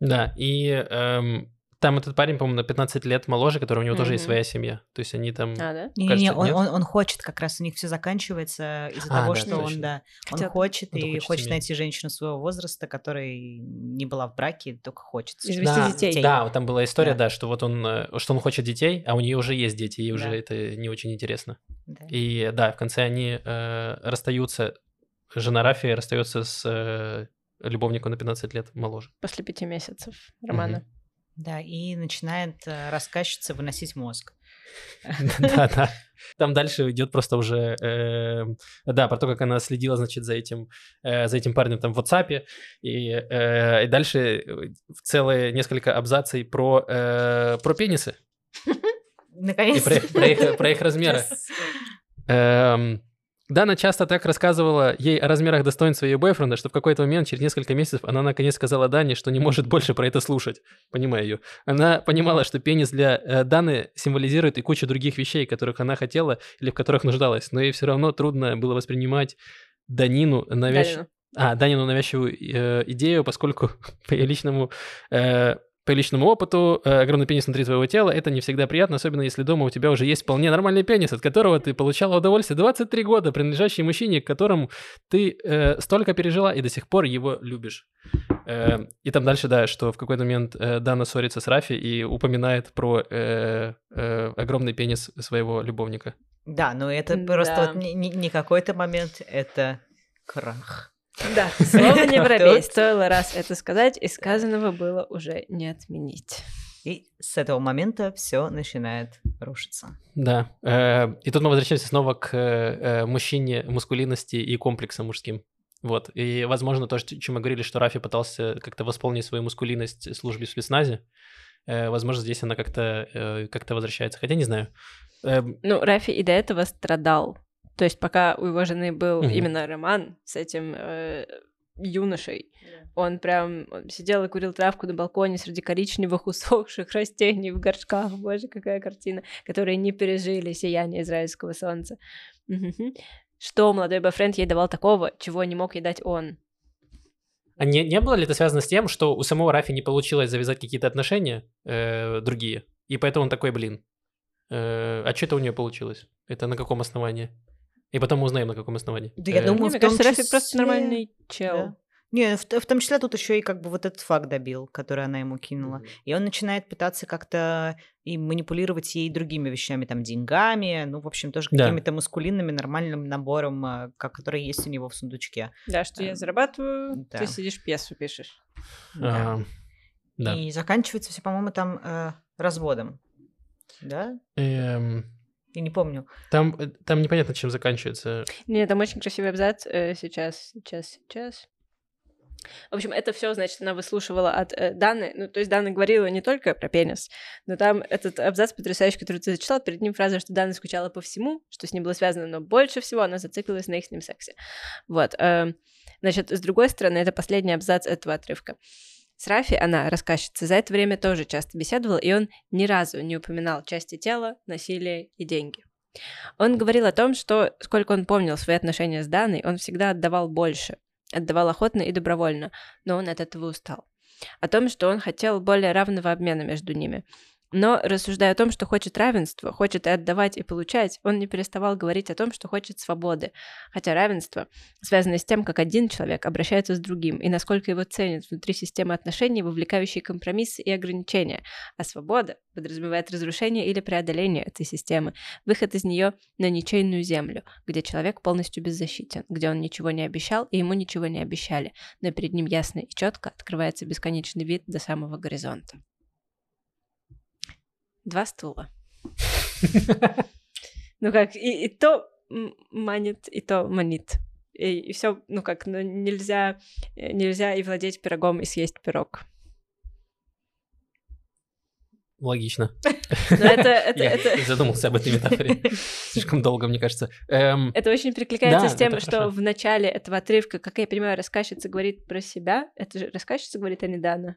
Да, и эм, там этот парень, по-моему, на 15 лет моложе, который у него тоже есть своя семья. То есть они там... А, да? Не-не-не, Кажется, он, нет? он, он хочет, как раз у них все заканчивается из-за А, того, да, что он, точно. да, он Хотел- хочет Он и хочет хочет найти женщину своего возраста, которая не была в браке, только хочет. Извести да, детей. Да, вот там была история, Да. да, что вот он, э, что он хочет детей, а у нее уже есть дети, и уже Да. это не очень интересно. Да. И да, в конце они э, расстаются, жена Рафи расстается с э, любовником на 15 лет моложе. После пяти месяцев романа. Да, и начинает э, рассказчица выносить мозг. Да, да. Там дальше идет просто уже, э, да, про то, как она следила, значит, за этим, э, за этим парнем там в WhatsApp, и, э, и дальше целые несколько абзаций про, про пенисы и Наконец. про, их- про их, про их размеры. Эм, Дана часто так рассказывала ей о размерах достоинства ее бойфренда, что в какой-то момент, через несколько месяцев, она наконец сказала Дане, что не может больше про это слушать. Понимаю ее. Она понимала, что пенис для э, Даны символизирует и кучу других вещей, которых она хотела или в которых нуждалась, но ей все равно трудно было воспринимать Данину навязч... Данину. а, Данину навязчивую э, идею, поскольку по ее личному э, по личному опыту, э, огромный пенис внутри твоего тела, это не всегда приятно, особенно если дома у тебя уже есть вполне нормальный пенис, от которого ты получала удовольствие 23 года, принадлежащий мужчине, к которому ты э, столько пережила и до сих пор его любишь. Э, и там дальше, да, что в какой-то момент э, Дана ссорится с Рафи и упоминает про э, э, огромный пенис своего любовника. Да, но это Да. просто вот не, не- не какой-то момент, это крах. Да, слово не воробей. Стоило раз это сказать, и сказанного было уже не отменить. И с этого момента все начинает рушиться. Да. Э, и тут мы возвращаемся снова к э, мужчине, мускулинности и комплексам мужским. Вот. И, возможно, то, что- чем мы говорили, что Рафи пытался как-то восполнить свою мускулинность в службе в спецназе, э, возможно, здесь она как-то э, как-то возвращается. Хотя не знаю. Эм, Ну, Рафи и до этого страдал. То есть пока у его жены был Мгм. именно роман с этим э, юношей, он прям он сидел и курил травку на балконе среди коричневых усохших растений в горшках. Боже, какая картина, которые не пережили сияние израильского солнца. Мгм. Что молодой бойфренд ей давал такого, чего не мог ей дать он? А не, не было ли это связано с тем, что у самого Рафи не получилось завязать какие-то отношения э, другие, и поэтому он такой, блин, э, а что это у нее получилось? Это на каком основании? И потом мы узнаем, на каком основании. Да я Э, думаю, мне том кажется, Рафи числе- просто нормальный чел. Не, в, в том числе тут еще и как бы вот этот факт добил, который она ему кинула. И он начинает пытаться как-то и манипулировать ей другими вещами, там, деньгами, ну, в общем, тоже Да. какими-то маскулинными нормальным набором, а, как, который есть у него в сундучке. Да, что я Эм, зарабатываю, да. ты сидишь пьесу пишешь. Да. а, да. И заканчивается все, по-моему, там э, разводом. Да? Эм, Я не помню. Там, э, там непонятно, чем заканчивается. Не, там очень красивый абзац. э, Сейчас, сейчас, сейчас. В общем, это все, значит, она выслушивала от э, Даны. Ну, то есть Дана говорила не только про пенис, но там этот абзац потрясающий, который ты зачитал, перед ним фраза, что Дана скучала по всему, что с ним было связано, но больше всего она зацепилась на их с ним сексе. Вот. э, Значит, с другой стороны, это последний абзац этого отрывка. С Рафи она, рассказчица, за это время тоже часто беседовала, и он ни разу не упоминал части тела, насилие и деньги. Он говорил о том, что, сколько он помнил свои отношения с Даной, он всегда отдавал больше, отдавал охотно и добровольно, но он от этого устал. О том, что он хотел более равного обмена между ними. Но, рассуждая о том, что хочет равенства, хочет и отдавать, и получать, он не переставал говорить о том, что хочет свободы. Хотя равенство связано с тем, как один человек обращается с другим, и насколько его ценят внутри системы отношений, вовлекающие компромиссы и ограничения. А свобода подразумевает разрушение или преодоление этой системы, выход из нее на ничейную землю, где человек полностью беззащитен, где он ничего не обещал, и ему ничего не обещали, но перед ним ясно и четко открывается бесконечный вид до самого горизонта. Два стула. Ну как, и, и то манит, и то манит. И, все, ну как, ну, нельзя, э, нельзя и владеть пирогом, и съесть пирог. Логично. Я задумался об этой метафоре. Слишком долго, мне кажется. Эм, это очень перекликается с тем, что в начале этого отрывка, как я понимаю, рассказчица говорит про себя. Это же рассказчица говорит, а не Дана.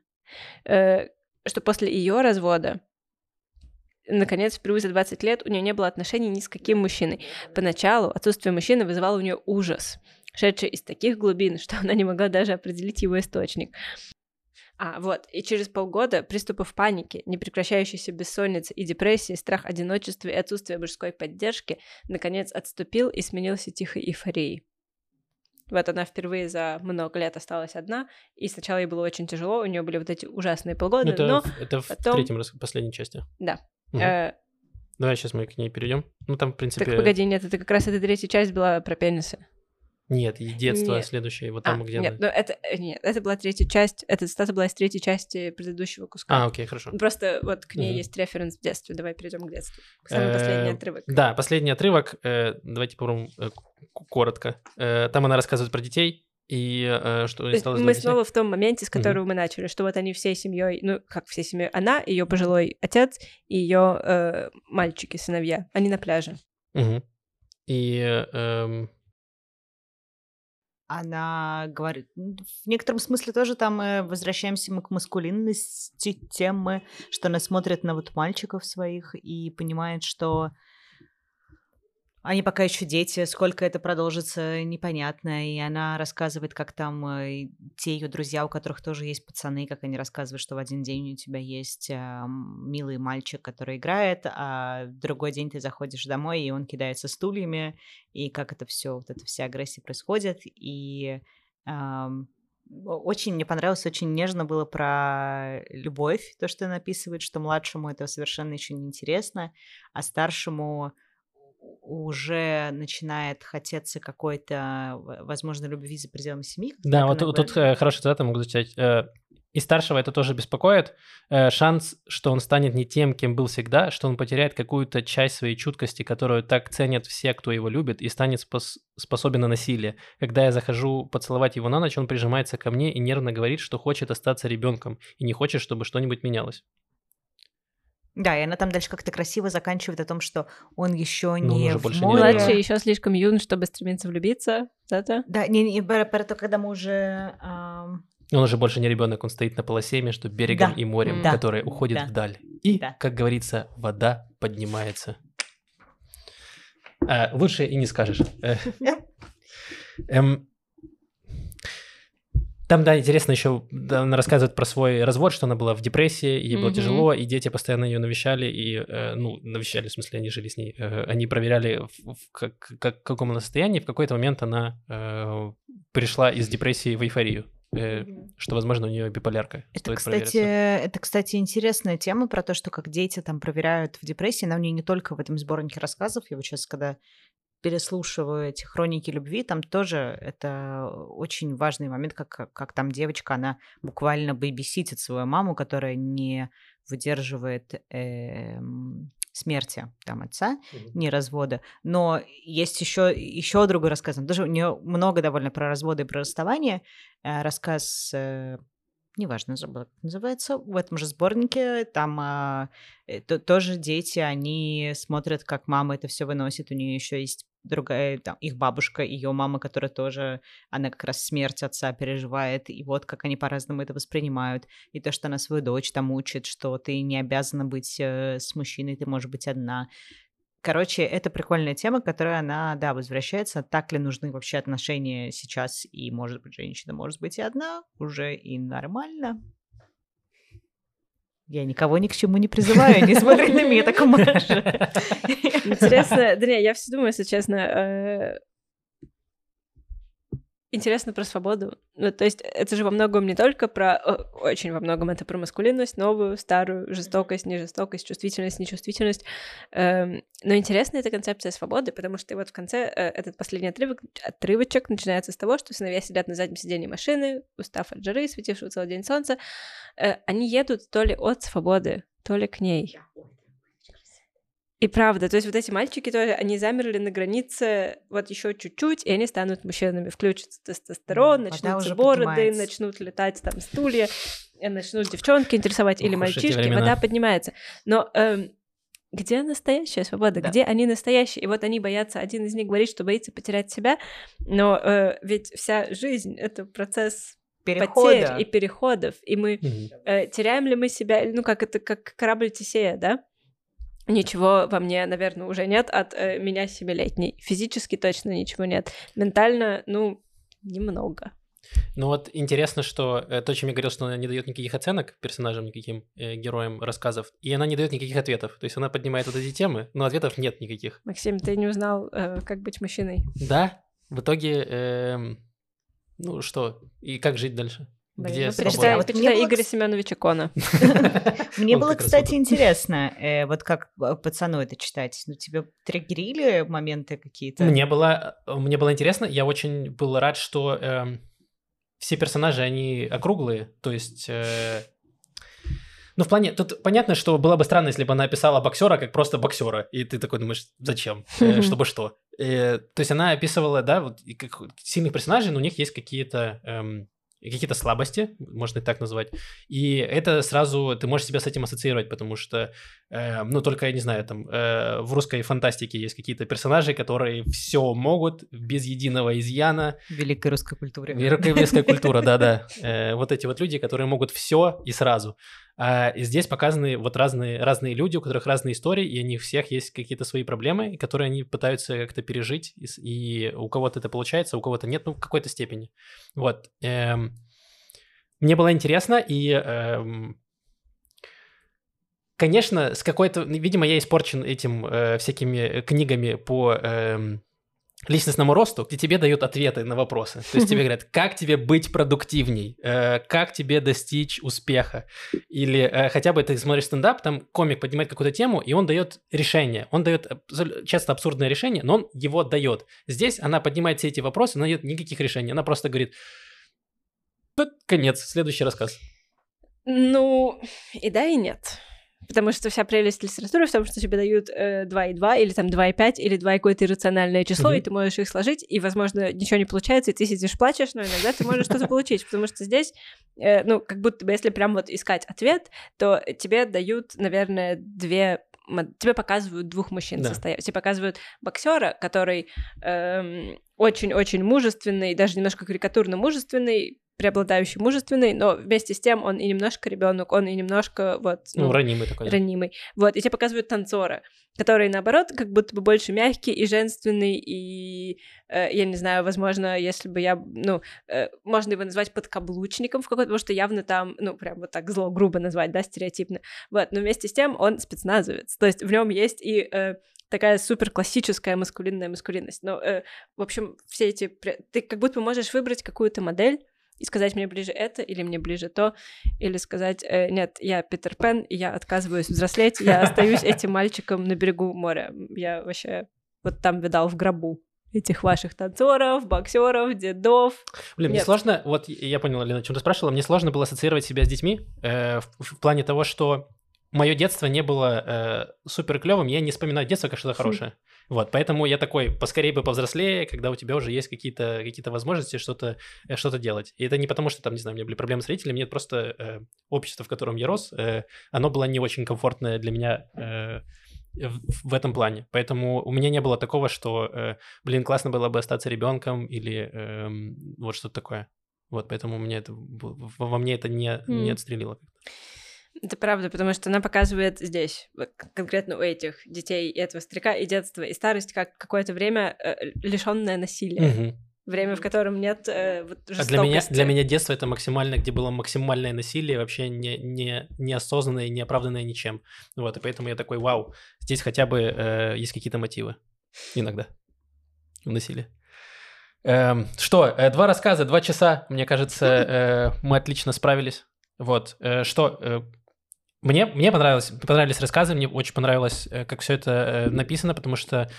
Э, что после ее развода наконец, впервые за 20 лет у нее не было отношений ни с каким мужчиной. Поначалу отсутствие мужчины вызывало у нее ужас, шедший из таких глубин, что она не могла даже определить его источник. А, вот, и через полгода приступов паники, непрекращающейся бессонницы и депрессии, страх одиночества и отсутствие мужской поддержки, наконец отступил и сменился тихой эйфорией. Вот она впервые за много лет осталась одна, и сначала ей было очень тяжело, у нее были вот эти ужасные полгода, это, но... в- это в потом- третьем раз, последней части. Да. Мгм. э, Давай сейчас мы к ней перейдем. Ну, там, в принципе... так, погоди, нет, это как раз эта третья часть была про пенисы. Нет, и детство Нет. следующее, вот А, там, где... нет, ну это, э, нет, это была третья часть, эта цитата была из третьей части предыдущего куска. А, окей, хорошо. Просто вот к ней Мгм. есть референс в детстве. Давай перейдем к детству. Самый последний Э, отрывок. Да, последний отрывок. э, Давайте попробуем э, коротко. Там она рассказывает про детей и э, что То есть стало мы снова в том моменте, с которого мы начали, что вот они всей семьей, ну как всей семьей, она, ее пожилой отец и ее мальчики, сыновья, они на пляже. Мгм. И э, эм, Она говорит, в некотором смысле тоже там э, возвращаемся мы к маскулинности темы, что она смотрит на вот мальчиков своих и понимает, что они пока еще дети, сколько это продолжится, непонятно. И она рассказывает, как там э, те ее друзья, у которых тоже есть пацаны, как они рассказывают, что в один день у тебя есть м, милый мальчик, который играет, а в другой день ты заходишь домой, и он кидается стульями, и как это все, вот эта вся агрессия происходит. И о- очень мне понравилось, очень нежно было про любовь, то, что она описывает, что младшему это совершенно еще не интересно, а старшему уже начинает хотеться какой-то, возможно, любви за пределами семьи. да, вот тут, тут э, хорошая цитата могу зачитать. Э, И старшего это тоже беспокоит. Э, Шанс, что он станет не тем, кем был всегда, что он потеряет какую-то часть своей чуткости, которую так ценят все, кто его любит, и станет спос- способен на насилие. Когда я захожу поцеловать его на ночь, он прижимается ко мне и нервно говорит, что хочет остаться ребенком и не хочет, чтобы что-нибудь менялось. Да, и она там дальше как-то красиво заканчивает о том, что он еще он не уже в море. Младший еще слишком юн, чтобы стремиться влюбиться. Это? Да, не, не про, про то, когда мы уже... ам, Он уже больше не ребенок, он стоит на полосе между берегом Да. и морем, Да. которое уходит Да. вдаль. И, Да. как говорится, вода поднимается. А, лучше и не скажешь. Э, эм, Там, да, интересно еще, она рассказывает про свой развод, что она была в депрессии, ей было Мгм. тяжело, и дети постоянно ее навещали, и, э, ну, навещали, в смысле, они жили с ней, э, они проверяли, в, в как, как- каком она состоянии, в какой-то момент она э, пришла из депрессии в эйфорию, э, что, возможно, у нее биполярка. Это, Стоит кстати, это, кстати, интересная тема про то, что как дети там проверяют в депрессии. Она у нее не только в этом сборнике рассказов. Я вот сейчас, когда переслушиваю эти хроники любви, там тоже это очень важный момент, как, как, как там девочка, она буквально бейбиситит свою маму, которая не выдерживает эм, смерти там отца, Мгм. не развода. Но есть еще, еще другой рассказ. Там Даже у нее много довольно про разводы и про расставание. Э, Рассказ, э, неважно, забыла, как называется, в этом же сборнике. Там а, э, то- тоже дети, они смотрят, как мама это все выносит. У нее еще есть другая, там, их бабушка, ее мама, которая тоже, она как раз смерть отца переживает, и вот как они по-разному это воспринимают. И то, что она свою дочь там учит, что ты не обязана быть э, с мужчиной, ты можешь быть одна. Короче, это прикольная тема, которая, она, да, возвращается. Так ли нужны вообще отношения сейчас? И, может быть, женщина может быть и одна, уже и нормально. Я никого ни к чему не призываю, не смотри на меня так, Маша. Интересно, да не, я все думаю, если честно, э, интересно про свободу. Ну, то есть это же во многом не только про... Очень во многом это про маскулинность, новую, старую, жестокость, нежестокость, чувствительность, нечувствительность. Эм, Но интересна эта концепция свободы, потому что вот в конце э, этот последний отрывок, отрывочек начинается с того, что сыновья сидят на заднем сиденье машины, устав от жары, светившего целый день солнца. Э, Они едут то ли от свободы, то ли к ней. И правда, то есть вот эти мальчики тоже, они замерли на границе вот еще чуть-чуть, и они станут мужчинами. Включится тестостерон, вода начнутся бороды, поднимается. начнут летать там стулья, э, начнут девчонки интересовать или Ох эти мальчишки, вода поднимается. Но эм, где настоящая свобода? Да. Где они настоящие? И вот они боятся, один из них говорит, что боится потерять себя, но э, ведь вся жизнь — это процесс Перехода. потерь и переходов, и мы Мгм. э, теряем ли мы себя, ну как это, как корабль Тесея, да? Ничего во мне, наверное, уже нет от э, меня семилетней. Физически точно ничего нет. Ментально, ну, немного. Ну вот интересно, что э, то, чем я говорил, что она не дает никаких оценок персонажам, никаким э, героям рассказов, и она не дает никаких ответов. То есть она поднимает вот эти темы, но ответов нет никаких. Максим, ты не узнал, э, как быть мужчиной? Да, в итоге, эм, ну что, и как жить дальше? Блин, Где ну, свобода? почитай, Вот мне почитай было, Игоря Семеновича Кона. Мне было, кстати, интересно, э, вот как э, пацану это читать. Ну, тебе триггерили моменты какие-то? Мне было, мне было интересно, я очень был рад, что эм, все персонажи, они округлые, то есть... э, ну, в плане, тут понятно, что было бы странно, если бы она описала боксера как просто боксера, и ты такой думаешь, зачем, Э, чтобы что. Э, то есть она описывала, да, вот сильных персонажей, но у них есть какие-то эм, какие-то слабости, можно и так назвать, и это сразу ты можешь себя с этим ассоциировать, потому что, э, ну, только, я не знаю, там, э, в русской фантастике есть какие-то персонажи, которые все могут без единого изъяна, В великой русской культуре. Европейская культура, да-да. Э, Вот эти вот люди, которые могут все и сразу. А и здесь показаны вот разные, разные люди, у которых разные истории, и у них всех есть какие-то свои проблемы, которые они пытаются как-то пережить, и, и у кого-то это получается, у кого-то нет, ну, в какой-то степени. Вот. Эм, Мне было интересно, и эм, Конечно, с какой-то, видимо, я испорчен этим э, всякими книгами по эм, личностному росту, где тебе дают ответы на вопросы. То есть тебе говорят, как тебе быть продуктивней, э, как тебе достичь успеха. Или э, хотя бы ты смотришь стендап, там комик поднимает какую-то тему, и он дает решение. Он дает часто абсурдное решение, но он его дает. Здесь она поднимает все эти вопросы, но нет никаких решений. Она просто говорит, «Тут конец, следующий рассказ. Ну, и да, и нет. Потому что вся прелесть литературы в том, что тебе дают э, 2,2 или там 2,5 или 2 какое-то иррациональное число, Мгм. и ты можешь их сложить, и, возможно, ничего не получается, и ты сидишь плачешь, но иногда ты можешь что-то получить, потому что здесь, э, ну, как будто бы, если прям вот искать ответ, то тебе дают, наверное, две тебе показывают двух мужчин Да. состоя- Тебе показывают боксера, который эм, очень-очень мужественный, даже немножко карикатурно мужественный, преобладающий мужественный, но вместе с тем он и немножко ребенок, он и немножко вот Ну, ну, ранимый такой. да. ранимый. Вот, и тебе показывают танцора, который, наоборот, как будто бы больше мягкий и женственный, и, э, я не знаю, возможно, если бы я, ну, э, можно его назвать подкаблучником в какой-то, потому что явно там, ну, прям вот так зло, грубо назвать, да, стереотипно. Вот, но вместе с тем он спецназовец, то есть в нем есть и э, такая супер классическая маскулинная маскулинность. Но, э, в общем, все эти... Ты как будто бы можешь выбрать какую-то модель, и сказать, мне ближе это, или мне ближе то, или сказать, э, нет, я Питер Пен, и я отказываюсь взрослеть, я остаюсь этим мальчиком на берегу моря. Я вообще вот там видал в гробу этих ваших танцоров, боксеров, дедов. Блин, мне Нет. сложно, вот я понял, Лена, о чем ты спрашивала, мне сложно было ассоциировать себя с детьми э, в, в плане того, что мое детство не было э, супер клевым, я не вспоминаю детство как что-то хорошее. Вот, поэтому я такой, поскорее бы повзрослее, когда у тебя уже есть какие-то какие возможности что-то э, что делать. И это не потому, что там, не знаю, у меня были проблемы с родителями, нет, просто э, общество, в котором я рос, э, оно было не очень комфортное для меня э, в, в этом плане. Поэтому у меня не было такого, что, э, блин, классно было бы остаться ребенком или э, вот что-то такое. Вот, поэтому у меня это, во мне это не, mm. не отстрелило. Это правда, потому что она показывает здесь, конкретно у этих детей, и этого старика, и детства, и старость, как какое-то время э, лишенное насилия. Угу. Время, в котором нет э, вот, А для меня, для меня детство это максимально, где было максимальное насилие, вообще не, не, неосознанное, не оправданное ничем. Вот, и поэтому я такой, вау, здесь хотя бы э, есть какие-то мотивы. Иногда. В насилии. Эм, что, э, два рассказа, два часа, мне кажется, э, мы отлично справились. Вот, э, что, э, мне, мне понравилось, понравились рассказы, мне очень понравилось, э, как все это э, написано, потому что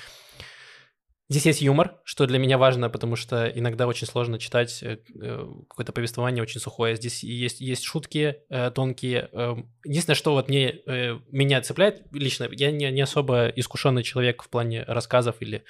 Здесь есть юмор, что для меня важно, потому что иногда очень сложно читать э, какое-то повествование очень сухое. Здесь есть, есть шутки тонкие. Эм, единственное, что вот мне, меня цепляет лично, я не, не особо искушенный человек в плане рассказов или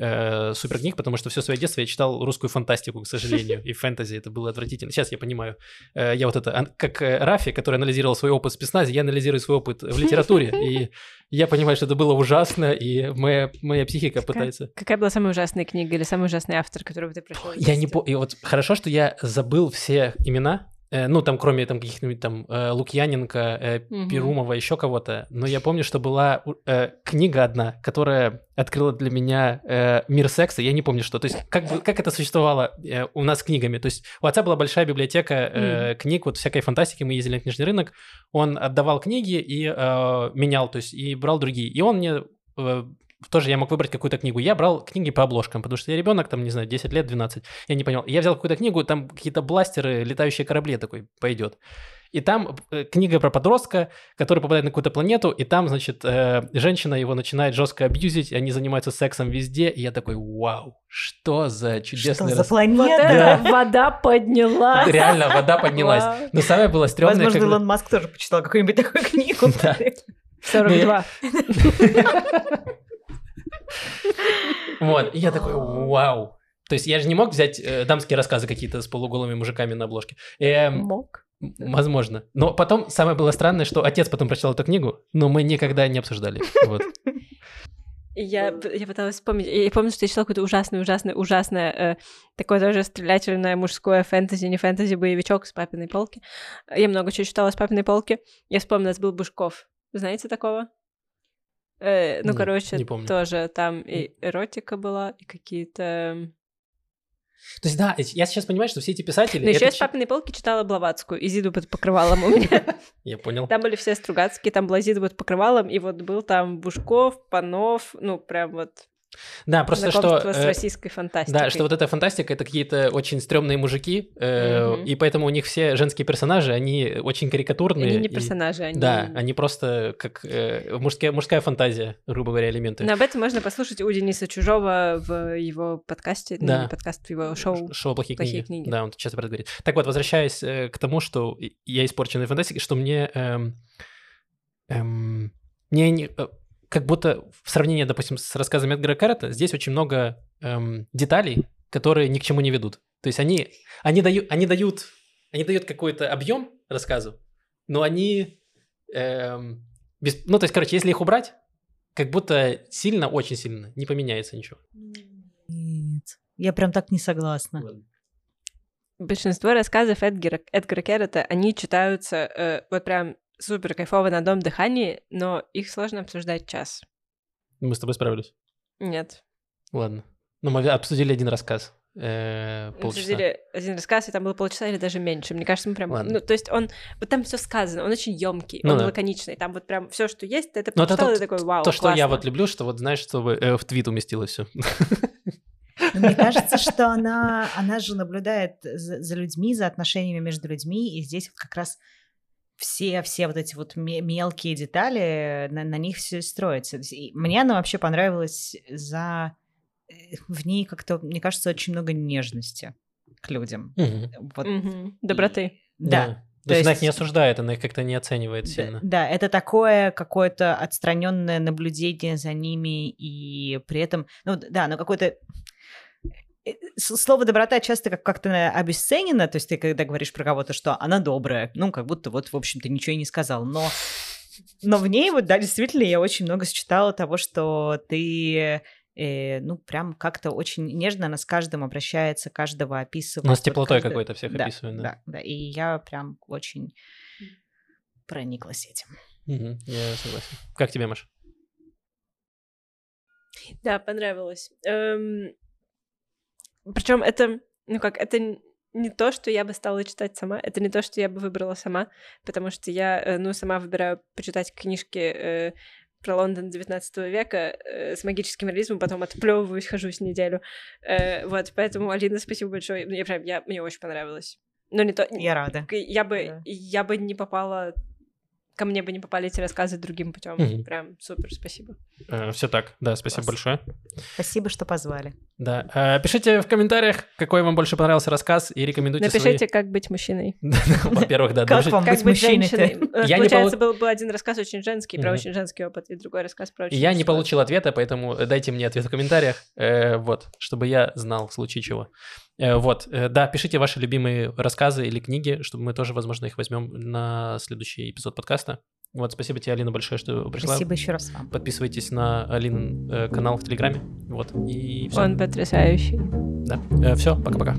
э, супергник, потому что все свое детство я читал русскую фантастику, к сожалению, и фэнтези, это было отвратительно. Сейчас я понимаю, э, я вот это, как э, Рафи, который анализировал свой опыт в спецназе, я анализирую свой опыт в литературе, и я понимаю, что это было ужасно, и моя, моя психика какая, пытается... Какая была самая ужасная книга или самый ужасный автор, которого ты прочел? Я не помню, и вот хорошо, что я забыл все имена, ну, там, кроме там каких-нибудь там э, Лукьяненко, э, Перумова, еще кого-то. Но я помню, что была книга одна, которая открыла для меня мир секса. Я не помню, что. То есть, как, как это существовало у нас с книгами. То есть, у отца была большая библиотека книг, вот всякой фантастики. Мы ездили на книжный рынок. Он отдавал книги и менял, то есть, и брал другие. И он мне тоже я мог выбрать какую-то книгу. Я брал книги по обложкам, потому что я ребенок, там, не знаю, 10 лет, 12. Я не понял. Я взял какую-то книгу, там какие-то бластеры, летающие корабли, такой, пойдет. И там э, книга про подростка, который попадает на какую-то планету, и там, значит, э, женщина его начинает жестко абьюзить, они занимаются сексом везде, и я такой, вау, что за чудесный... Что за планета? Да. Вода поднялась. Реально, вода поднялась. Но самое было стрёмное... Возможно, когда... Илон Маск тоже почитал какую-нибудь такую книгу. Да. 42. Вот, и я такой, вау. То есть я же не мог взять э, дамские рассказы какие-то с полуголыми мужиками на обложке. Эм, мог. Возможно. Но потом самое было странное, что отец потом прочитал эту книгу, но мы никогда не обсуждали. Вот. Я, я пыталась вспомнить. Я помню, что я читала какое-то ужасное, ужасное, ужасное, э, такое тоже стрелятельное мужское фэнтези, не фэнтези, боевичок с папиной полки. Я много чего читала с папиной полки. Я вспомнила, нас был Бушков. Знаете такого? Э, ну, Нет, короче, не помню. тоже там и эротика была, и какие-то... То есть, да, я сейчас понимаю, что все эти писатели... Но еще я с папиной полки читала Блаватскую, и Зиду под покрывалом у меня. Я понял. Там были все Стругацкие, там была Зида под покрывалом, и вот был там Бушков, Панов, ну, прям вот да, просто что... с э, российской фантастикой. Да, что вот эта фантастика — это какие-то очень стрёмные мужики, э, и поэтому у них все женские персонажи, они очень карикатурные. Они не персонажи, они... Да, они просто как э, мужская, мужская фантазия, грубо говоря, элементы. Но об этом можно послушать у Дениса Чужого в его подкасте, ну, да. ну, не подкаст, в его шоу. Шоу «Плохие, «Плохие книги. книги». Да, он часто про это говорит. Так вот, возвращаясь э, к тому, что я испорченный фантастикой, что мне... Эм, эм, мне не, э, как будто в сравнении, допустим, с рассказами Эдгара Каррета, здесь очень много эм, деталей, которые ни к чему не ведут. То есть они, они, дают, они, дают, они дают какой-то объем рассказу, но они... Эм, без, ну, то есть, короче, если их убрать, как будто сильно, очень сильно не поменяется ничего. Нет, я прям так не согласна. Ладно. Большинство рассказов Эдгара, Эдгара Керрета, они читаются э, вот прям супер кайфово на одном дыхании, но их сложно обсуждать час. Мы с тобой справились? Нет. Ладно. Ну, мы обсудили один рассказ. Э, полчаса. Обсудили один рассказ, и там было полчаса или даже меньше. Мне кажется, мы прям... Ладно. Ну, то есть он... Вот там все сказано, он очень емкий, ну, он да. лаконичный. Там вот прям все, что есть, ты это ну, прочитал, и такой, вау, То, что классно. я вот люблю, что вот, знаешь, чтобы э, в твит уместилось все. Мне кажется, что она, она же наблюдает за, за людьми, за отношениями между людьми, и здесь вот как раз все, все вот эти вот мелкие детали, на, на них все строится. И мне она вообще понравилась за... Э, в ней как-то, мне кажется, очень много нежности к людям. Угу. Вот. Угу. Доброты. И, да. да. То, есть, она их не осуждает, она их как-то не оценивает Да, сильно. да, это такое какое-то отстраненное наблюдение за ними, и при этом, ну да, но какое-то Слово доброта часто как- как-то обесценено, то есть ты когда говоришь про кого-то, что она добрая, ну, как будто вот, в общем-то, ничего и не сказал, но, но в ней вот, да, действительно, я очень много считала того, что ты, э, ну, прям как-то очень нежно она с каждым обращается, каждого описывает. Но с вот теплотой каждый- какой-то всех да, описывает, да. Да, да, и я прям очень прониклась этим. Мгм, я согласен. Как тебе, Маш? Да, понравилось. Причем это, ну как, это не то, что я бы стала читать сама, это не то, что я бы выбрала сама, потому что я, э, ну, сама выбираю почитать книжки э, про Лондон 19 века э, с магическим реализмом, потом отплевываюсь, хожусь неделю. Э, вот, поэтому, Алина, спасибо большое. Мне прям, я, мне очень понравилось. Но не то... Я рада. Я бы, Да. я бы не попала... Ко мне бы не попали эти рассказы другим путем. Мгм. Прям супер, спасибо. все так, да, спасибо Класс. большое. Спасибо, что позвали. Да, э, пишите в комментариях, какой вам больше понравился рассказ, и рекомендуйте Напишите, как быть мужчиной. свои... Во-первых, да, Как вам Как быть Я не получается, полу- был бы один рассказ очень женский, про очень женский опыт, и другой рассказ про очень Я не получил ответа, поэтому дайте мне ответ в комментариях, э, вот, чтобы я знал в случае чего. Э, вот, э, да, пишите ваши любимые рассказы или книги, чтобы мы тоже, возможно, их возьмем на следующий эпизод подкаста. Вот, спасибо тебе, Алина, большое, что пришла. Спасибо еще раз вам. Подписывайтесь на Алин канал в Телеграме. Вот, и все. Он потрясающий. Да. все, пока-пока.